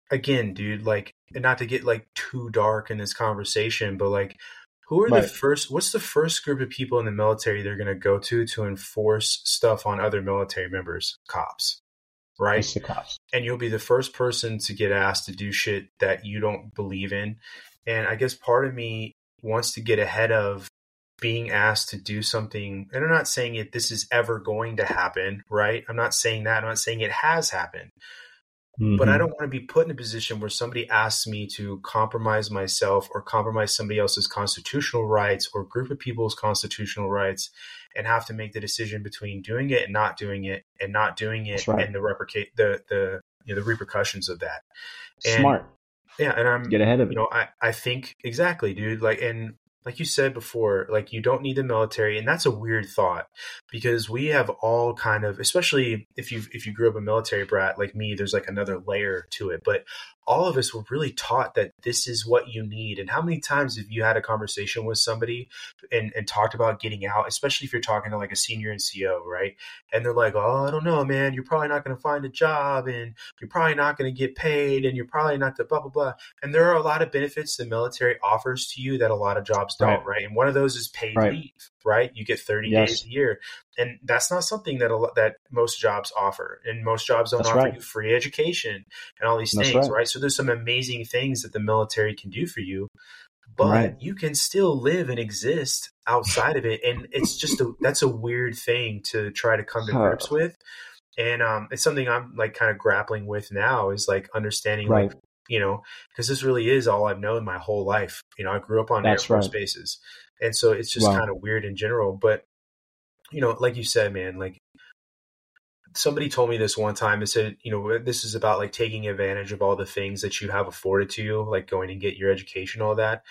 again, dude, like not to get like too dark in this conversation, but like who are right. the first? What's the first group of people in the military they're going to go to to enforce stuff on other military members? Cops, right? It's the cops. And you'll be the first person to get asked to do shit that you don't believe in. And I guess part of me wants to get ahead of being asked to do something. And I'm not saying it this is ever going to happen, right? I'm not saying that. I'm not saying it has happened. Mm-hmm. But I mm-hmm. don't want to be put in a position where somebody asks me to compromise myself or compromise somebody else's constitutional rights or group of people's constitutional rights and have to make the decision between doing it and not doing it and not doing it right. and the replicate the the you know, the repercussions of that. And, Smart. Yeah, and I'm get ahead of it. You know, I, I think exactly, dude. Like and like you said before, like you don't need the military, and that's a weird thought because we have all kind of, especially if you if you grew up a military brat like me, there's like another layer to it. But all of us were really taught that this is what you need. And how many times have you had a conversation with somebody and, and talked about getting out, especially if you're talking to like a senior and NCO, right? And they're like, oh, I don't know, man, you're probably not going to find a job and you're probably not going to get paid and you're probably not the blah, blah, blah. And there are a lot of benefits the military offers to you that a lot of jobs don't, right? right? And one of those is paid right. leave right? You get 30 yes. days a year. And that's not something that a, that most jobs offer. And most jobs don't that's offer right. you free education and all these that's things, right. right. So there's some amazing things that the military can do for you. But right. you can still live and exist outside of it. And it's just a that's a weird thing to try to come to grips with. And um, it's something I'm like kind of grappling with now is like understanding like you know, because this really is all I've known my whole life. You know, I grew up on That's Air Force bases. And so it's just wow. kind of weird in general. But, you know, like you said, man, like somebody told me this one time. They said, you know, this is about like taking advantage of all the things that you have afforded to you, like going and get your education, all that.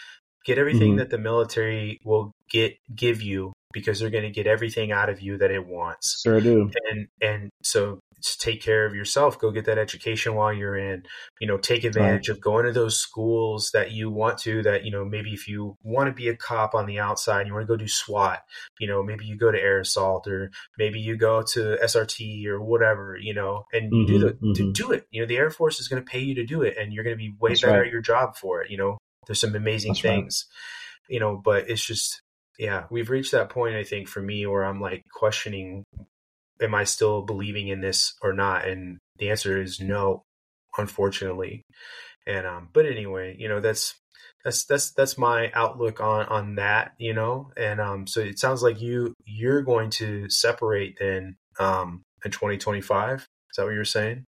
Get everything mm-hmm. that the military will get give you because they're going to get everything out of you that it wants. Sure do. And and so take care of yourself go get that education while you're in you know take advantage right. of going to those schools that you want to that you know maybe if you want to be a cop on the outside you want to go do swat you know maybe you go to air assault or maybe you go to srt or whatever you know and mm-hmm, do the mm-hmm. to do it you know the air force is going to pay you to do it and you're going to be way That's better right. at your job for it you know there's some amazing That's things right. you know but it's just yeah we've reached that point i think for me where i'm like questioning am I still believing in this or not? And the answer is no, unfortunately. And um, but anyway, you know that's that's that's that's my outlook on on that. You know, and um, so it sounds like you you're going to separate then um in 2025. Is that what you're saying?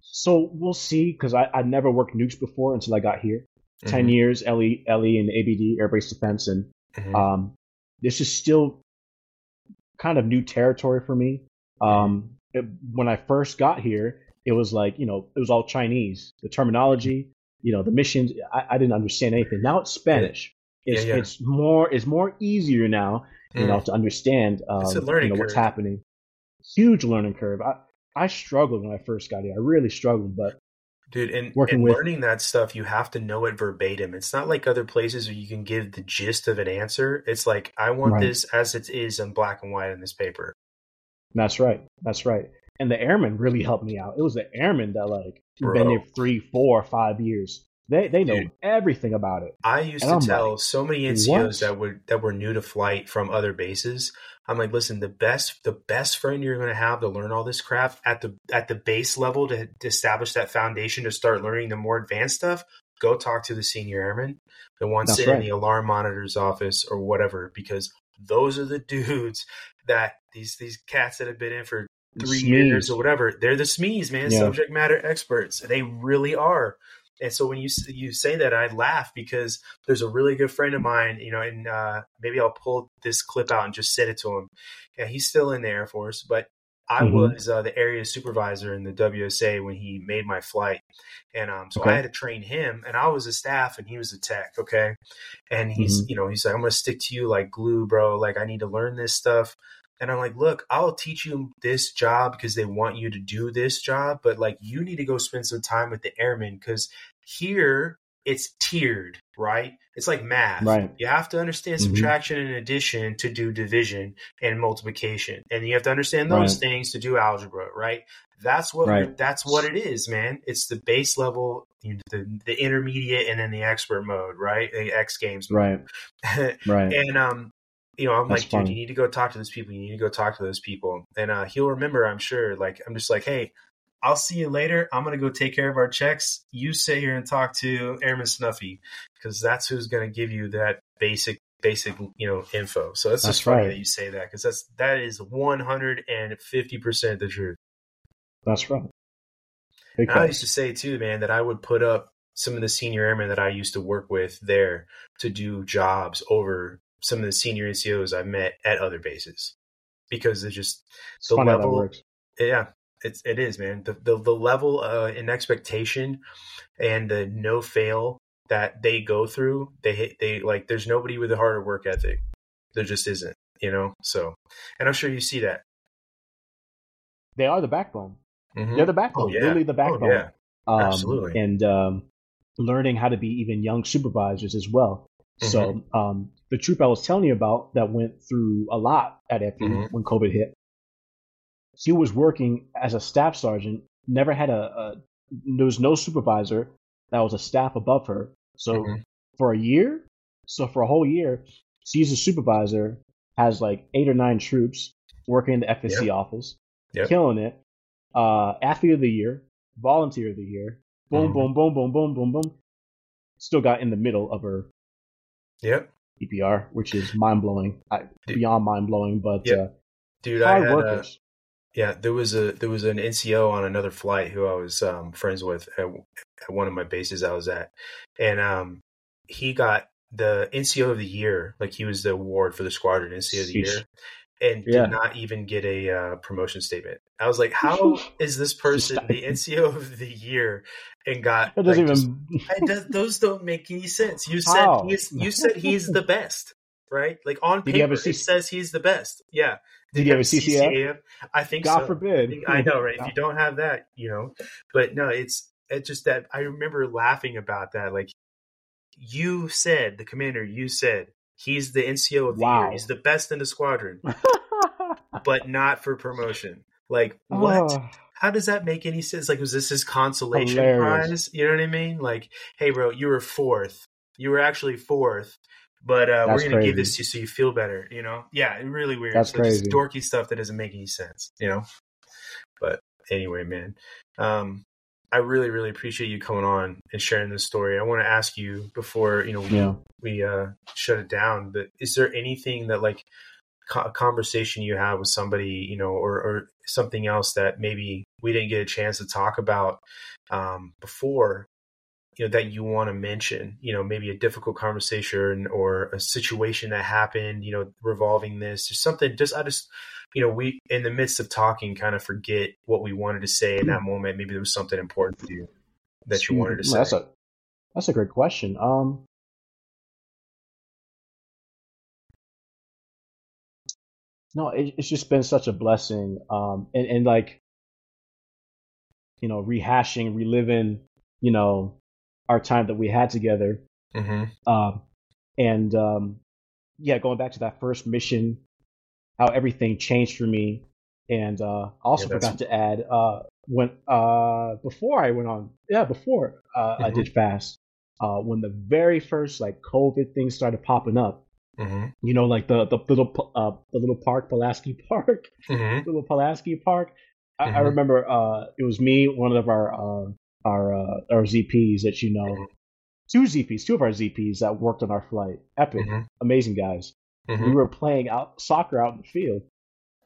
So we'll see because I, I never worked nukes before until I got here. Mm-hmm. 10 years LE, LE and ABD, Air Base Defense. And Mhm. um, this is still kind of new territory for me. Um, it, when I first got here, it was like, you know, it was all Chinese. The terminology, you know, the missions, I, I didn't understand anything. Now it's Spanish. It's, Yeah, yeah. it's more it's more easier now, you know, Mm. to understand um, It's a learning you know, what's curve. happening. Huge learning curve. I, I struggled when I first got here. I really struggled, but Dude, and, Working and with- learning that stuff, you have to know it verbatim. It's not like other places where you can give the gist of an answer. It's like, I want Right. this as it is in black and white in this paper. That's right. That's right. And the airmen really helped me out. It was the airmen that like Bro. been there three, four, five years. They they know Dude. everything about it. I used And to I'm tell like, so many NCOs what? that were that were new to flight from other bases. I'm like, listen, the best the best friend you're going to have to learn all this crap at the at the base level to, to establish that foundation to start learning the more advanced stuff. Go talk to the senior airman, the one sitting in the alarm monitor's office or whatever, because those are the dudes that these these cats that have been in for three years or whatever. They're the SMEs, man, Yeah. subject matter experts. They really are. And so when you you say that, I laugh because there's a really good friend of mine, you know, and uh, maybe I'll pull this clip out and just send it to him. Yeah, he's still in the Air Force, but I Mhm. was uh, the area supervisor in the WSA when he made my flight, and um, so Okay. I had to train him, and I was a staff and he was a tech, okay. And he's, Mhm. you know, he's like, I'm gonna stick to you like glue, bro. Like I need to learn this stuff. And I'm like, look, I'll teach you this job because they want you to do this job, but like you need to go spend some time with the airmen because here it's tiered, right? It's like math. Right. You have to understand Mhm. subtraction and addition to do division and multiplication. And you have to understand those Right. things to do algebra, right? That's what Right. that's what it is, man. It's the base level, you know, the, the intermediate, and then the expert mode, right? The X Games, Right. Right. and um, you know, I'm That's like, dude, you need to go talk to those people. You need to go talk to those people, and uh, he'll remember. I'm sure. Like, I'm just like, hey, I'll see you later. I'm gonna go take care of our checks. You sit here and talk to Airman Snuffy because that's who's gonna give you that basic, basic, you know, info. So that's, That's just funny right. that you say that because that's that is 150 percent the truth. That's right. I used to say too, man, that I would put up some of the senior airmen that I used to work with there to do jobs over some of the senior NCOs I've met at other bases because they're just It's the funny how that level- yeah, it's it is man the the, the level uh, and expectation and the no fail that they go through they hit they like there's nobody with a harder work ethic there just isn't you know so and I'm sure you see that They are the backbone. Mhm. They're the backbone. Oh, yeah. Literally the Oh, backbone. yeah um, Absolutely. And um, learning how to be even young supervisors as well. So Mm-hmm. um, the troop I was telling you about that went through a lot at FE Mhm. when COVID hit, he was working as a staff sergeant. Never had a, a there was no supervisor that was a staff above her. So Mhm. for a year, so for a whole year, she's a supervisor, has like eight or nine troops working in the FSC office, Yep. killing it. Uh, athlete of the year, volunteer of the year, boom, Mhm. boom, boom, boom, boom, boom, boom. Still got in the middle of her yep EPR, which is mind blowing, beyond mind blowing, but uh, dude I had, uh. Yeah, there was a there was an NCO on another flight who I was um, friends with at, at one of my bases I was at, and um, he got the NCO of the year. Like he was the award for the squadron NCO of the Sheesh. year, and Yeah. did not even get a uh, promotion statement. I was like, how is this person the NCO of the year and got That doesn't like, just- even. it does, those don't make any sense. You said How? he's you said he's the best, right? Like on Did he paper, a C- it says he's the best. Yeah. Did you have a CCF? I think God so. forbid. I know, right? If you don't have that, you know. But no, it's it's just that I remember laughing about that. Like you said, the commander, you said he's the NCO of the year. He's the best in the squadron, but not for promotion. Like what? Oh, How does that make any sense? Like, was this his consolation Hilarious. prize? You know what I mean? Like, hey, bro, you were fourth. You were actually fourth, but uh, we're gonna give this to you so you feel better. You know? Yeah, really weird. That's so just crazy. dorky stuff that doesn't make any sense. You know? But anyway, man. Um, I really, really appreciate you coming on and sharing this story. I want to ask you before you know we, Yeah. we uh, shut it down. But is there anything that like co- a conversation you have with somebody, you know, or, or something else that maybe we didn't get a chance to talk about um, before, you know, that you want to mention? You know, maybe a difficult conversation or a situation that happened, you know, revolving this or something. Just I just you know, we in the midst of talking kind of forget what we wanted to say in that moment. Maybe there was something important to you that you wanted to say. That's a that's a great question. Um, no, it, it's just been such a blessing. Um, and and like, you know, rehashing, reliving, you know, our time that we had together. hmm Um, and um, yeah, going back to that first mission, how everything changed for me. And uh, also Yeah, forgot to add uh, when uh, before I went on, yeah, before uh, I Mhm. did fast, uh, when the very first like COVID thing started popping up, hmm you know, like the the little uh, the little park, Pulaski Park, hmm little Pulaski Park. I, I Mhm. remember uh, it was me, one of our uh, our uh, our ZPs that you know, Mhm. two ZPs, two of our ZPs that worked on our flight. Epic, Mhm. amazing guys. We hmm were playing out soccer out in the field.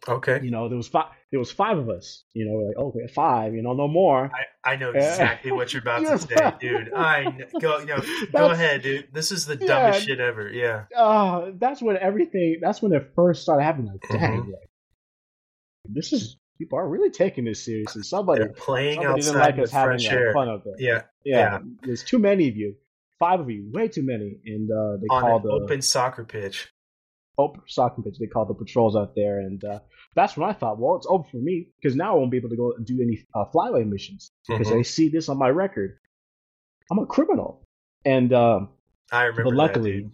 Okay. You know, there was five. There was five of us. You know, like okay, five. You know, no more. I, I know exactly what you're about to say, dude. I go, you know, go ahead, dude. This is the Yeah. dumbest shit ever. Yeah. Uh, that's when everything. That's when it first started happening. Like, dang, Mhm. like, this is people are really taking this seriously. Somebody, They're playing somebody didn't outside like in us having fresh uh, air. fun of it. Yeah. yeah, yeah. There's too many of you. Five of you, way too many. And uh, they On called an the open soccer pitch. Open soccer pitch. They called the patrols out there, and uh, that's when I thought, well, it's over for me because now I won't be able to go and do any uh, flyway missions because Mhm. they see this on my record. I'm a criminal, and um, I remember but that, luckily, dude.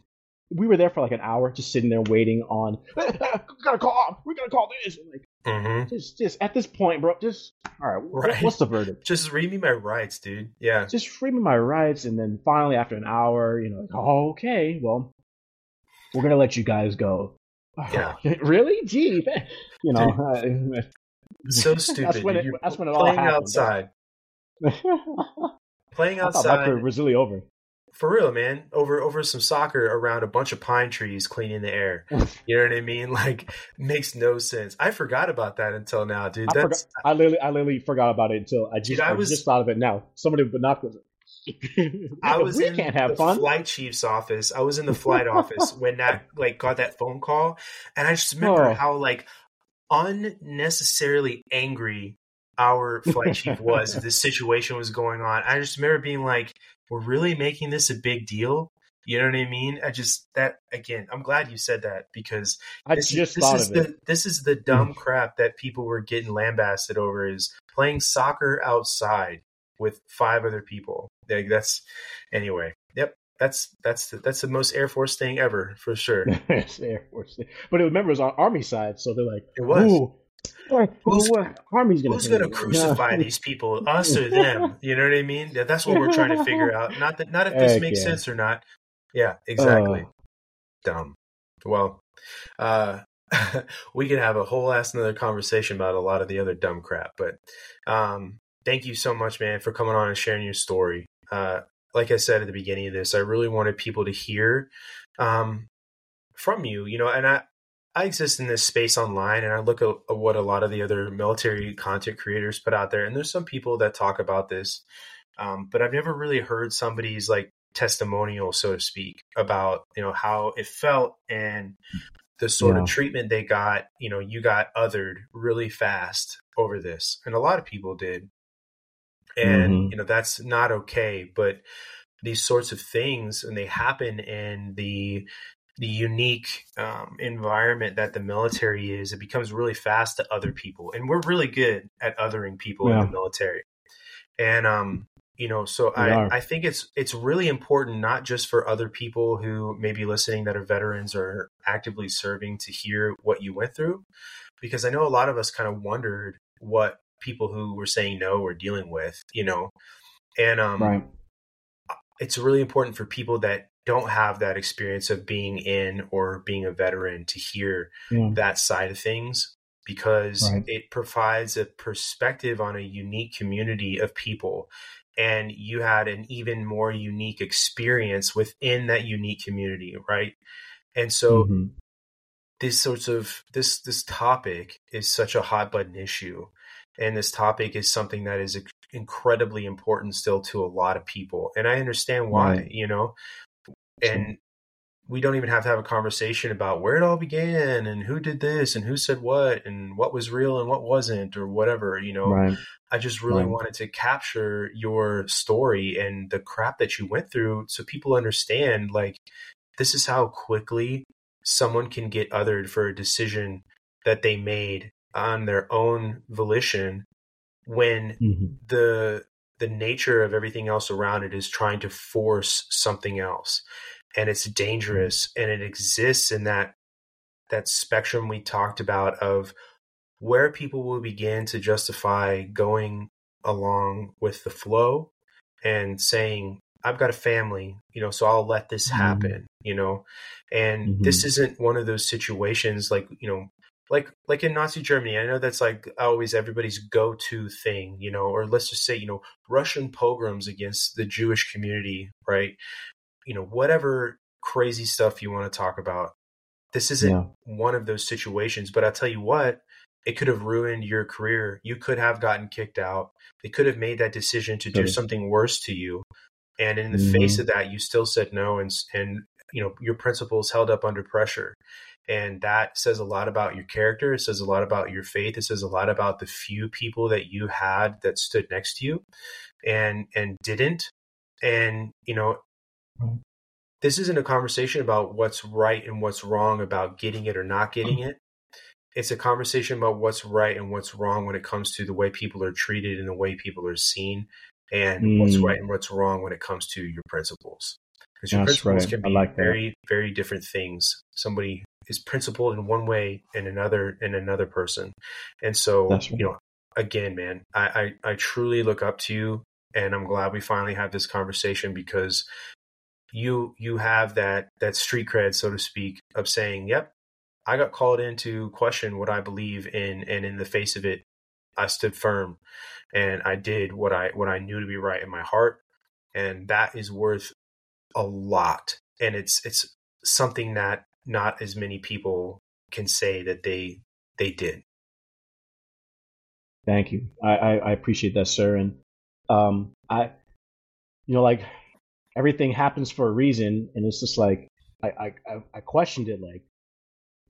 we were there for like an hour, just sitting there waiting on. we gotta call. We gotta call this. Like, hmm just, just at this point, bro. Just all right. Right. What's the verdict? Just read me my rights, dude. Yeah. Just free me my rights, and then finally, after an hour, you know, like, oh, okay, well, we're gonna let you guys go. Yeah. really? Gee, you know, uh, So stupid. That's when dude. it- You're that's when it all playing happened. outside. Playing thought my outside. was really over. For real, man. Over over some soccer around a bunch of pine trees cleaning the air. You know what I mean? Like makes no sense. I forgot about that until now, dude. I forgot. That's I literally, I literally forgot about it until I just, Dude, I I, was- just thought of it now. Somebody with binoculars. I was we in can't have the fun. flight chief's office. I was in the flight office when that like got that phone call, and I just remember Oh. how like unnecessarily angry our flight chief was if this situation was going on. I just remember being like, "We're really making this a big deal." You know what I mean? I just that again. I'm glad you said that because I this, just this thought is of the it. this is the dumb crap that people were getting lambasted over is playing soccer outside with five other people. Like that's anyway. Yep, that's that's the, that's the most Air Force thing ever for sure. It's Air Force. But it, remember, it was on Army side, so they're like, It was. Ooh, what, Who's- Army's gonna Who's gonna crucify Yeah. these people, us or them? You know what I mean? Yeah, That's what we're trying to figure out. Not that not if this Heck makes yeah. sense or not. Yeah, exactly. Oh. dumb. Well, uh, we could have a whole ass another conversation about a lot of the other dumb crap. But um, thank you so much, man, for coming on and sharing your story. Uh, like I said at the beginning of this, I really wanted people to hear um, from you. You know, and I I exist in this space online, and I look at, at what a lot of the other military content creators put out there, and there's some people that talk about this, um, but I've never really heard somebody's like testimonial, so to speak, about you know how it felt and the sort Yeah. of treatment they got. You know, you got othered really fast over this, and a lot of people did, and Mhm. you know that's not okay. But these sorts of things, and they happen in the the unique um, environment that the military is, it becomes really fast to other people, and we're really good at othering people in the military. And um, you know, so We are. I I think it's it's really important not just for other people who may be listening that are veterans or actively serving to hear what you went through, because I know a lot of us kind of wondered what people who were saying no were dealing with, you know, and um, right. it's really important for people that don't have that experience of being in or being a veteran to hear Yeah. that side of things because right. it provides a perspective on a unique community of people and you had an even more unique experience within that unique community right and so mm-hmm. this sorts of this this topic is such a hot button issue and this topic is something that is incredibly important still to a lot of people and i understand why right. you know and we don't even have to have a conversation about where it all began and who did this and who said what and what was real and what wasn't or whatever you know right. i just really right. wanted to capture your story and the crap that you went through so people understand like this is how quickly someone can get othered for a decision that they made on their own volition when mm-hmm. the the nature of everything else around it is trying to force something else and it's dangerous and it exists in that that spectrum we talked about of where people will begin to justify going along with the flow and saying I've got a family, you know, so I'll let this mm-hmm. happen, mm-hmm. you know. And mm-hmm. this isn't one of those situations like, you know, like like in Nazi Germany, I know that's like always everybody's go-to thing, you know, or let's just say, you know, Russian pogroms against the Jewish community, right? you know, whatever crazy stuff you want to talk about. This isn't yeah. one of those situations, but I'll tell you what, it could have ruined your career. You could have gotten kicked out. They could have made that decision to do something worse to you. And in the mm-hmm. face of that, you still said no and and you know, your principles held up under pressure. And that says a lot about your character. It says a lot about your faith. It says a lot about the few people that you had that stood next to you and and didn't. And you know, this isn't a conversation about what's right and what's wrong about getting it or not getting it. It's a conversation about what's right and what's wrong when it comes to the way people are treated and the way people are seen, and mm. what's right and what's wrong when it comes to your principles. Because your That's principles right. can be like very, very different things. Somebody is principled in one way and another in another person. And so, right. you know, again, man, I, I, I truly look up to you and I'm glad we finally have this conversation because you you have that that street cred, so to speak, of saying, "Yep, I got called in to question what I believe in, and in the face of it, I stood firm, and I did what I what I knew to be right in my heart, and that is worth a lot, and it's it's something that not as many people can say that they they did. Thank you. I, I, I appreciate that, sir. And um, I, you know, like everything happens for a reason, and it's just like I I I questioned it like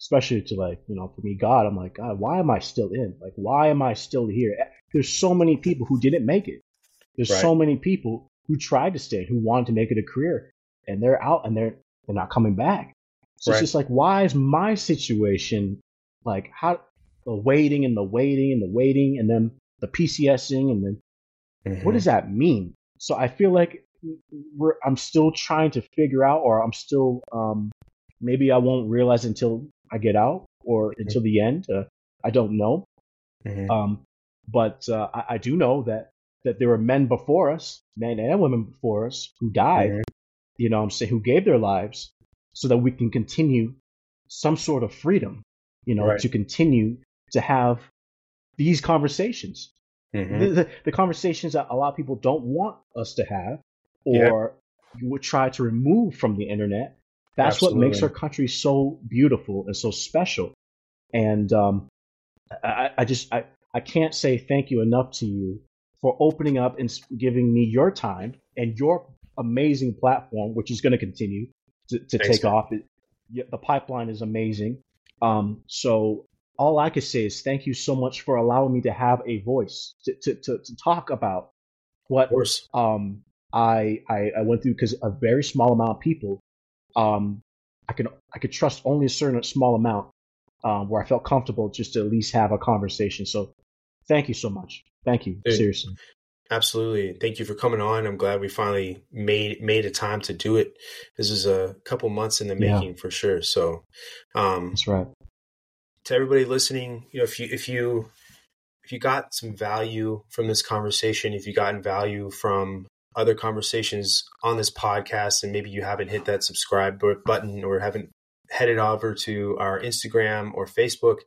especially to like you know for me god i'm like god why am i still in like why am i still here there's so many people who didn't make it there's right. so many people who tried to stay who wanted to make it a career and they're out and they're they're not coming back so right. it's just like why is my situation like how the waiting and the waiting and the waiting and then the pcsing and then mm-hmm. what does that mean so i feel like I'm still trying to figure out, or I'm still um, maybe I won't realize until I get out or mm-hmm. until the end. Uh, I don't know. Mm-hmm. Um, but uh, I, I, do know that that there were men before us, men and women before us, who died. Mm-hmm. You know, I'm saying who gave their lives so that we can continue some sort of freedom. You know, right. to continue to have these conversations. Mm-hmm. The, the, the, conversations that a lot of people don't want us to have or yeah. you would try to remove from the internet. That's Absolutely. what makes our country so beautiful and so special. And um, I, I just I, I can't say thank you enough to you for opening up and giving me your time and your amazing platform, which is going to continue to, to take man. off. It, the pipeline is amazing. Um, so all I can say is thank you so much for allowing me to have a voice to, to, to, to talk about what um, I, I, I went through because a very small amount of people, um, I could I could trust only a certain small amount um, where I felt comfortable just to at least have a conversation. So thank you so much. Thank you. Seriously. Absolutely. Thank you for coming on. I'm glad we finally made made a time to do it. This is a couple months in the making yeah. for sure. So um That's right. To everybody listening, you know, if you if you if you got some value from this conversation, if you gotten value from other conversations on this podcast and maybe you haven't hit that subscribe button or haven't headed over to our Instagram or Facebook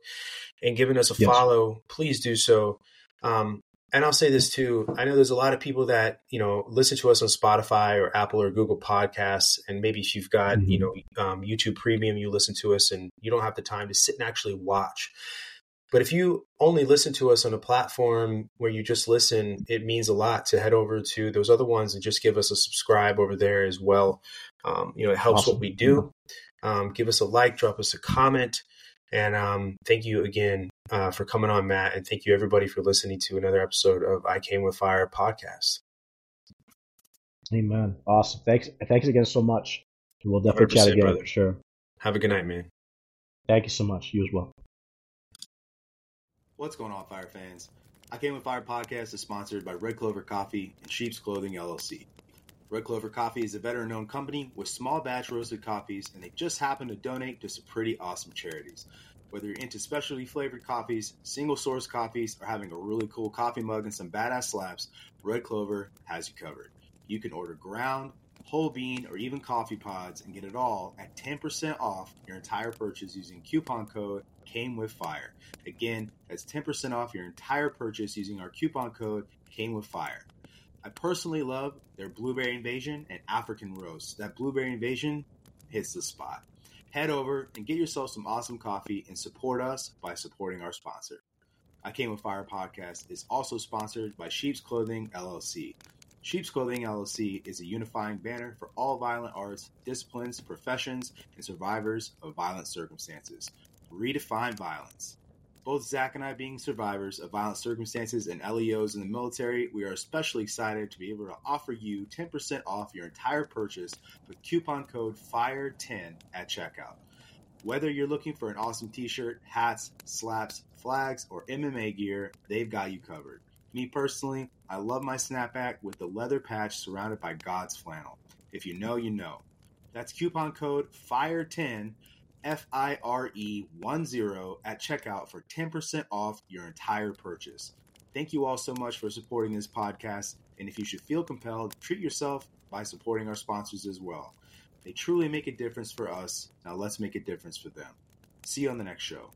and given us a Yes. follow, please do so. Um, and I'll say this too. I know there's a lot of people that, you know, listen to us on Spotify or Apple or Google podcasts. And maybe if you've got, you know, um, YouTube premium, you listen to us and you don't have the time to sit and actually watch. But if you only listen to us on a platform where you just listen, it means a lot to head over to those other ones and just give us a subscribe over there as well. Um, you know, it helps Awesome. what we do. Um, give us a like, drop us a comment. And um, thank you again uh, for coming on, Matt. And thank you, everybody, for listening to another episode of I Came with Fire podcast. Amen. Awesome. Thanks. Thanks again so much. We'll definitely chat 100%, again brother. sure. Have a good night, man. Thank you so much. You as well. What's going on, Fire fans? I Came with Fire podcast is sponsored by Red Clover Coffee and Sheep's Clothing LLC. Red Clover Coffee is a veteran owned company with small batch roasted coffees, and they just happen to donate to some pretty awesome charities. Whether you're into specialty flavored coffees, single source coffees, or having a really cool coffee mug and some badass slaps, Red Clover has you covered. You can order ground, whole bean, or even coffee pods and get it all at 10% off your entire purchase using coupon code Came with Fire. Again, that's 10% off your entire purchase using our coupon code Came with Fire. I personally love their Blueberry Invasion and African Roast. That Blueberry Invasion hits the spot. Head over and get yourself some awesome coffee and support us by supporting our sponsor. I Came with Fire podcast is also sponsored by Sheep's Clothing LLC. Sheep's Clothing LLC is a unifying banner for all violent arts, disciplines, professions, and survivors of violent circumstances. Redefine violence. Both Zach and I being survivors of violent circumstances and LEOs in the military, we are especially excited to be able to offer you 10% off your entire purchase with coupon code FIRE10 at checkout. Whether you're looking for an awesome t shirt, hats, slaps, flags, or MMA gear, they've got you covered. Me personally, I love my snapback with the leather patch surrounded by God's flannel. If you know, you know. That's coupon code FIRE10 F I R E 1 0 at checkout for 10% off your entire purchase. Thank you all so much for supporting this podcast. And if you should feel compelled, treat yourself by supporting our sponsors as well. They truly make a difference for us. Now let's make a difference for them. See you on the next show.